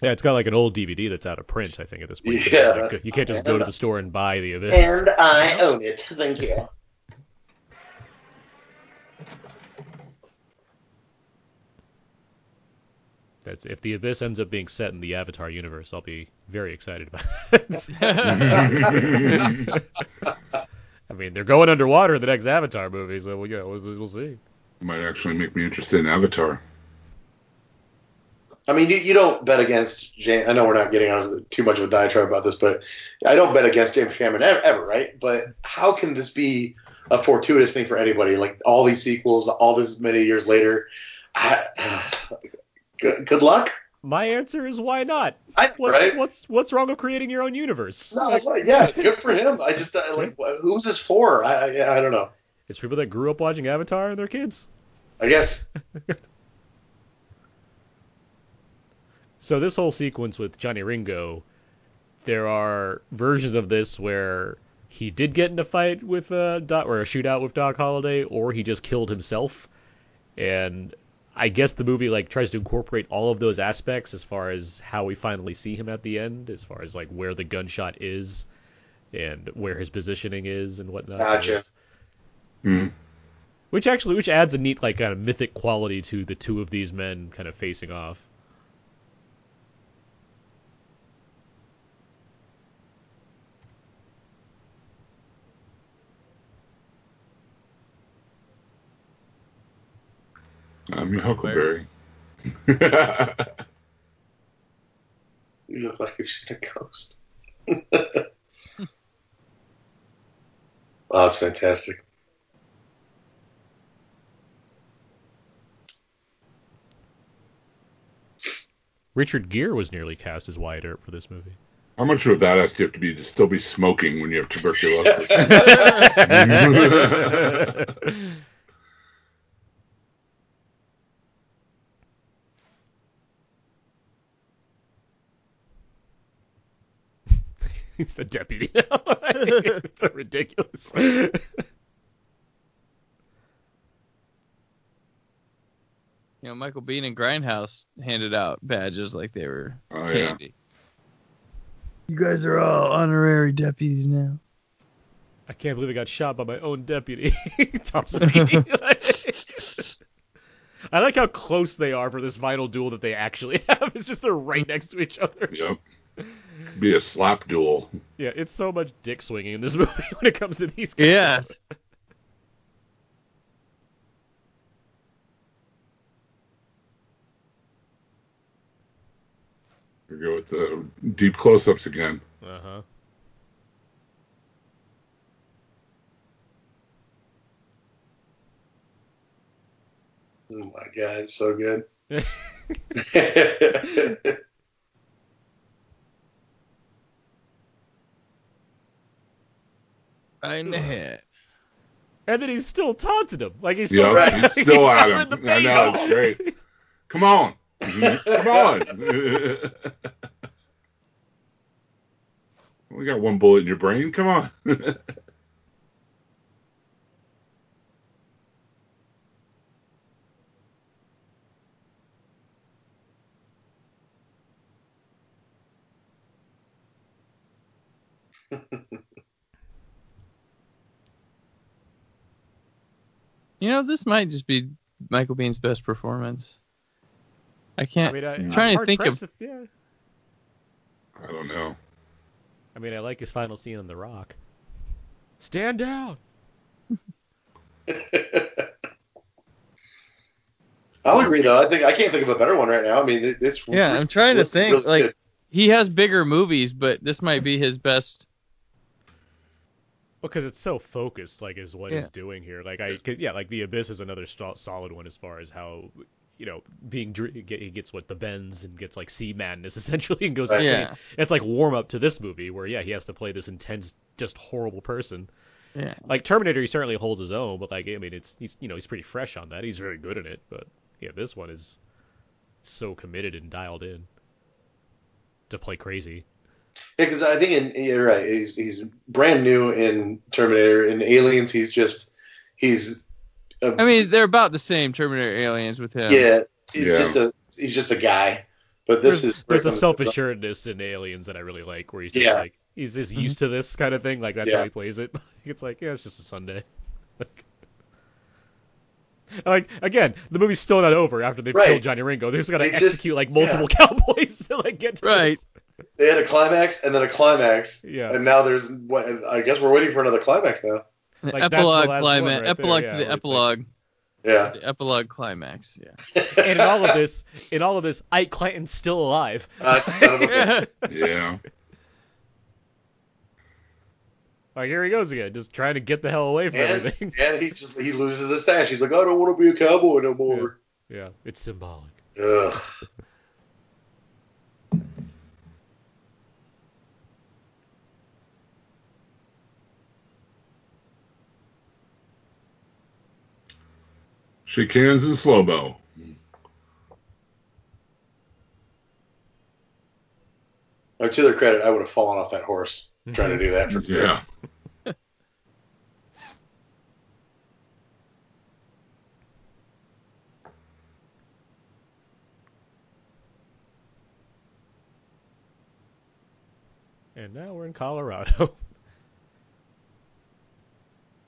S1: Yeah, it's got like an old DVD that's out of print. I think at this point,
S4: Yeah.
S1: You can't just go to the store and buy the Abyss.
S4: And I own it. Thank you.
S1: That's if the Abyss ends up being set in the Avatar universe, I'll be very excited about it. I mean, they're going underwater in the next Avatar movie, so well, yeah, we'll, we'll see.
S3: Might actually make me interested in Avatar.
S4: I mean, you, you don't bet against James. I know we're not getting on too much of a diatribe about this, but I don't bet against James Cameron ever, ever, right? But how can this be a fortuitous thing for anybody? Like all these sequels, all this many years later. I, good, good luck.
S1: My answer is why not?
S4: I,
S1: What's,
S4: right?
S1: what's what's wrong with creating your own universe?
S4: No,
S1: Like,
S4: yeah, good for him. I just I, like, who's this for? I, I I don't know.
S1: it's people that grew up watching Avatar and their kids.
S4: I guess.
S1: So this whole sequence with Johnny Ringo, there are versions of this where he did get in a fight with uh, Doc, or a shootout with Doc Holliday, or he just killed himself. And I guess the movie like tries to incorporate all of those aspects as far as how we finally see him at the end, as far as like where the gunshot is and where his positioning is and whatnot.
S4: Gotcha.
S1: it's-
S3: Hmm.
S1: Which actually, which adds a neat like kind of mythic quality to the two of these men kind of facing off.
S3: I'm your Huckleberry.
S4: You look like you've seen a ghost. oh, that's fantastic.
S1: Richard Gere was nearly cast as Wyatt Earp for this movie.
S3: How much of a badass do you have to be to still be smoking when you have tuberculosis?
S1: He's the deputy now. it's so ridiculous.
S2: You know, Michael Biehn and Grindhouse handed out badges like they were
S3: oh yeah.
S2: candy. You guys are all honorary deputies now.
S1: I can't believe I got shot by my own deputy. Tom Savini. I like how close they are for this final duel that they actually have. It's just they're right next to each other.
S3: Yep. Be a slap duel.
S1: Yeah, it's so much dick swinging in this movie when it comes to these guys.
S2: Yeah.
S3: We go with the deep close-ups again.
S1: Uh huh.
S4: Oh my god, it's so good.
S2: Right in the head.
S1: And then he's still taunting him. Like he's still,
S3: Yeah, he's still
S1: shot
S3: at
S1: him
S3: him.
S1: in the
S3: I know,
S1: face.
S3: it's great. Come on. Come on. we got one bullet in your brain. Come on.
S2: You know, this might just be Michael Biehn's best performance. I
S1: I
S2: can't.
S1: mean, I,
S2: I'm
S1: I'm
S2: trying to think of.
S1: to- yeah.
S3: I don't know.
S1: I mean, I like his final scene on The Rock. Stand down.
S4: I'll agree though. I think I can't think of a better one right now. I mean, it's
S2: Yeah, I'm trying to
S4: it's
S2: think,
S4: really
S2: like-
S4: good.
S2: He has bigger movies, but this might be his best.
S1: Because it's so focused, like, is what
S2: Yeah.
S1: he's doing here. Like, I, 'cause, yeah, like the Abyss is another st- solid one as far as how, you know, being dr- he get- he gets what the bends and gets like sea madness essentially and goes
S4: Right.
S2: Yeah,
S1: It's like warm up to this movie where yeah, he has to play this intense, just horrible person.
S2: yeah.
S1: Like Terminator, he certainly holds his own, but like I mean, it's he's you know he's pretty fresh on that. He's very good in it, but yeah, this one is so committed and dialed in to play crazy.
S4: Because I think in, you're right. He's he's brand new in Terminator. In Aliens, he's just he's. A,
S2: I mean, they're about the same Terminator aliens with him.
S4: yeah, he's
S3: Yeah.
S4: just a he's just a guy. But this
S1: there's,
S4: is
S1: there's a self assuredness in Aliens that I really like, where he's just
S4: Yeah.
S1: like he's just mm-hmm. used to this kind of thing. Like that's
S4: Yeah.
S1: how he plays it. It's like yeah, it's just a Sunday. like, like again, the movie's still not over after they've
S4: Right.
S1: killed Johnny Ringo. They're just gotta
S4: They just-
S1: execute like multiple cowboys to like get to
S2: Right.
S1: this.
S4: They had a climax and then a climax,
S1: Yeah.
S4: and now there's what I guess we're waiting for another climax now.
S2: The
S1: Like, that's the
S2: epilogue climax.
S1: right
S2: epilogue
S1: yeah,
S2: to
S1: where
S2: the
S1: it's like-
S2: epilogue.
S4: Yeah.
S2: The epilogue climax. Yeah.
S1: and in all of this, in all of this, Ike Clanton's still alive.
S4: Uh, son of a bitch.
S3: Yeah.
S1: Like here he goes again, just trying to get the hell away from
S4: And,
S1: everything.
S4: and he just he loses his stash. He's like, I don't want to be a cowboy no more.
S1: yeah, it's symbolic.
S4: Ugh.
S3: Shake hands and slow mo.
S4: Now, to their credit, I would have fallen off that horse trying to do that for
S3: Yeah.
S1: And now we're in Colorado.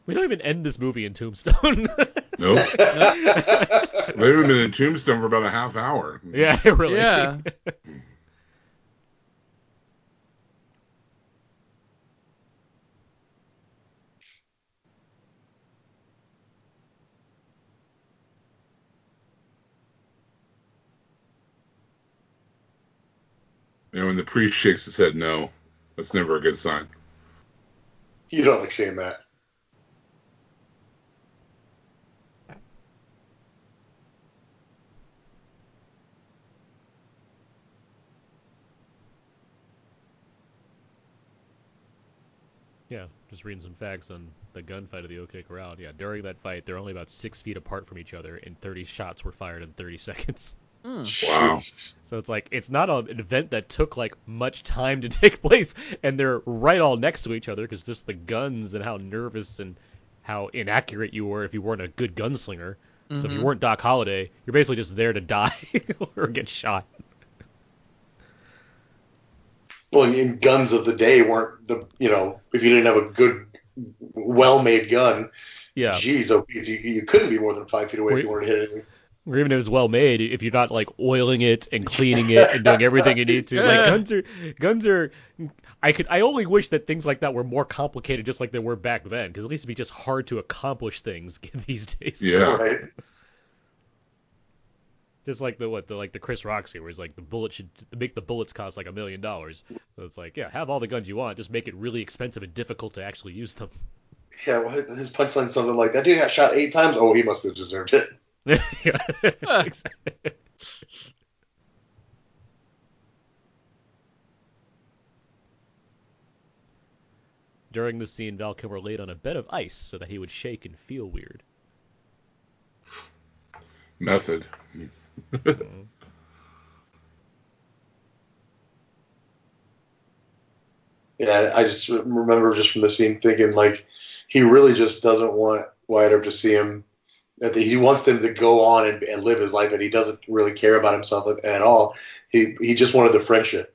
S1: We don't even end this movie in Tombstone.
S3: Nope. They haven't been in Tombstone for about a half hour.
S1: yeah, really.
S2: Yeah.
S3: When the priest shakes his head no, that's never a good sign.
S4: you don't like seeing that.
S1: Yeah, just reading some facts on the gunfight of the OK Corral. Yeah, during that fight, they're only about six feet apart from each other, and 30 shots were fired in 30 seconds.
S2: Hmm.
S3: Wow.
S1: So it's like it's not an event that took like much time to take place, and they're right all next to each other because just the guns and how nervous and how inaccurate you were if you weren't a good gunslinger. So if you
S2: Mhm.
S1: weren't Doc Holliday, you're basically just there to die or get shot.
S4: Well, and guns of the day weren't the you know if you didn't have a good, well-made gun,
S1: Yeah,
S4: geez, you, you couldn't be more than five feet away if you weren't hit anything.
S1: Or even if it's well made, if you're not like oiling it and cleaning it and doing everything you need to. Like guns are guns are. I could. I only wish that things like that were more complicated, just like they were back then, because at least it'd be just hard to accomplish things these days.
S3: Yeah.
S4: Right?
S1: Just like the what the like the Chris Roxy, where he's like the bullet should make the bullets cost like a million dollars. So it's like, yeah, have all the guns you want, just make it really expensive and difficult to actually use them.
S4: Yeah. Well, his punchline's something like that. Dude got shot eight times. Oh, he must have deserved it.
S1: Yeah. Exactly. During the scene, Val Kilmer laid on a bed of ice so that he would shake and feel weird.
S3: Method. Mm-hmm.
S4: Yeah, I just remember just from the scene thinking like he really just doesn't want Wyatt Earp to see him. That he wants him to go on and, and live his life, and he doesn't really care about himself at, at all. He he just wanted the friendship.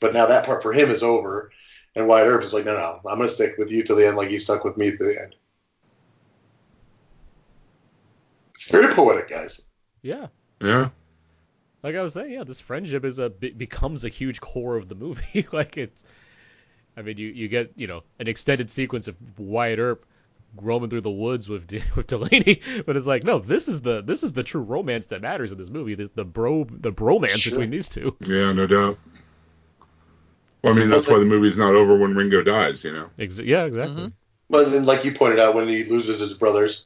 S4: But now that part for him is over, and Wyatt Earp is like, no, no, I'm gonna stick with you till the end, like you stuck with me to the end. It's very poetic, guys.
S1: Yeah.
S3: Yeah.
S1: Like I was saying, yeah, this friendship is a becomes a huge core of the movie. like it's, I mean, you you get you know an extended sequence of Wyatt Earp roaming through the woods with De- with Delany, but it's like no, this is the this is the true romance that matters in this movie. The, the bro the bromance
S4: Sure.
S1: between these two.
S3: Yeah, no doubt. Well, I mean, that's why the movie's not over when Ringo dies, you know?
S1: Ex- yeah, exactly.
S2: Mhm.
S4: But then, like you pointed out, when he loses his brothers,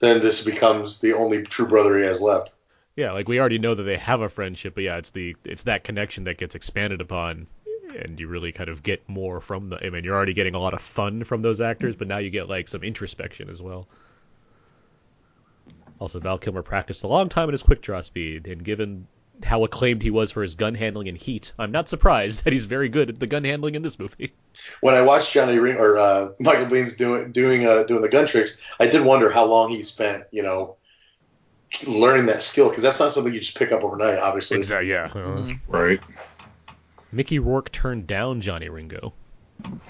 S4: then this becomes the only true brother he has left.
S1: Yeah, like we already know that they have a friendship, but yeah, it's the it's that connection that gets expanded upon, and you really kind of get more from the. I mean, you're already getting a lot of fun from those actors, but now you get like some introspection as well. Also, Val Kilmer practiced a long time in his quick draw speed, and given how acclaimed he was for his gun handling in Heat, I'm not surprised that he's very good at the gun handling in this movie.
S4: When I watched Johnny Ring or uh, Michael Biehn's doing doing uh, doing the gun tricks, I did wonder how long he spent, you know, learning that skill because that's not something you just pick up overnight. Obviously,
S1: Exactly. Yeah.
S2: Mhm.
S3: Right.
S1: Mickey Rourke turned down Johnny Ringo.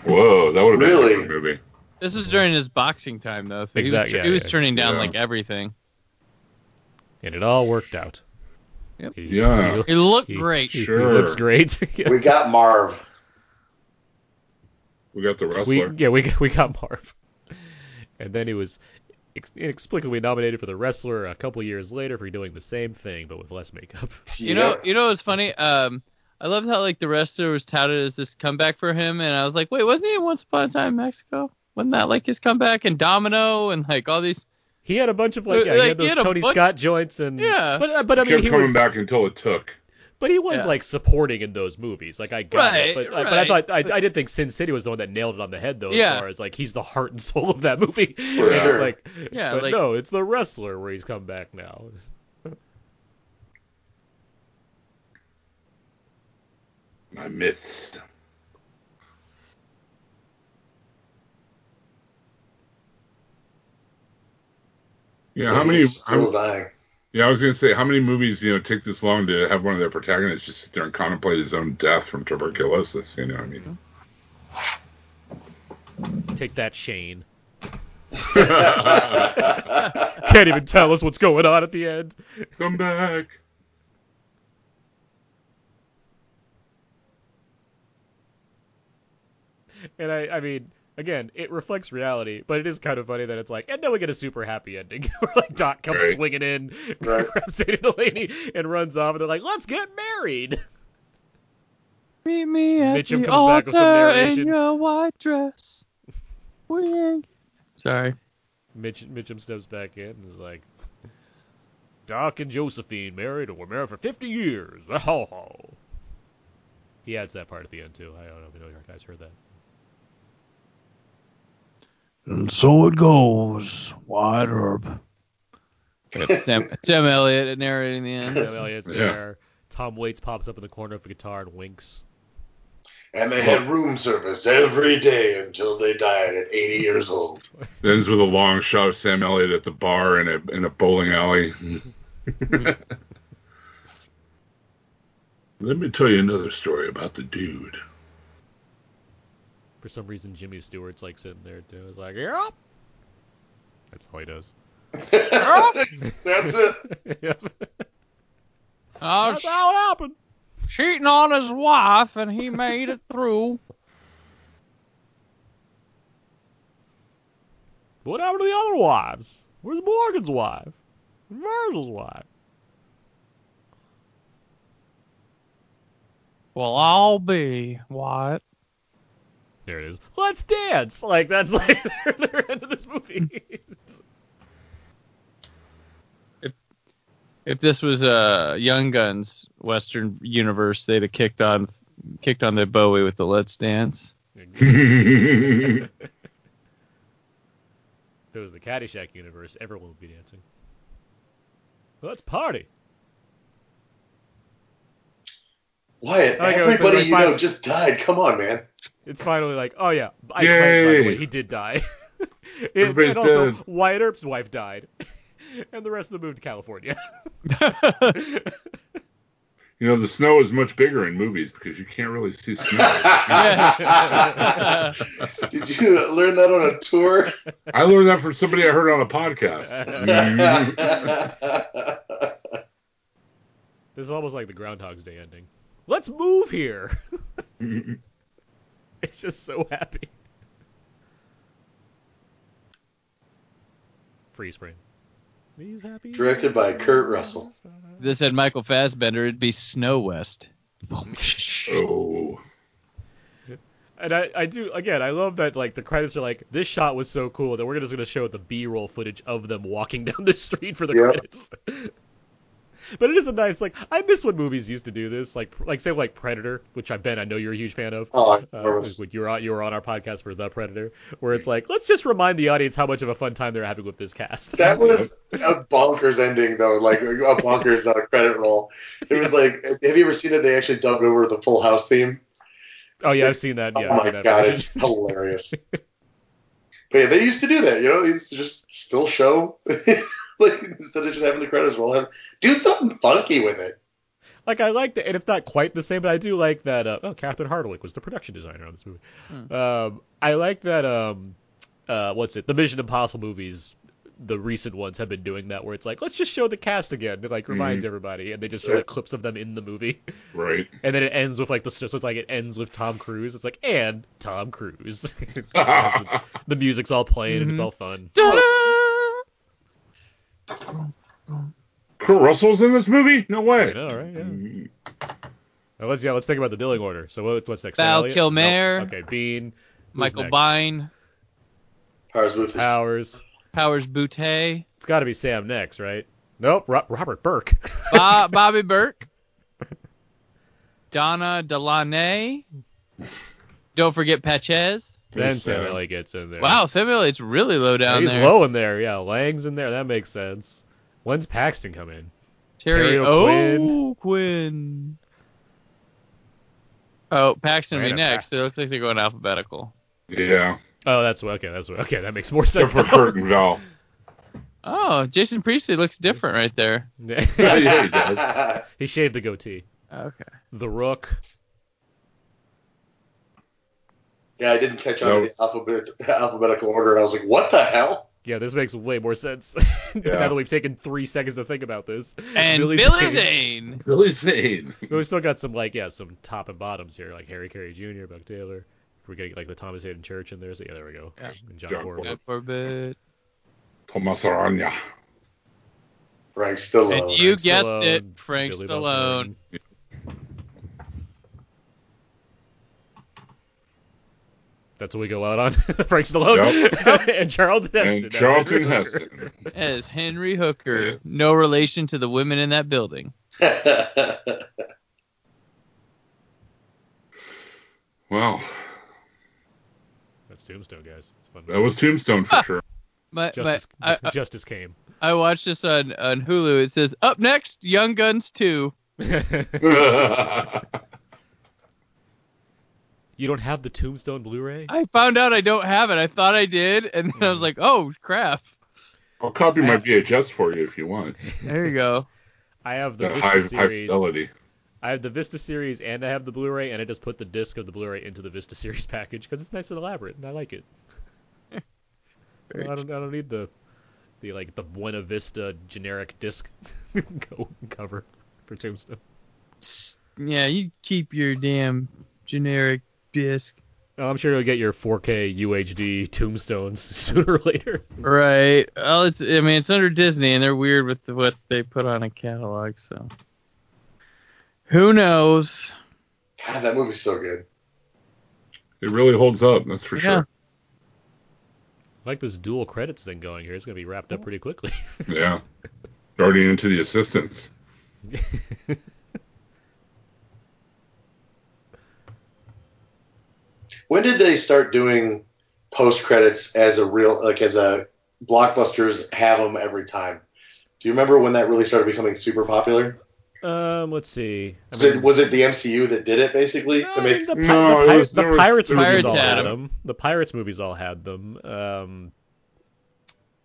S3: Whoa, that would have been
S4: Really?
S3: a different movie.
S2: This is during his boxing time though, so
S1: Exact-
S2: he was,
S1: yeah,
S2: he was
S1: yeah.
S2: turning down
S3: Yeah.
S2: like everything.
S1: And it all worked out.
S2: Yep.
S1: He-
S3: Yeah.
S1: he-
S2: He looked
S1: he-
S2: great.
S1: he-
S3: Sure.
S1: He looks great. Yeah.
S4: we got Marv.
S3: We got the
S1: we
S3: wrestler.
S1: yeah we we got Marv, and then he was inexplicably nominated for the wrestler a couple years later for doing the same thing but with less makeup.
S2: You know, you know what's funny? Um, I loved how like the wrestler was touted as this comeback for him, and I was like, wait, wasn't he in Once Upon a Time in Mexico? Wasn't that like his comeback and Domino and like all these?
S1: He had a bunch of like yeah, he
S2: Like,
S1: had
S2: he
S1: those
S2: had
S1: Tony
S2: bunch-
S1: Scott joints and
S2: Yeah.
S1: but uh, but I mean
S3: kept
S1: he
S3: coming
S1: was
S3: back until it took.
S1: but he was
S2: Yeah.
S1: like supporting in those movies like I got it
S2: Right,
S1: but but I thought I, I did think Sin City was the one that nailed it on the head though
S2: Yeah.
S1: as far as like he's the heart and soul of that movie.
S4: For
S1: It's
S4: sure.
S1: like
S2: Yeah,
S1: but
S2: like-
S1: no, it's the wrestler where he's come back now.
S3: I missed. Yeah, how many?
S4: He's still
S3: how-
S4: dying.
S3: yeah, I was gonna say, how many movies you know take this long to have one of their protagonists just sit there and contemplate his own death from tuberculosis? You know, I mean,
S1: Take that, Shane. Can't even tell us what's going on at the end.
S3: come back.
S1: And I, I mean, again, it reflects reality, but it is kind of funny that it's like, and then we get a super happy ending where like Doc comes
S3: Right.
S1: swinging in,
S4: Right.
S1: grabs Dana Delany, and runs off, and they're like, "Let's get married."
S2: Meet me at
S1: Mitchum
S2: the
S1: comes back with some
S2: altar
S1: narration.
S2: in your white dress. Sorry.
S1: Mitch, Mitchum steps back in and is like, "Doc and Josephine married, and we're married for fifty years." Ho ho. He adds that part at the end too. I don't know if you guys heard that.
S2: And so it goes. Wyatt Earp. Sam, Sam Elliott narrating the end.
S1: Sam Elliott's
S3: Yeah.
S1: there. Tom Waits pops up in the corner of a guitar and winks.
S4: And they had room service every day until they died at 80 years old.
S3: It ends with a long shot of Sam Elliott at the bar in a in a bowling alley. Let me tell you another story about the dude.
S1: For some reason, Jimmy Stewart's like sitting there too. He's like, yep. That's all he does.
S4: That's it.
S1: Yep.
S2: Oh,
S1: That's how it happened.
S2: cheating on his wife, and he made it through.
S1: What happened to the other wives? Where's Morgan's wife? Virgil's wife?
S2: Well, I'll be Wyatt.
S1: There it is. Let's dance. Like that's like their, their end of this movie. It's-
S2: If this was a Young Guns Western universe, they'd have kicked on, kicked on the Bowie with the Let's Dance.
S1: if it was the Caddyshack universe, everyone would be dancing. Let's party.
S4: Wyatt,
S1: I like how
S4: everybody
S1: like,
S4: you know just died. Come on, man.
S1: It's finally like, oh yeah, I
S3: Yay.
S1: claim, by the way, he did die. and,
S3: Everybody's
S1: and also,
S3: dead.
S1: Wyatt Earp's wife died, and the rest of them moved to California.
S3: You know, the snow is much bigger in movies because you can't really see snow.
S4: Did you learn that on a tour?
S3: I learned that from somebody I heard on a podcast.
S1: This is almost like the Groundhog's Day ending. Let's move here. it's just so happy. Freeze frame. He's happy.
S4: Directed by Kurt Russell.
S2: If this had Michael Fassbender, it'd be Snow West.
S3: oh.
S1: And I, I do again. I love that like the credits are like this shot was so cool that we're just gonna show the B-roll footage of them walking down the street for the
S4: Yep.
S1: credits. but it is a nice like I miss when movies used to do this like like say like Predator, which I Ben I know you're a huge fan of.
S4: Oh,
S1: Uh, you were on you were on our podcast for the Predator, where it's like let's just remind the audience how much of a fun time they're having with this cast.
S4: That was a bonkers ending, though, like a bonkers uh, credit roll. It was like, have you ever seen it? They actually dubbed over the Full House theme.
S1: oh yeah, I've seen that. Yeah,
S4: oh my god,
S1: version.
S4: it's hilarious. but yeah, they used to do that. You know, they used to just still show, like instead of just having the credits roll, have do something funky with it.
S1: Like I like that, and it's not quite the same, but I do like that. Uh, oh, Catherine Hardwicke was the production designer on this movie. Um, I like that. Um, uh, what's it? The Mission Impossible movies, the recent ones have been doing that, where it's like, let's just show the cast again to like remind everybody, and they just show like clips of them in the movie,
S3: Right.
S1: and then it ends with like the so it's like it ends with Tom Cruise. It's like and Tom Cruise. the, the music's all playing and it's all fun.
S3: Kurt Russell's in this movie? No way.
S1: know, right? Yeah. Now let's yeah, let's think about the billing order. So what, what's next?
S2: Val
S1: Elliott?
S2: Kilmer.
S1: Nope. Okay, Biehn. Who's
S2: Michael
S1: next?
S2: Biehn,
S4: Powers Boothe.
S1: Powers.
S2: Powers Boothe,
S1: It's got to be Sam next, right? Nope, Ro- Robert Burke.
S2: Bo- Bobby Burke, Donna Delany. Don't forget Patches.
S1: Then
S3: There's,
S1: Sam Elliott gets in there.
S2: Wow, Samuel, it's really low down
S1: he's
S2: there.
S1: He's low in there. Yeah, Lang's in there. That makes sense. When's Paxton come in?
S2: Terry,
S1: Terry
S2: oh,
S1: O'Quinn.
S2: Quinn. Oh, Paxton will be
S1: Right,
S2: next. It looks like they're going alphabetical.
S3: Yeah.
S1: Oh, that's okay. That's okay. That makes more
S3: Except
S1: sense.
S3: for
S1: now.
S3: Kurt and
S2: Oh, Jason Priestley looks different right there.
S3: Yeah, he does.
S1: he shaved the goatee.
S2: Okay.
S1: The Rook.
S4: Yeah, I didn't catch on
S3: No.
S4: to the alphabet, alphabetical order, and I was like, what the hell?
S1: Yeah, this makes way more sense now that we've taken three seconds to think about this.
S2: And
S1: Billy
S2: Billy,
S1: Zane.
S2: Zane.
S3: Billy Zane.
S1: But we still got some like yeah, some top and bottoms here, like Harry Carey Jr., Buck Taylor. We're getting like the Thomas Haden Church in there. So yeah, there we go.
S2: Yeah.
S1: And John,
S3: John
S1: Corbett.
S2: Got Corbett.
S3: Thomas Arana.
S4: Frank Stallone.
S2: And you
S1: Frank
S2: guessed
S1: Stallone,
S2: it, Frank
S1: Billy Bob
S2: Stallone.
S1: Thornton. That's what we go out on. Frank Stallone and Charlton Heston.
S3: And
S1: That's
S3: Charlton
S1: Henry Hooker.
S3: Heston.
S2: As Henry Hooker.
S3: Yes.
S2: No relation to the women in that building.
S3: Wow.
S1: That's Tombstone, guys. It's fun.
S3: That was Tombstone for sure.
S2: My, my,
S1: Justice,
S2: I, I,
S1: Justice came.
S2: I watched this on, on Hulu. It says, up next, Young Guns 2.
S1: You don't have the Tombstone Blu-ray?
S2: I found out I don't have it. I thought I did, and then I was hmm. like, oh, crap.
S3: I'll copy my VHS for you if you want.
S2: There you go.
S1: I have the
S3: The
S1: Vista
S3: high, high
S1: series.
S3: fidelity.
S1: I have the Vista series and I have the Blu-ray, and I just put the disc of the Blu-ray into the Vista series package because it's nice and elaborate, and I like it.
S2: Very
S1: I don't, I don't need the, the like the Buena Vista generic disc cover for Tombstone.
S2: Yeah, you keep your damn generic disc.
S1: Oh, I'm sure you'll get your 4K UHD Tombstones sooner or later.
S2: Right. Well, it's. I mean, it's under Disney, and they're weird with the, what they put on a catalog. So, who knows?
S4: God, that movie's so good.
S3: It really holds up, that's for
S2: Yeah.
S3: sure.
S1: I like this dual credits thing going here. It's gonna be wrapped up pretty quickly.
S3: Yeah. Already into the assistants.
S4: When did they start doing post credits as a real, like as a blockbusters have them every time? Do you remember when that really started becoming super popular?
S1: um, let's see. I
S4: Was, it, was it the MCU that did it basically to make?
S1: the, pi-
S3: No,
S1: the,
S3: it
S1: pi-
S3: was-
S1: the Pirates
S3: was
S1: movies
S2: Pirates
S1: all
S2: had
S1: had
S2: them.
S1: them. The Pirates movies all had them. Um,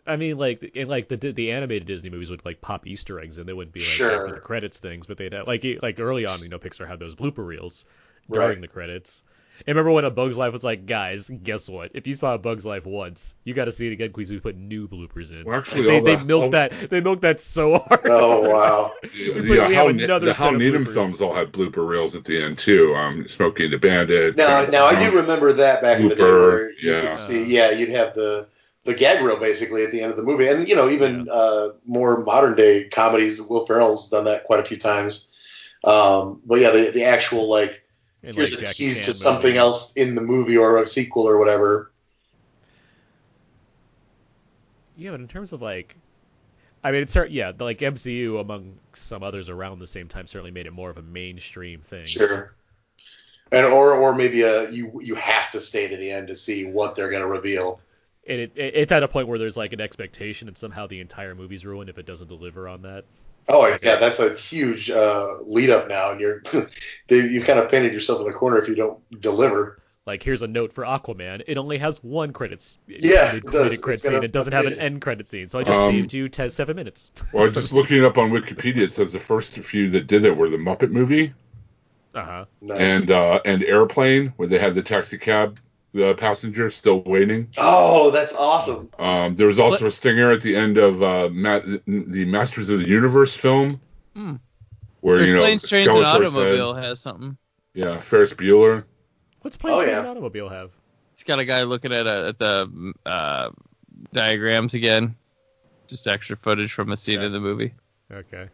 S1: I mean, like, in like the the animated Disney movies would like pop Easter eggs, and they wouldn't be like
S4: Sure.
S1: after the credits things, but they'd have, like like early on, you know, Pixar had those blooper reels during
S4: Right.
S1: the credits. And remember when A Bug's Life was like, guys, guess what? If you saw A Bug's Life once, you got to see it again because we put new bloopers in.
S3: Well, actually,
S1: they they
S3: the-
S1: milked
S3: all-
S1: that they milked that so hard.
S4: Oh wow.
S3: The,
S1: We
S3: the,
S1: put-
S3: uh,
S1: we
S3: Hal,
S1: have another
S3: the
S1: set
S3: Hal Needham
S1: bloopers.
S3: films all had blooper reels at the end too. Um, Smokey and the Bandit.
S4: Now,
S3: uh,
S4: now I
S3: um,
S4: do remember that back in the day where you
S3: yeah.
S4: could see, yeah, you'd have the the gag reel basically at the end of the movie, and you know even uh, more modern day comedies. Will Ferrell's done that quite a few times. Um, but yeah, the the actual like
S1: And,
S4: here's
S1: like,
S4: a
S1: Jackie
S4: tease
S1: Chan
S4: to something
S1: movies.
S4: else in the movie or a sequel or whatever.
S1: Yeah, but in terms of like, I mean, it's cer- yeah, the, like MCU among some others around the same time certainly made it more of a mainstream thing.
S4: Sure. And or or maybe uh you you have to stay to the end to see what they're going to reveal.
S1: And it, it, it's at a point where there's like an expectation, and somehow the entire movie's ruined if it doesn't deliver on that.
S4: Oh yeah, that's a huge uh, lead up now, and you're you kind of painted yourself in the corner if you don't deliver.
S1: Like, here's a note for Aquaman. It only has one credits.
S4: Yeah, it does.
S1: mid-credit
S4: It's gonna-
S1: scene. It doesn't have an end credit scene, so I just
S3: Um,
S1: saved you 10, seven minutes.
S3: Well, just looking it up on Wikipedia, it says the first few that did it were the Muppet movie
S1: Uh huh.
S4: Nice.
S3: and uh, and Airplane, where they had the taxi cab the passenger still waiting.
S4: oh, that's awesome.
S3: Um, there was also a stinger at the end of uh, Ma- the Masters of the Universe film,
S2: Hmm.
S3: where
S2: There's
S3: you know
S2: planes, trains, and
S3: Skeletor said-
S2: automobile has something.
S3: yeah, Ferris Bueller.
S1: What's Planes,
S4: Oh,
S1: Trains,
S4: yeah.
S1: and Automobile have?
S2: It's got a guy looking at a, at the uh, diagrams again. Just extra footage from a scene
S1: Yeah.
S2: in the movie.
S1: Okay.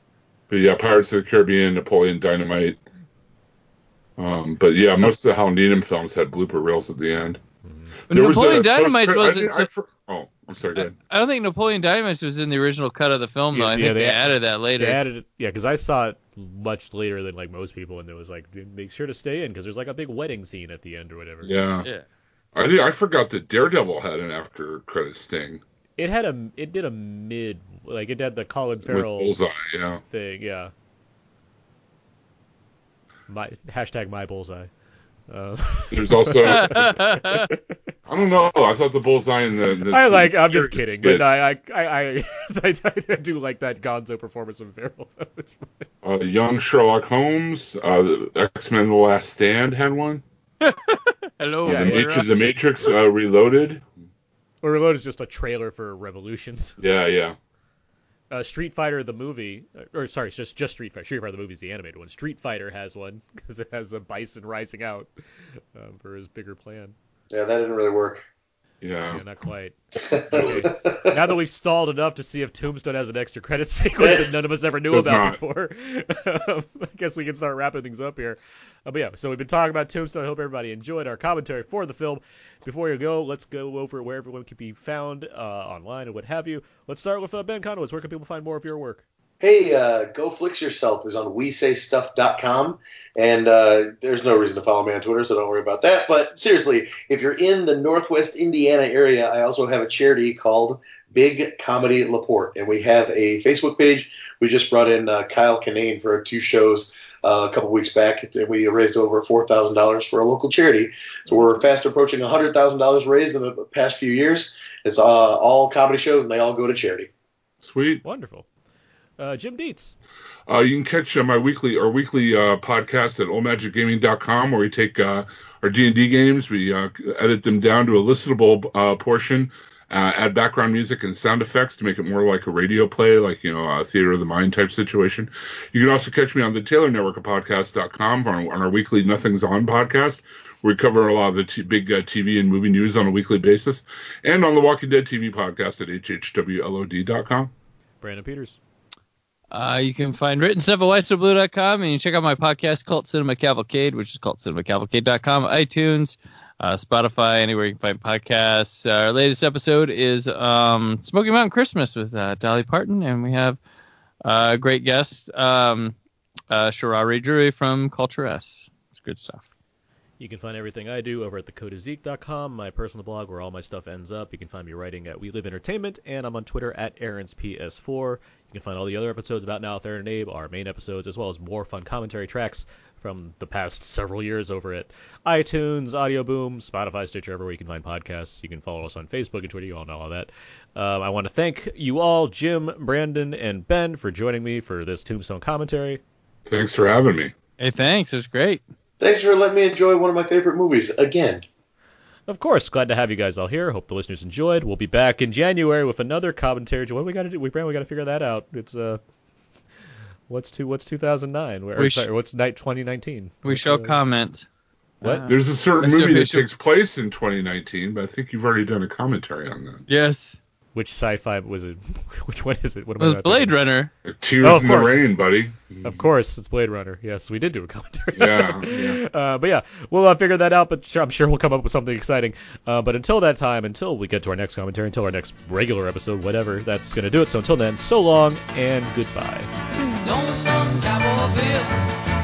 S3: But yeah, Pirates of the Caribbean, Napoleon Dynamite. Um, but yeah, most of the Hal Needham films had blooper reels at the end.
S2: But
S3: There was
S2: Napoleon
S3: a
S2: Dynamite
S3: post-credit-
S2: wasn't.
S3: didn't- I for- oh, I'm sorry, go ahead.
S2: I don't think Napoleon Dynamite was in the original cut of the film, though.
S1: Yeah,
S2: I
S1: yeah,
S2: think
S1: they-
S2: they, added that later.
S1: They added it, yeah, because I saw it much later than like most people, and it was like, make sure to stay in because there's like a big wedding scene at the end or whatever.
S3: Yeah.
S2: Yeah.
S3: I did, I forgot that Daredevil had an after credit sting
S1: It had a, it did a mid, like it had the Colin
S3: with
S1: Farrell
S3: Bullseye. Yeah.
S1: thing, yeah. My hashtag my bullseye. Uh,
S3: There's also I don't know. I thought the Bullseye and the, the
S1: I like. I'm just kidding, but I, I, I, I, I do like that Gonzo performance of Farrell.
S3: Uh, young Sherlock Holmes, uh, X Men: The Last Stand had one.
S2: Hello.
S1: Yeah,
S3: the,
S1: yeah.
S3: Matrix, the Matrix uh, Reloaded.
S1: Or Reload is just a trailer for Revolutions.
S3: Yeah, yeah.
S1: Uh, Street Fighter the movie, or sorry, it's just just Street Fighter. Street Fighter the movie is the animated one. Street Fighter has one because it has a bison rising out um, for his bigger plan.
S4: Yeah, that didn't really work.
S3: Yeah.
S1: Yeah, not quite. Okay. now that we've stalled enough to see if Tombstone has an extra credit sequence that none of us ever knew
S3: Does
S1: about
S3: not.
S1: before, um, I guess we can start wrapping things up here. Uh, but yeah, so we've been talking about Tombstone. I hope everybody enjoyed our commentary for the film. Before you go, let's go over where everyone can be found uh, online and what have you. Let's start with uh, Ben Conowitz. Where can people find more of your work?
S4: Hey, uh, Go Flix Yourself is on WeSayStuff.com, and uh, there's no reason to follow me on Twitter, so don't worry about that. But seriously, if you're in the Northwest Indiana area, I also have a charity called Big Comedy Laporte, and we have a Facebook page. We just brought in uh, Kyle Kinane for two shows uh, a couple weeks back, and we raised over four thousand dollars for a local charity. So we're fast approaching hundred thousand dollars raised in the past few years. It's uh, all comedy shows, and they all go to charity.
S3: Sweet.
S1: Wonderful. Uh, Jim Dietz.
S3: Uh, you can catch uh, my weekly or weekly uh, podcast at oldmagicgaming.com where we take uh, our D&D games, we uh, edit them down to a listenable uh, portion, uh, add background music and sound effects to make it more like a radio play, like you know a theater of the mind type situation. You can also catch me on the Taylor Network of Podcast.com on, on our weekly Nothing's On podcast. where We cover a lot of the t- big uh, TV and movie news on a weekly basis, and on the Walking Dead TV podcast at hhwlod.com.
S1: Brandon Peters.
S2: Uh, you can find written stuff at whitestillblue.com and you check out my podcast, Cult Cinema Cavalcade, which is called cinemacavalcade.com, iTunes, uh, Spotify, anywhere you can find podcasts. Uh, our latest episode is um, Smoky Mountain Christmas with uh, Dolly Parton, and we have uh, a great guest, um, uh, Sharari Drury from Culture S. It's good stuff.
S1: You can find everything I do over at thecodeofzeke.com, my personal blog where all my stuff ends up. You can find me writing at We Live Entertainment, and I'm on Twitter at Aaron's PS4. You can find all the other episodes about Now Theron, and Abe, our main episodes, as well as more fun commentary tracks from the past several years over at iTunes, Audio Boom, Spotify, Stitcher, everywhere you can find podcasts. You can follow us on Facebook and Twitter. You all know all that. Um, I want to thank you all, Jim, Brandon, and Ben, for joining me for this Tombstone commentary.
S3: Thanks for having me.
S2: Hey, thanks. It was great.
S4: Thanks for letting me enjoy one of my favorite movies again.
S1: Of course, glad to have you guys all here. Hope the listeners enjoyed. We'll be back in January with another commentary. What do we got to do? We Brandon, we got to figure that out. It's uh, what's two? What's 2009? Or,
S2: We sh-
S1: sorry, what's night 2019?
S2: We
S1: What's,
S2: shall
S1: uh,
S2: comment.
S1: What?
S2: Uh,
S3: There's a certain
S2: Mr.
S3: movie that
S2: Official.
S3: takes place in 2019, but I think you've already done a commentary on that.
S2: yes.
S1: Which sci-fi was it? Which one is it? What
S2: It
S1: am I
S2: was
S1: not
S2: Blade
S1: thinking?
S2: Runner.
S3: Tears
S1: Oh, of
S3: in the. Rain, buddy.
S1: Of course, it's Blade Runner. Yes, we did do a commentary.
S3: Yeah, yeah.
S1: Uh, but yeah, we'll uh, figure that out. But sure, I'm sure we'll come up with something exciting. Uh, but until that time, until we get to our next commentary, until our next regular episode, whatever, that's gonna do it. So until then, so long and goodbye.
S5: Lonesome Cowboy Bill